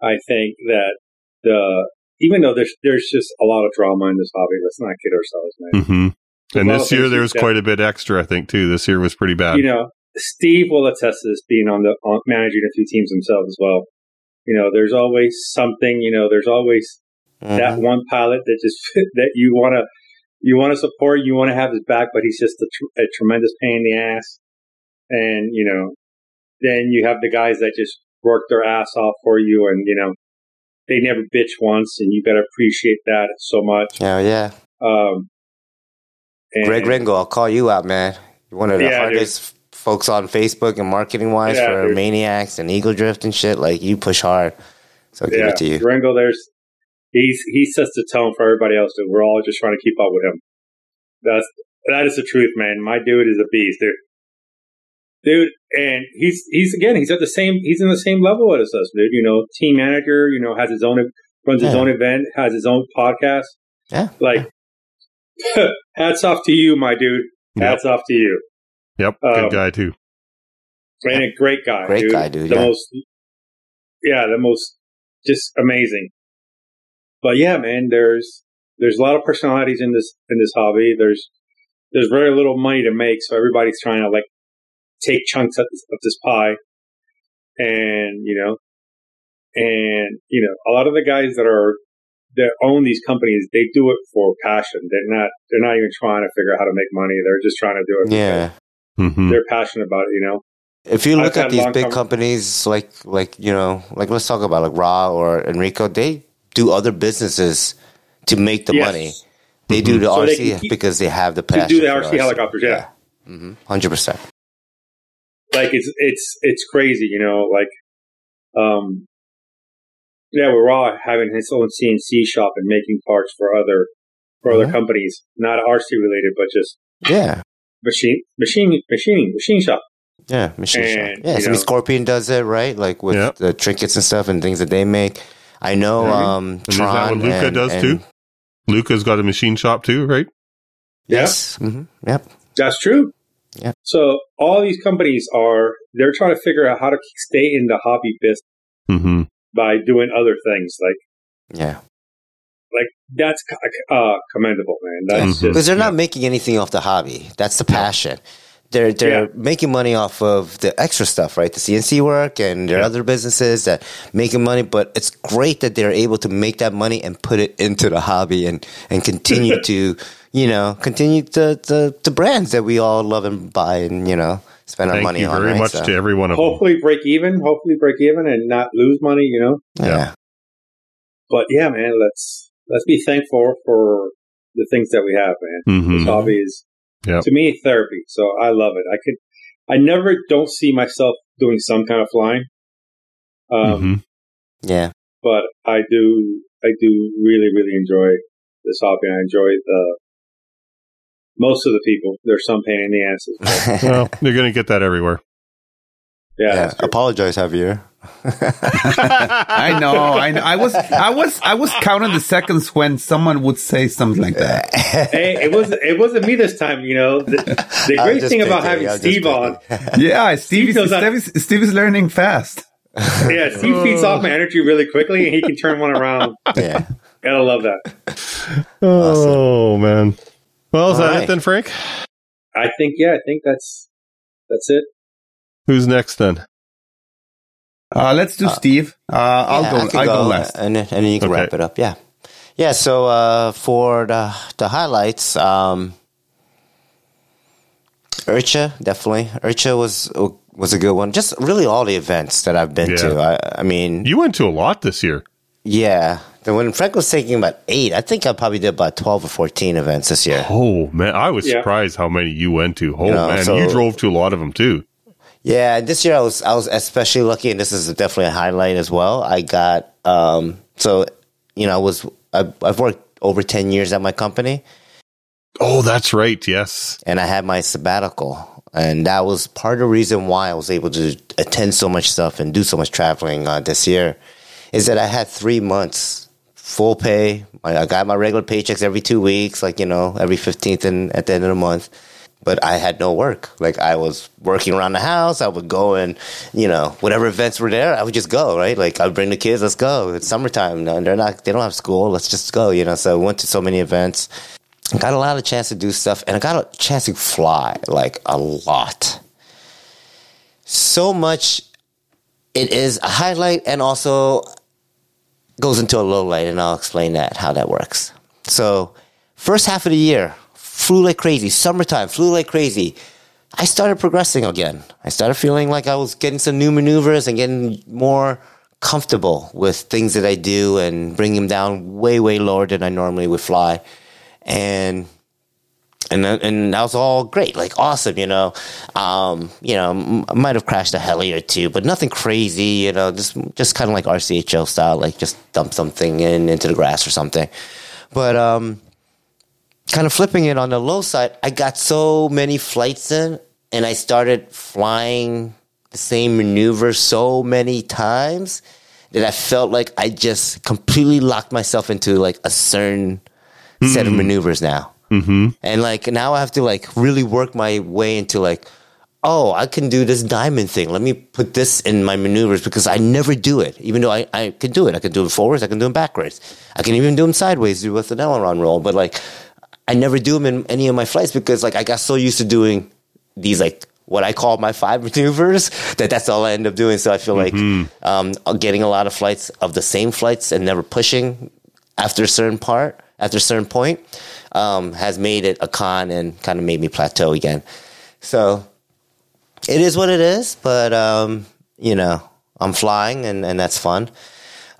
I think that the even though there's there's just a lot of drama in this hobby, let's not kid ourselves, man. hmm and this year there was quite a bit extra. I think too. This year was pretty bad. you know, Steve will attest to this being on the on managing a few teams himself as well. You know, there's always something. You know, there's always that Mhm. one pilot that just that you want to you want to support, you want to have his back, but he's just a, tr- a tremendous pain in the ass. And you know, then you have the guys that just work their ass off for you, and you know, they never bitch once, and you got to appreciate that so much. Yeah, yeah. Um, and- Greg Ringo, I'll call you out, man. You're one of the Yeah, dude. hardest folks on Facebook and marketing wise Yeah, for dude. maniacs and Egodrift and shit. Like you push hard. So I'll give it to you. Ringo, there's he's he sets the tone for everybody else. Dude. We're all just trying to keep up with him. That's that is the truth, man. My dude is a beast, dude. Dude, and he's he's again he's at the same he's in the same level as us, dude. You know, team manager, you know, has his own runs his own event, has his own podcast. Yeah. Like hats off to you, my dude. Yep. Hats off to you. Yep, Um, good guy too. And a great guy. Great dude. guy, dude, The yeah. most, yeah, the most, just amazing. But yeah, man, there's there's a lot of personalities in this in this hobby. There's there's very little money to make, so everybody's trying to like take chunks of this, of this pie, and you know, and you know, a lot of the guys that are that own these companies, they do it for passion. They're not they're not even trying to figure out how to make money. They're just trying to do it. because Yeah. hmm they're passionate about it. You know. If you I've look at these big conver- companies like like you know like let's talk about like Ra or Enrico, they do other businesses to make the Yes. money. They do the So RC can keep- because they have the To passion. do the for RC helicopters, yeah. hmm Hundred percent. like it's it's it's crazy, you know. Like, um, yeah, we're all having his own CNC shop and making parts for other for other Mhm. companies, not RC related, but just Yeah. machine machine machining machine shop. Yeah, machine shop. Yeah, you so know- Scorpion does it right, like with Yeah. the trinkets and stuff and things that they make. I know Mhm. um, And is that Tron what Luca and- does and- too? Luca's got a machine shop too, right? Yes. mm-hmm Yep. That's true. Yeah. So all these companies are they're trying to figure out how to stay in the hobby business hmm by doing other things. Like Yeah. like that's uh, commendable, man. That's Mhm. just Because they're not making anything off the hobby. That's the passion. They're they're Yeah. making money off of the extra stuff, right? The CNC work and their Yeah. other businesses that making money. But it's great that they're able to make that money and put it into the hobby and and continue to you know continue the, the the brands that we all love and buy and you know spend our Thank money you on. very right? much So, to every one of them. hopefully break even, hopefully break even, and not lose money. You know. yeah. but yeah, man, let's let's be thankful for the things that we have, man. This hmm hobby is Yep. to me therapy, so I love it. I could, I never don't see myself doing some kind of flying, Um, hmm Yeah. But I do, I do really, really enjoy this hobby. I enjoy the most of the people. There's some pain in the asses. Well, you're going to get that everywhere. Yeah, yeah. Apologize, Javier. I know, I know. I was, I was, I was counting the seconds when someone would say something like that. hey, it was it wasn't me this time. You know, the, the great just thing about having I'm Steve on. Yeah, Steve is, Steve is, Steve is learning fast. yeah, Steve feeds off my energy really quickly, and he can turn one around. yeah. Gotta love that. Oh, man. Well, is All that right. it then, Frank? I think, yeah, I think that's that's it. Who's next then? Uh, let's do Uh, Steve. Uh, I'll Yeah, go. I I'll go last. and then, and then you can Okay. wrap it up. Yeah, yeah. So uh, for the the highlights, um, IRCHA definitely. IRCHA was was a good one. Just really all the events that I've been Yeah. to. I, I mean, You went to a lot this year. yeah. And When Frank was taking about eight, I think I probably did about twelve or fourteen events this year. Oh, man. I was Yeah. surprised how many you went to. Oh, You know, man. so- you drove to a lot of them, too. Yeah, this year I was I was especially lucky, and this is definitely a highlight as well. I got um, so you know I was I, I've worked over ten years at my company, Oh, that's right. Yes. and I had my sabbatical, and that was part of the reason why I was able to attend so much stuff and do so much traveling uh, this year. Is that I had three months full pay. I, I got my regular paychecks every two weeks, like you know every fifteenth and at the end of the month. But I had no work. Like I was working around the house. I would go and, you know, whatever events were there, I would just go. Right, like I'd bring the kids. Let's go. It's summertime. No, they're not. They don't have school. Let's just go. You know. So I went to so many events. Got a lot of chance to do stuff, and I got a chance to fly like a lot. So much. It is a highlight, and also goes into a low light, and I'll explain that how that works. So, first half of the year flew like crazy. Summertime flew like crazy. I started progressing again. I started feeling like I was getting some new maneuvers and getting more comfortable with things that I do and bring them down way way lower than I normally would fly. And and and that was all great, like awesome, you know. Um, you know, I might have crashed a heli or two, but nothing crazy, you know. Just just kind of like RCHO style, like just dump something in into the grass or something. But um, kind of flipping it on the low side, I got so many flights in, and I started flying the same maneuver so many times that I felt like I just completely locked myself into like a certain set of maneuvers now. Mm-hmm. And like now I have to like really work my way into like, oh, I can do this diamond thing. Let me put this in my maneuvers because I never do it. Even though I, I can do it. I can do it forwards, I can do them backwards. I can even do them sideways with an aileron roll. But like I never do them in any of my flights because like I got so used to doing these like what I call my five maneuvers that that's all I end up doing. So I feel like um, getting a lot of flights of the same flights and never pushing after a certain part, after a certain point, um, has made it a con and kind of made me plateau again. So it is what it is, but um, you know, I'm flying and, and that's fun.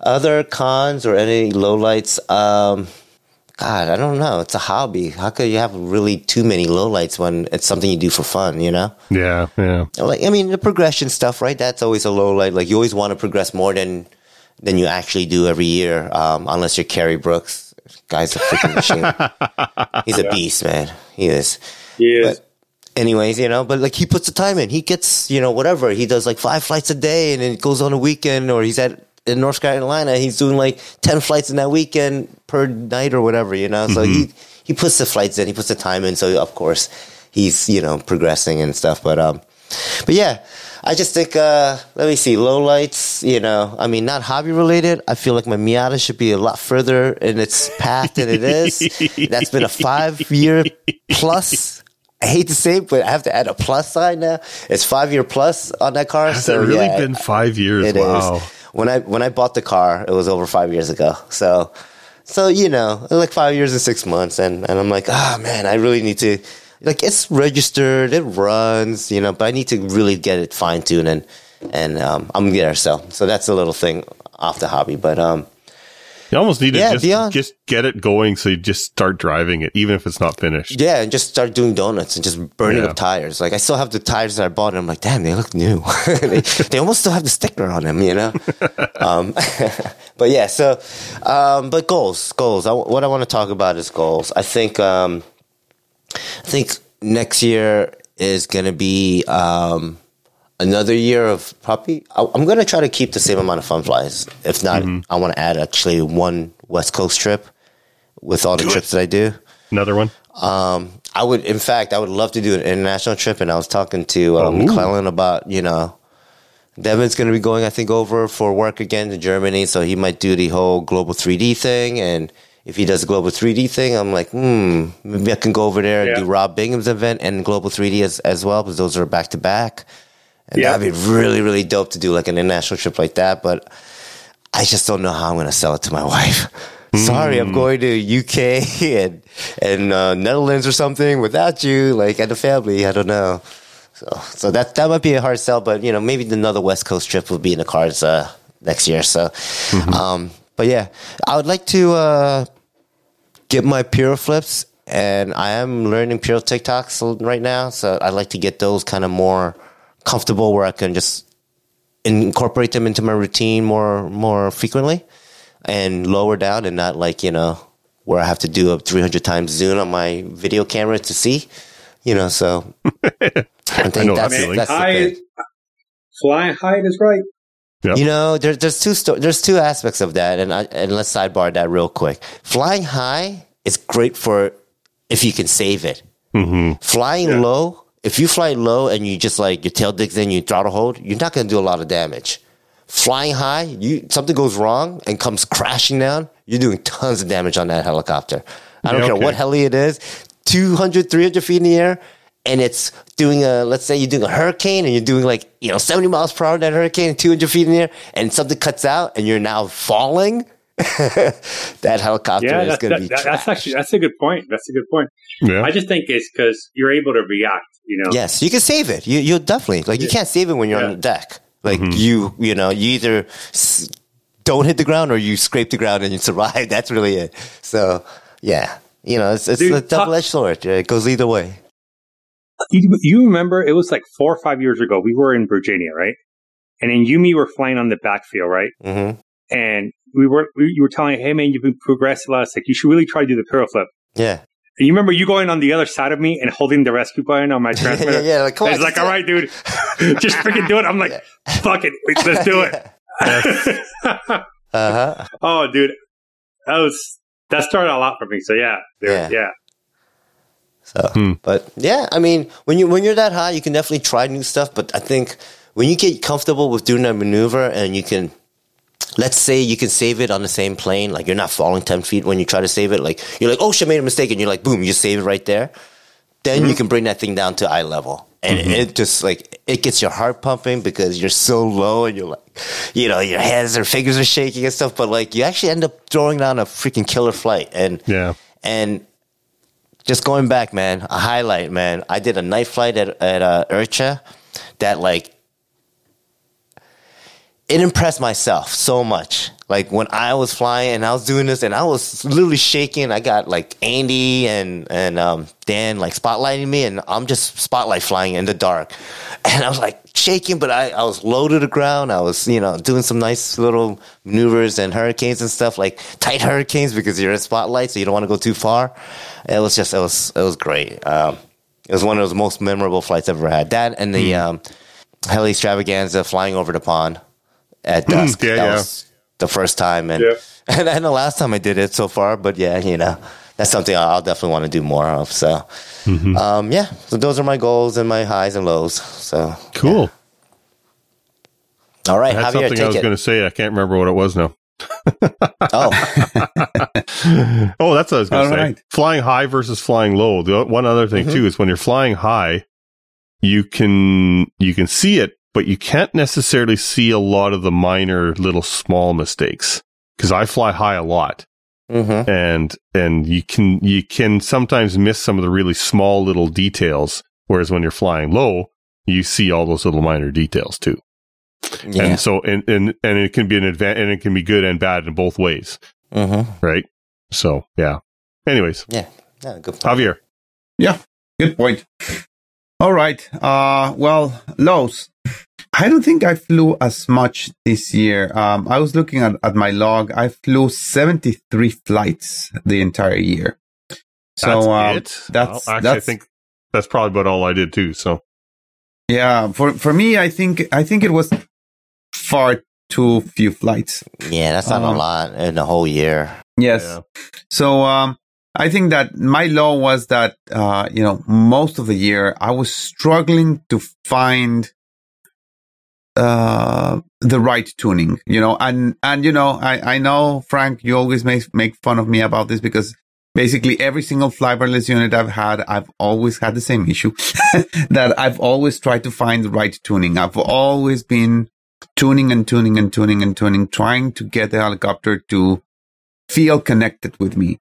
Other cons or any lowlights, um, God, I don't know. It's a hobby. How could you have really too many lowlights when it's something you do for fun, you know? Yeah. Yeah. Like I mean the progression stuff, right? That's always a low light. Like you always want to progress more than than you actually do every year, um, unless you're Kerry Brooks. Guy's a freaking machine. He's a beast, man. He is. He is. But anyways, you know, but like he puts the time in. He gets, you know, whatever. He does like five flights a day and then goes on a weekend or he's at in North Carolina, he's doing like ten flights in that weekend per night or whatever, you know. So he he puts the flights in, he puts the time in, so of course he's, you know, progressing and stuff. But um but yeah, I just think uh let me see, low lights, you know, I mean not hobby related. I feel like my Miata should be a lot further in its path than it is. That's been a five year plus I hate to say it, but I have to add a plus sign now. It's five year plus on that car. Has so it really yeah, been five years? it is. wow. When I when I bought the car, it was over five years ago. So so you know, like five years and six months, and and I'm like, ah man, I really need to like it's registered, it runs, you know, but I need to really get it fine tuned and and um, I'm there. So so that's a little thing off the hobby, but um. You almost need to Yeah, just, beyond- just get it going so you just start driving it, even if it's not finished. Yeah, and just start doing donuts and just burning Yeah. up tires. Like I still have the tires that I bought, and I'm like, damn, they look new. they, they almost still have the sticker on them, you know. um, but yeah, so um, but goals, goals. I, what I want to talk about is goals. I think um, I think next year is going to be um, another year of probably. I, I'm going to try to keep the same amount of fun flies. If not, I want to add actually one West Coast trip with all the trips that I do. Another one. Um, I would, in fact, I would love to do an international trip. And I was talking to um, Oh. McClellan about, you know, Devin's going to be going, I think, over for work again to Germany. So he might do the whole global 3D thing. And if he does the global 3D thing, I'm like, hmm, maybe I can go over there and Yeah. do Rob Bingham's event and global 3D as, as well, because those are back to back. And Yeah. that'd be really, really dope to do like an international trip like that. But I just don't know how I'm going to sell it to my wife. Sorry, I'm going to UK and and uh, Netherlands or something without you, like and the family. I don't know. So so that that might be a hard sell, but you know maybe another West Coast trip will be in the cards uh, next year. So, um, but yeah, I would like to uh, get my piro flips, and I am learning piro TikToks right now. So I'd like to get those kind of more comfortable, where I can just incorporate them into my routine more more frequently and lower down and not like you know where I have to do a 300 times zoom on my video camera to see you know so I think know that that's, feeling. that's the High, thing. flying height is right. Yep. You know, there, there's two sto- there's two aspects of that, and I, and let's sidebar that real quick. Flying high is great for if you can save it. Mm-hmm. Flying low, if you fly low and you just like your tail digs in, you throttle hold, you're not going to do a lot of damage. Flying high, you something goes wrong and comes crashing down, you're doing tons of damage on that helicopter. I don't Yeah, care okay. what heli it is, 200, 300 feet in the air, and it's doing a, let's say you're doing a hurricane and you're doing like, you know, 70 miles per hour that hurricane, 200 feet in the air, and something cuts out and you're now falling. that helicopter Yeah, is that's, going that, to be that- that's actually that's a good point. That's a good point. Yeah. I just think it's because you're able to react. You know. Yes, you can save it. You you'll definitely like you can't save it when you're on the deck. Like mm-hmm. you you know you either s- don't hit the ground or you scrape the ground and you survive. That's really it. So yeah, you know it's it's Dude, a double edged sword. It goes either way. You, you remember it was like four or five years ago. We were in Virginia, right? And then you and me were flying on the backfield, right? hmm And we were we, you were telling, hey man, you've been progressed a lot. It's like you should really try to do the piro flip. Yeah, And you remember you going on the other side of me and holding the rescue button on my transmitter? yeah. Like, come on, It's like, all right, dude, just freaking do it. I'm like, fuck it, let's do it. Uh huh. oh, dude, that was that started a lot for me. So yeah, dude, Yeah. yeah. So, Hmm. but yeah, I mean, when you when you're that high, you can definitely try new stuff. But I think when you get comfortable with doing that maneuver, and you can, let's say, you can save it on the same plane, like you're not falling ten feet when you try to save it. Like you're like, oh shit, I made a mistake, and you're like, boom, you save it right there. Then you can bring that thing down to eye level, and it just like it gets your heart pumping because you're so low, and you're like, you know, your hands or fingers are shaking and stuff. But like, you actually end up throwing down a freaking killer flight, and Yeah. and just going back, man, a highlight, man. I did a night flight at at uh, IRCHA that like it impressed myself so much. Like when I was flying and I was doing this and I was literally shaking. I got like Andy and and um, Dan like spotlighting me, and I'm just spotlight flying in the dark. And I was like shaking, but I, I was low to the ground. I was you know doing some nice little maneuvers and hurricanes and stuff like tight hurricanes because you're in spotlight, so you don't want to go too far. It was just it was it was great. Um, it was one of those most memorable flights I've ever had. That and the um, heli extravaganza flying over the pond at dusk. yeah, that yeah. was the first time, and, Yeah. and and the last time I did it so far. But yeah, you know, that's something I'll I'll definitely want to do more of. So, Mm-hmm. um, yeah. So those are my goals and my highs and lows. So, Cool. all right, I had Javier, something I was going to say. I can't remember what it was now. Oh, oh, that's what I was going to say. right. Flying high versus flying low. The one other thing Mhm. too is when you're flying high, you can you can see it, but you can't necessarily see a lot of the minor little small mistakes. Because I fly high a lot, hmm and and you can you can sometimes miss some of the really small little details. Whereas when you're flying low, you see all those little minor details too. yeah, And so, and, and, and it can be an advan and it can be good and bad in both ways. Mm-hmm. right? So yeah. Anyways, Yeah. Yeah. Good. Point. Javier. Yeah, good point. All right. Uh, well, Los, I don't think I flew as much this year. Um, I was looking at, at my log. I flew 73 flights the entire year. So, That's um, it. that's- Well, actually, that's- I think that's probably about all I did too. So yeah, for, for me, I think, I think it was far too few flights. Yeah, that's not Um, a lot in the whole year. Yes. Yeah. So, um, I think that my law was that, uh, you know, most of the year I was struggling to find, uh, the right tuning, you know, and, and, you know, I, I know, Frank, you always make, make fun of me about this because basically every single flybarless unit I've had, I've always had the same issue that I've always tried to find the right tuning. I've always been tuning and tuning and tuning and tuning, trying to get the helicopter to feel connected with me.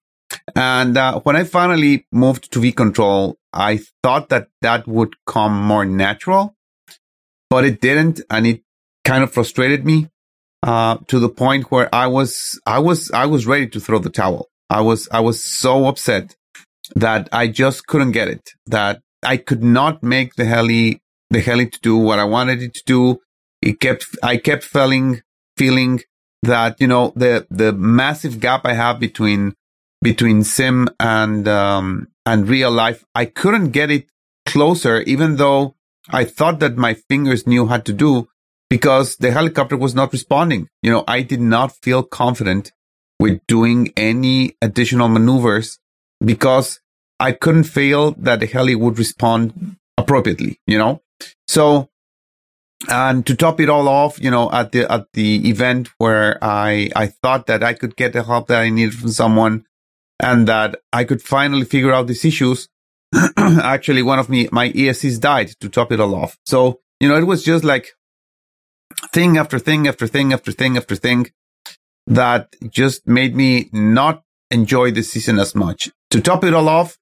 And uh, when I finally moved to V control, I thought that that would come more natural, but it didn't, and it kind of frustrated me uh, to the point where I was, I was, I was ready to throw the towel. I was, I was so upset that I just couldn't get it. That I could not make the heli, the heli to do what I wanted it to do. It kept, I kept feeling, feeling that you know the the massive gap I have between between sim and um, and real life. I couldn't get it closer, even though I thought that my fingers knew how to do, because the helicopter was not responding. You know, I did not feel confident with doing any additional maneuvers because I couldn't feel that the heli would respond appropriately. You know, so and to top it all off, you know, at the at the event where I I thought that I could get the help that I needed from someone, and that I could finally figure out these issues. Actually, one of me my ESCs died to top it all off. So you know, it was just like thing after thing after thing after thing after thing that just made me not enjoy the season as much. To top it all off,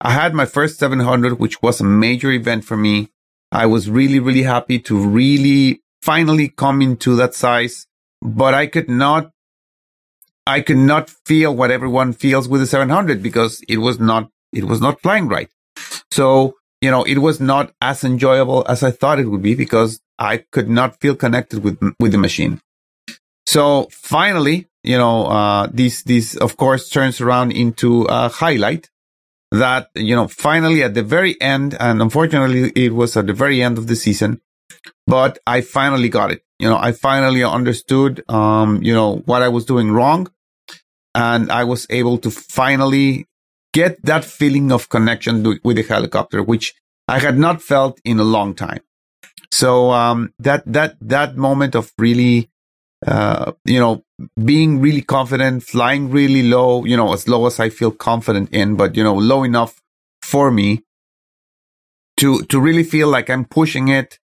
I had my first 700, which was a major event for me. I was really, really happy to really finally come into that size, but I could not, I could not feel what everyone feels with the 700 because it was not, it was not flying right. So, you know, it was not as enjoyable as I thought it would be because I could not feel connected with, with the machine. So finally, you know, uh, this, this of course turns around into a highlight that, you know, finally at the very end, and unfortunately it was at the very end of the season, but I finally got it. You know, I finally understood, um, you know, what I was doing wrong. And I was able to finally get that feeling of connection with the helicopter, which I had not felt in a long time. So, um, that, that, that moment of really, uh, you know, being really confident, flying really low, you know, as low as I feel confident in, but, you know, low enough for me to, to really feel like I'm pushing it,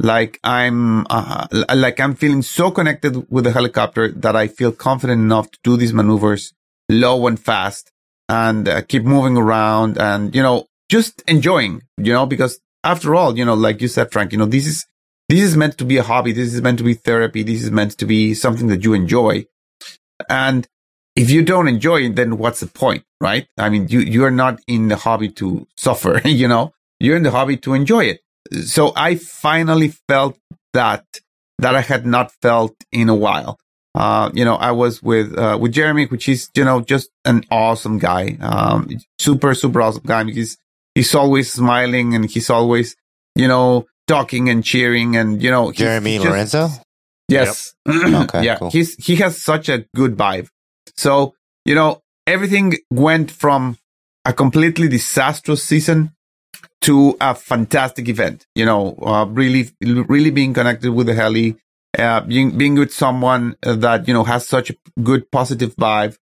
like I'm, uh, like I'm feeling so connected with the helicopter that I feel confident enough to do these maneuvers low and fast and uh, keep moving around and, you know, just enjoying, you know, because after all, you know, like you said, Frank, you know, this is, this is meant to be a hobby. This is meant to be therapy. This is meant to be something that you enjoy. And if you don't enjoy it, then what's the point, right? I mean, you, you're not in the hobby to suffer, you know, you're in the hobby to enjoy it. So I finally felt that, that I had not felt in a while. Uh, you know, I was with, uh, with Jeremy, which is, you know, just an awesome guy. Um, super, super awesome guy. He's, he's always smiling and he's always, you know, talking and cheering and, you know, he's- Jeremy he's just- Lorenzo. Yes. Okay, yeah. cool. He's, he has such a good vibe. So, you know, everything went from a completely disastrous season to a fantastic event. You know, uh, really, really being connected with the heli, uh, being, being with someone that, you know, has such a good positive vibe,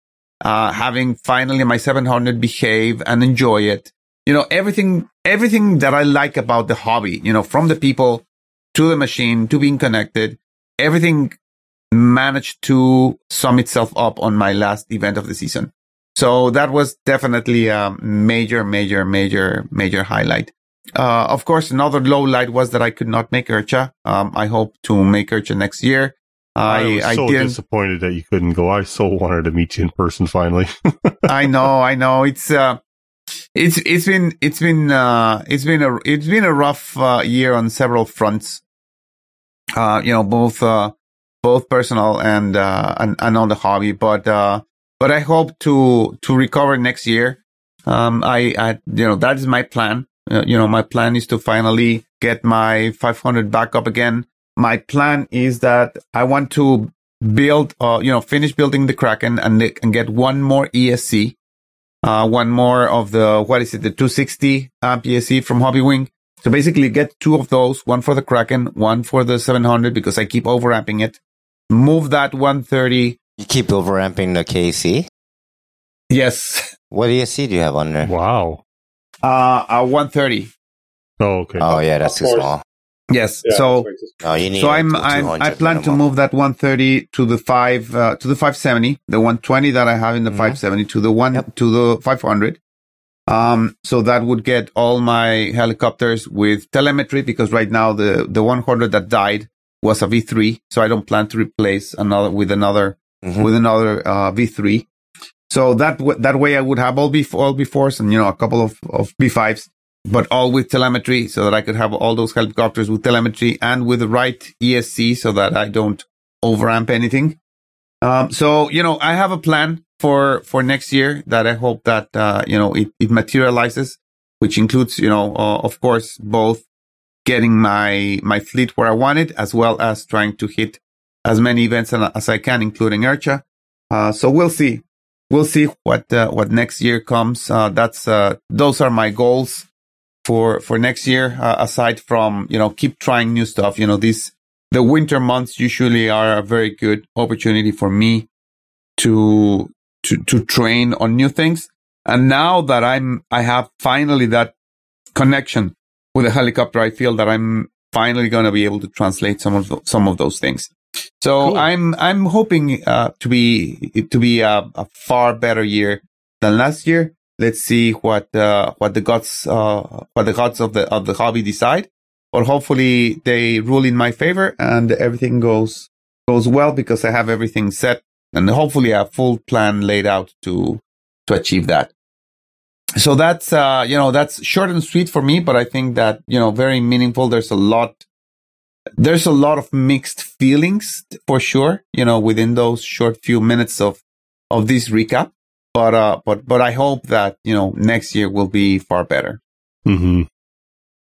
uh, having finally my 700 behave and enjoy it. You know, everything, everything that I like about the hobby, you know, from the people to the machine to being connected, everything managed to sum itself up on my last event of the season. So that was definitely a major, major, major, major highlight. Uh, of course, another low light was that I could not make IRCHA. Um, I hope to make IRCHA next year. I, I, was I so didn't. disappointed that you couldn't go. I so wanted to meet you in person finally. I know, I know. It's uh, it's it's been it's been uh, it's been a it's been a rough uh, year on several fronts. Uh, you know, both uh, both personal and uh, and, and on the hobby, but uh, but I hope to to recover next year. Um, I, I you know that is my plan. Uh, you know, my plan is to finally get my 500 back up again. My plan is that I want to build, uh, you know, finish building the Kraken and and get one more ESC, uh, one more of the what is it, the 260 amp ESC from Hobbywing. So basically, get two of those, one for the Kraken, one for the 700 because I keep overamping it. Move that 130. You keep overamping the KC. Yes, What ESC do you have on there? wow. uh, uh 130. Oh, okay. Oh yeah, that's Of too course. small. Yes. Yeah, so that's what it is. No, you need. so I'm, I'm I 200 plan to move that 130 to the five uh, to the 570, the 120 that I have in the Mhm. 570 to the one Yep. to the 500. Um, so that would get all my helicopters with telemetry because right now the the 100 that died was a V3, so I don't plan to replace another with another Mhm. with another uh, V3. So that w- that way I would have all B all V4s and you know a couple of of V5s, but all with telemetry, so that I could have all those helicopters with telemetry and with the right ESC, so that I don't overamp anything. Um, so you know I have a plan for for next year that I hope that uh, you know it, it materializes, which includes you know uh, of course both getting my my fleet where I want it, as well as trying to hit as many events as I can, including IRCHA. Uh, so we'll see. We'll see what uh, what next year comes. Uh, that's uh, those are my goals for for next year. Uh, aside from you know keep trying new stuff. You know these the winter months usually are a very good opportunity for me to to to train on new things. And now that I'm I have finally that connection with a helicopter, I feel that I'm finally going to be able to translate some of the, some of those things. So Cool. I'm I'm hoping uh, to be to be a, a far better year than last year. Let's see what uh, what the gods uh, what the gods of the of the hobby decide. But hopefully they rule in my favor and everything goes goes well because I have everything set and hopefully a full plan laid out to to achieve that. So that's uh, you know that's short and sweet for me, but I think that you know very meaningful. There's a lot there's a lot of mixed feelings for sure, you know, within those short few minutes of of this recap. But uh but but I hope that, you know, next year will be far better. Mm-hmm.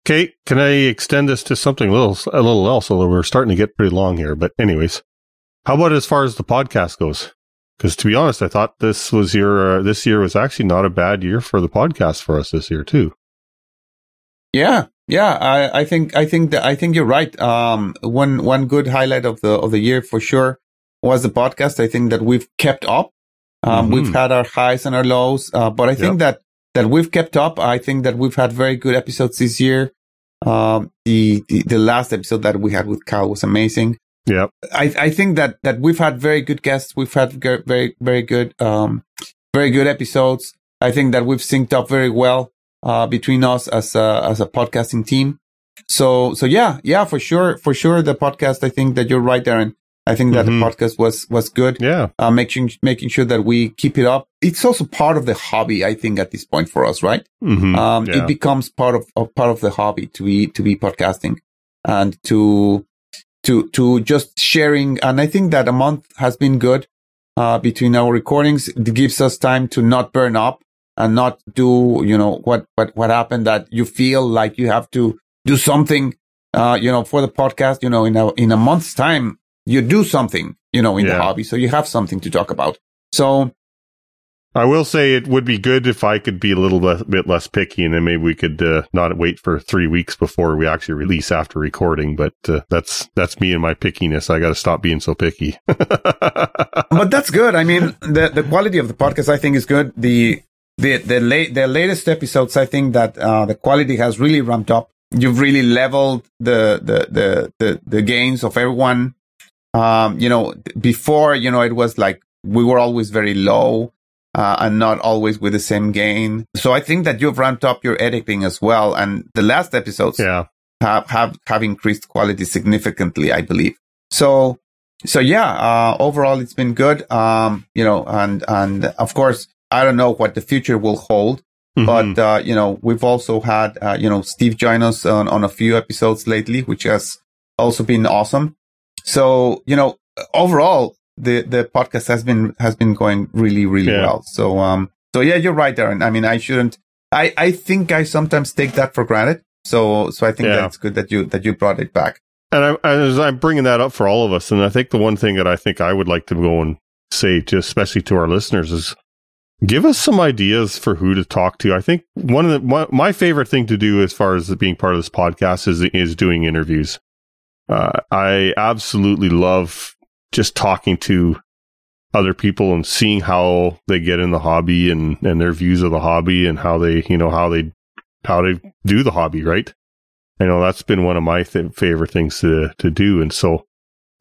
Kate, can I extend this to something a little a little else? Although we're starting to get pretty long here, but anyways, how about as far as the podcast goes? Because to be honest, I thought this was your uh, this year was actually not a bad year for the podcast for us this year too. Yeah. Yeah, I, I think I think that I think you're right. Um one one good highlight of the of the year for sure was the podcast. I think that we've kept up. Um Mhm. we've had our highs and our lows, uh, but I think that that we've kept up. I think that we've had very good episodes this year. Um the the, the last episode that we had with Kyle was amazing. Yep. I, I think that, that we've had very good guests. We've had very, very good, um, very good episodes. I think that we've synced up very well, uh, between us as a, as a podcasting team. So, so yeah, yeah, for sure, for sure. The podcast, I think that you're right, Darren. I think that Mhm. the podcast was, was good. Yeah. Uh, making, making sure that we keep it up. It's also part of the hobby, I think, at this point for us, right? Mm-hmm. um, yeah. it becomes part of, of part of the hobby to be to be podcasting and to to to just sharing. And I think that a month has been good uh, between our recordings. It gives us time to not burn up and not do you know what what what happened that you feel like you have to do something uh, you know for the podcast. You know in a in a month's time you do something you know in the hobby, so you have something to talk about. So I will say it would be good if I could be a little less, bit less picky, and then maybe we could uh, not wait for three weeks before we actually release after recording. But uh, that's that's me and my pickiness. I got to stop being so picky. but that's good. I mean, the the quality of the podcast, I think, is good. The the the late the latest episodes, I think that uh, the quality has really ramped up. You've really leveled the the the the, the gains of everyone. Um, you know, before you know, it was like we were always very low. Uh, and not always with the same gain. So I think that you've ramped up your editing as well. And the last episodes yeah, have, have, have increased quality significantly, I believe. So, so yeah, uh, overall it's been good. Um, you know, and and of course I don't know what the future will hold, Mhm. but uh, you know we've also had uh, you know Steve join us on on a few episodes lately, which has also been awesome. So you know overall the the podcast has been has been going really really Yeah. well. So um so yeah, you're right, Darren. I mean, I shouldn't. I I think I sometimes take that for granted. So so I think Yeah. that's good that you that you brought it back. And I, as I'm bringing that up for all of us, and I think the one thing that I think I would like to go and say, to, especially to our listeners, is give us some ideas for who to talk to. I think one of the one, my favorite thing to do as far as being part of this podcast is is doing interviews. Uh, I absolutely love just talking to other people and seeing how they get in the hobby and and their views of the hobby and how they you know how they how they do the hobby right I know that's been one of my th- favorite things to to do, and so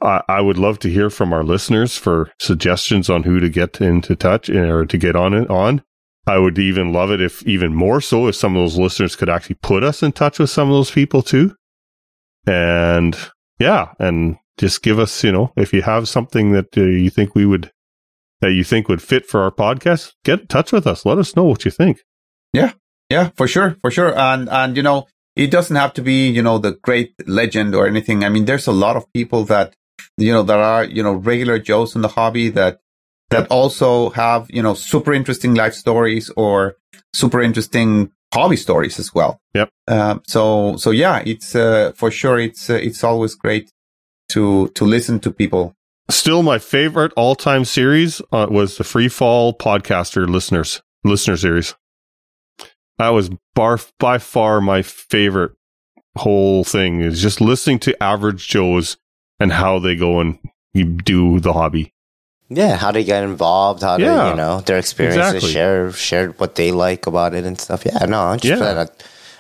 I, I would love to hear from our listeners for suggestions on who to get into touch eh, or to get on it on. I would even love it if even more so if some of those listeners could actually put us in touch with some of those people too. And yeah, and just give us, you know, if you have something that uh, you think we would that you think would fit for our podcast, get in touch with us. Let us know what you think. Yeah. Yeah, for sure, for sure. And and you know, it doesn't have to be, you know, the great legend or anything. I mean, there's a lot of people that you know there are, you know, regular Joes in the hobby that that also have, you know, super interesting life stories or super interesting hobby stories as well. Yep. Um, so so yeah, it's uh, for sure it's uh, it's always great to to listen to people. Still, my favorite all-time series uh, was the Free Fall Podcaster listeners listener series. That was bar by far my favorite whole thing is just listening to average Joes and how they go and do the hobby. Yeah, how they get involved, how Yeah, they, you know, their experiences, exactly. share share what they like about it and stuff. Yeah, no, 100%. Yeah.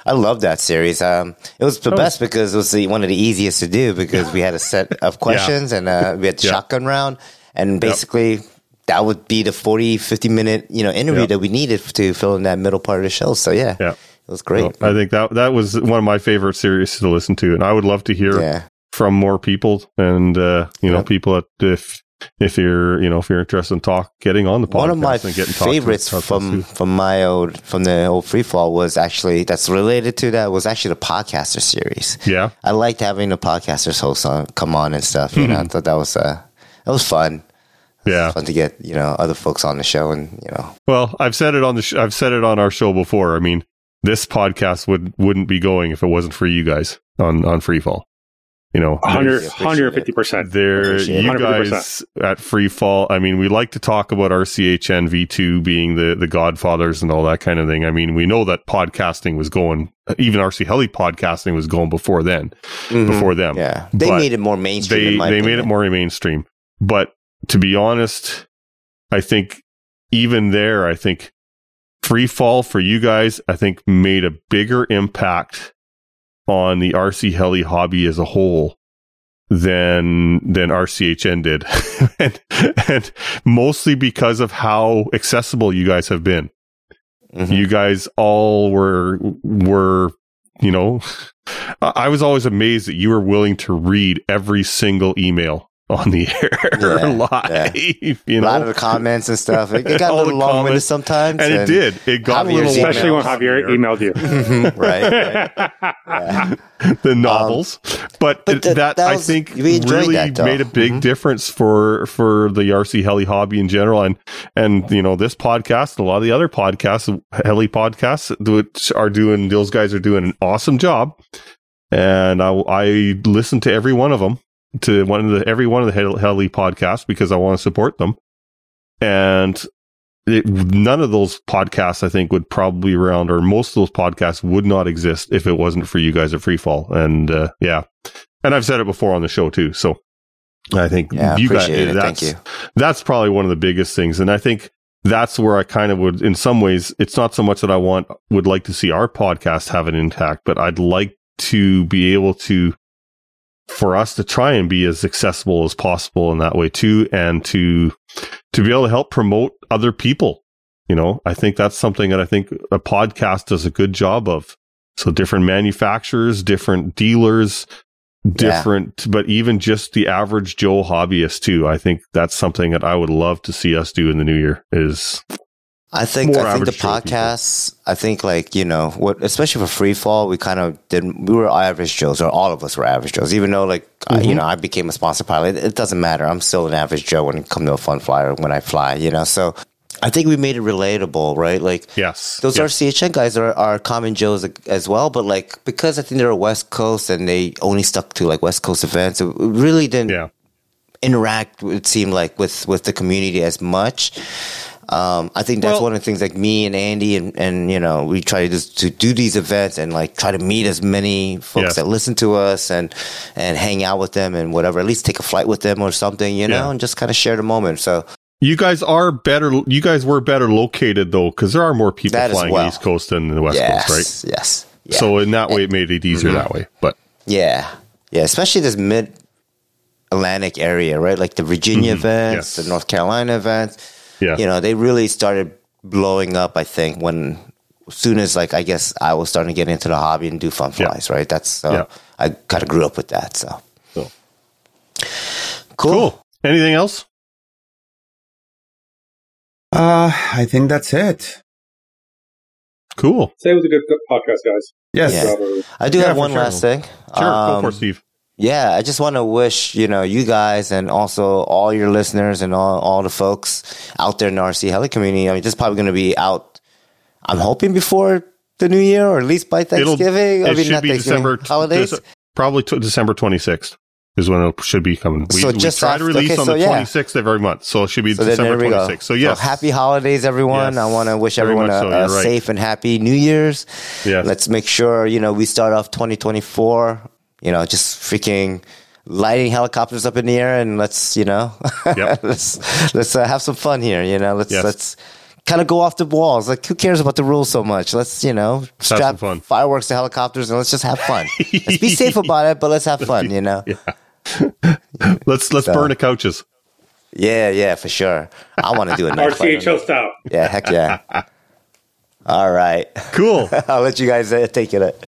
I, I love that series. Um, it was the That best because it was the, one of the easiest to do because we had a set of questions and uh, we had the Yeah. shotgun round. And basically, that would be the 40, 50 minute, you know, interview Yeah. that we needed to fill in that middle part of the show. So, yeah, Yeah. it was great. So I think that that was one of my favorite series to listen to, and I would love to hear yeah. From more people and uh, you know Yep. people that if if you're you know if you're interested in talk getting on the podcast One of my and getting talked to- favorites to from from my old from the old free fall was actually that's related to that was actually the podcaster series. yeah I liked having the podcasters host on come on and stuff. You know, I thought that was uh that was fun. yeah Fun to get you know other folks on the show and you know Well, I've said it on the sh- I've said it on our show before. I mean, this podcast would wouldn't be going if it wasn't for you guys on on Freefall. You know, 100, 150%. there Appreciate it. you 100%. guys at Freefall. I mean, we like to talk about RCHN V2 being the the godfathers and all that kind of thing. I mean, we know that podcasting was going even RC Heli podcasting was going before then, before them. Mm-hmm. yeah they But made it more mainstream. they in my they made it more mainstream. But to be honest, I think even there, I think free fall for you guys, I think made a bigger impact on the RC heli hobby as a whole than than RCHN did, and, and mostly because of how accessible you guys have been. Mhm. You guys all were were you know, I was always amazed that you were willing to read every single email on the air Yeah, live. You a lot of the comments and stuff. It, it got a little long winded sometimes, and it did. It got a little Javier's Especially when. Javier emailed you. Mhm, right. right. Yeah. the novels, but, but it- that- that, that I think really that, made a big Mhm. difference for for the RC heli hobby in general, and and you know this podcast, a lot of the other podcasts, heli podcasts, which are doing those guys are doing an awesome job, and I I listen to every one of them to one of the every one of the heli podcasts because I want to support them, and it, none of those podcasts I think would probably around or most of those podcasts would not exist if it wasn't for you guys at Freefall. And uh, yeah, and I've said it before on the show too. So I think Yeah, you guys it. that's Thank you. that's probably one of the biggest things. And I think that's where I kind of would, in some ways, it's not so much that I want would like to see our podcast have an impact, but I'd like to be able to for us to try and be as accessible as possible in that way too and to to be able to help promote other people. You know i think that's something that i think a podcast does a good job of. So different manufacturers different dealers different, but even just the average Joe hobbyist too. I think that's something that I would love to see us do in the new year is I think I think the Joe people. podcasts. I think like you know what, especially for free fall, we kind of did. We were average Joes, or all of us were average Joes. Even though like Mm-hmm. you know I became a sponsor pilot, it doesn't matter. I'm still an average Joe when it comes to a fun flyer when I fly. You know, so I think we made it relatable, right? Like yes. those yes. RCHN guys are, are common Joes as well, but like because I think they're a West Coast and they only stuck to like West Coast events, it really didn't yeah. interact. It seemed like with with the community as much. Um, I think that's Well- one of the things like me and Andy and, and you know we try to just to do these events and like try to meet as many folks that listen to us and and hang out with them and whatever. At least take a flight with them or something, you know, Yeah. and just kind of share the moment. So You guys are better. You guys were better located though, because there are more people That flying well. East Coast than the West yes, Coast, right? yes, yeah. So in that way, it made it easier that way. But Yeah. Yeah. Especially this mid Atlantic area, right? Like the Virginia Mhm. events, Yes. the North Carolina events. Yeah, You know, they really started blowing up, I think, when soon as like I guess I was starting to get into the hobby and do fun Yeah. flies, right? That's so Yeah. I kind of grew up with that. So So. cool. cool. Anything else? Uh, I think that's it. Cool. Say it was a good, good podcast, guys. Yes. Yeah. Good job, everyone. I do Yeah, have one sure. last thing. Sure. Go Um, for it, Steve. Yeah, I just want to wish, you know, you guys and also all your listeners and all, all the folks out there in the RC Heli community. I mean, this is probably going to be out, I'm hoping before the new year or at least by Thanksgiving. I it mean, should not December. holidays. Dece- probably t- December twenty sixth is when it should be coming. We, So we just try after- to release okay, on so the yeah. twenty sixth of every month, so it should be So December there we twenty go. sixth. So yes, happy holidays, everyone. Yes. I want to wish Very everyone a, so, a right. safe and happy New Year's. yes. Let's make sure, you know, we start off 2024, you know, just freaking lighting helicopters up in the air and let's, you know, Yep. let's, let's uh, have some fun here, you know, let's, Yes. let's kind of go off the walls. Like, who cares about the rules so much? Let's, you know, have strap some fun. fireworks to helicopters and let's just have fun. let's be safe about it, but let's have fun, you know? let's let's So- burn the couches. Yeah, yeah, for sure. I want to do a night flight on RCHO that. style. Yeah, heck yeah. All right. Cool. I'll let you guys uh, take it.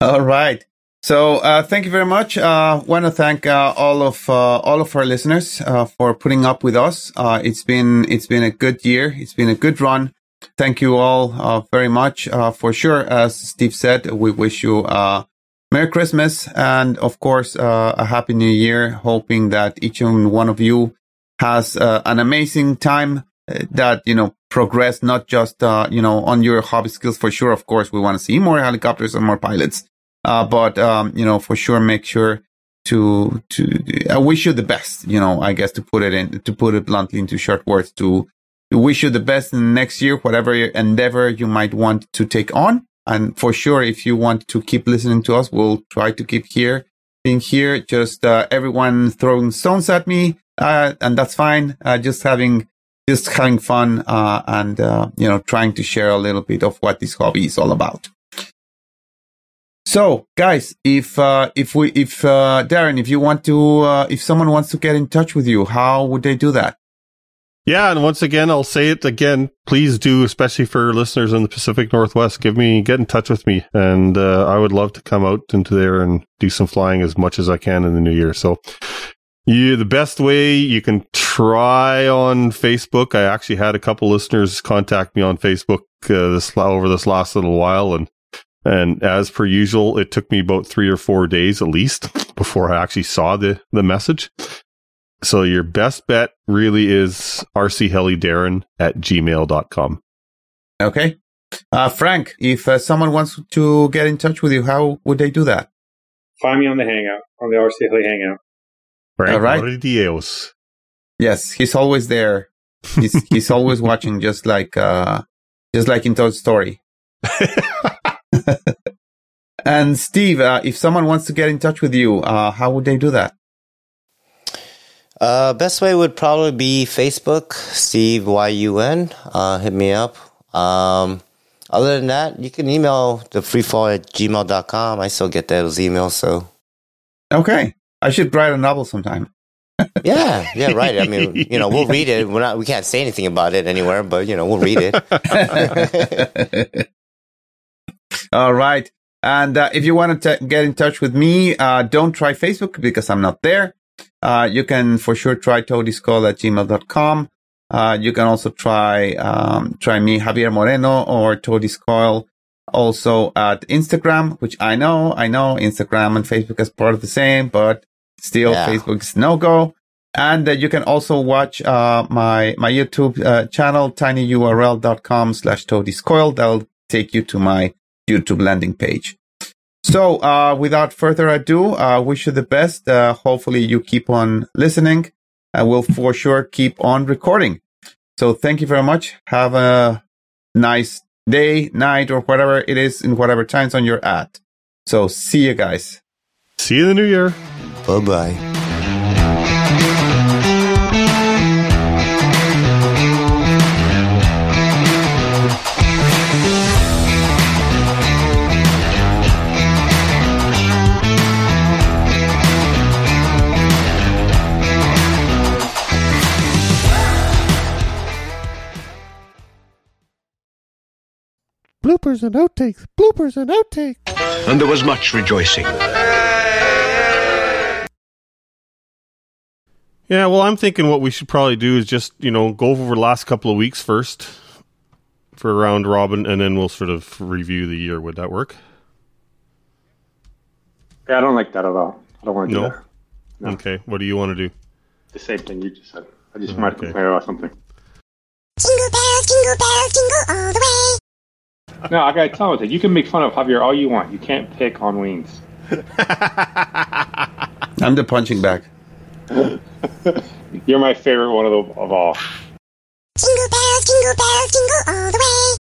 All right. So uh, thank you very much. Uh, want to thank uh, all of uh, all of our listeners uh, for putting up with us. Uh, it's been it's been a good year. It's been a good run. Thank you all uh, very much uh, for sure. As Steve said, we wish you uh, Merry Christmas and of course uh, a Happy New Year. Hoping that each and one of you has an amazing time. That you know progress not just uh, you know on your hobby skills for sure. Of course, we want to see more helicopters and more pilots. Uh, but um, you know, for sure, make sure to to. I wish you the best. You know, I guess to put it in to put it bluntly into short words. To, wish you the best in the next year, whatever endeavor you might want to take on. And for sure, if you want to keep listening to us, we'll try to keep here, being here. Just uh, everyone throwing stones at me, uh, and that's fine. Uh, just having just having fun uh, and uh, you know trying to share a little bit of what this hobby is all about. So, guys, if uh, if we if uh, Darren, if you want to, uh, if someone wants to get in touch with you, how would they do that? Yeah, and once again, I'll say it again. Please do, especially for listeners in the Pacific Northwest, give me get in touch with me, and uh, I would love to come out into there and do some flying as much as I can in the new year. So, you the best way you can try on Facebook. I actually had a couple listeners contact me on Facebook uh, this over this last little while, and and as per usual, it took me about three or four days at least before I actually saw the the message. So your best bet really is rchelidarren at gmail.com. Okay, uh, Frank, if uh, someone wants to get in touch with you, how would they do that? Find me on the Hangout, on the RC Heli Hangout. Frank All right. Dios. Yes, he's always there. He's he's always watching, just like uh, just like in Toy Story. and Steve, uh, if someone wants to get in touch with you, uh, how would they do that? Uh, best way would probably be Facebook, Steve YUN. Uh, hit me up. Um, other than that, you can email the freefall at gmail.com. I still get those emails. So, Okay, I should write a novel sometime. yeah, yeah, right. I mean, you know, we'll read it. We're not, we can't say anything about it anywhere, but, you know, we'll read it. All right. And uh, if you want to get in touch with me, uh, don't try Facebook because I'm not there. Uh, you can for sure try toadiescoil at gmail.com. Uh, you can also try, um, try me, Javier Moreno or Toadiescoil also at Instagram, which I know, I know Instagram and Facebook is part of the same, but still Yeah. Facebook's no go. And uh, you can also watch uh, my my YouTube uh, channel, tinyurl.com slash toadiescoil. That'll take you to my YouTube landing page. So uh, without further ado, uh, wish you the best. Uh, hopefully you keep on listening. I will for sure keep on recording. So thank you very much. Have a nice day, night, or whatever it is in whatever time zone you're at. So see you guys. See you in the new year. Bye bye. Bloopers and outtakes. Bloopers and outtakes. and there was much rejoicing. Yeah, well, I'm thinking what we should probably do is just, you know, go over the last couple of weeks first for a round robin, and then we'll sort of review the year. Would that work? Yeah, I don't like that at all. I don't want to do No. that. No. Okay. What do you want to do? The same thing you just said. I just oh, might Okay. complain about something. Jingle bells, jingle bells, jingle all the way. No, I gotta tell you, you can make fun of Javier all you want. You can't pick on wings. I'm the punching bag. You're my favorite one of, the, of all. Jingle bells, jingle bells, jingle all the way.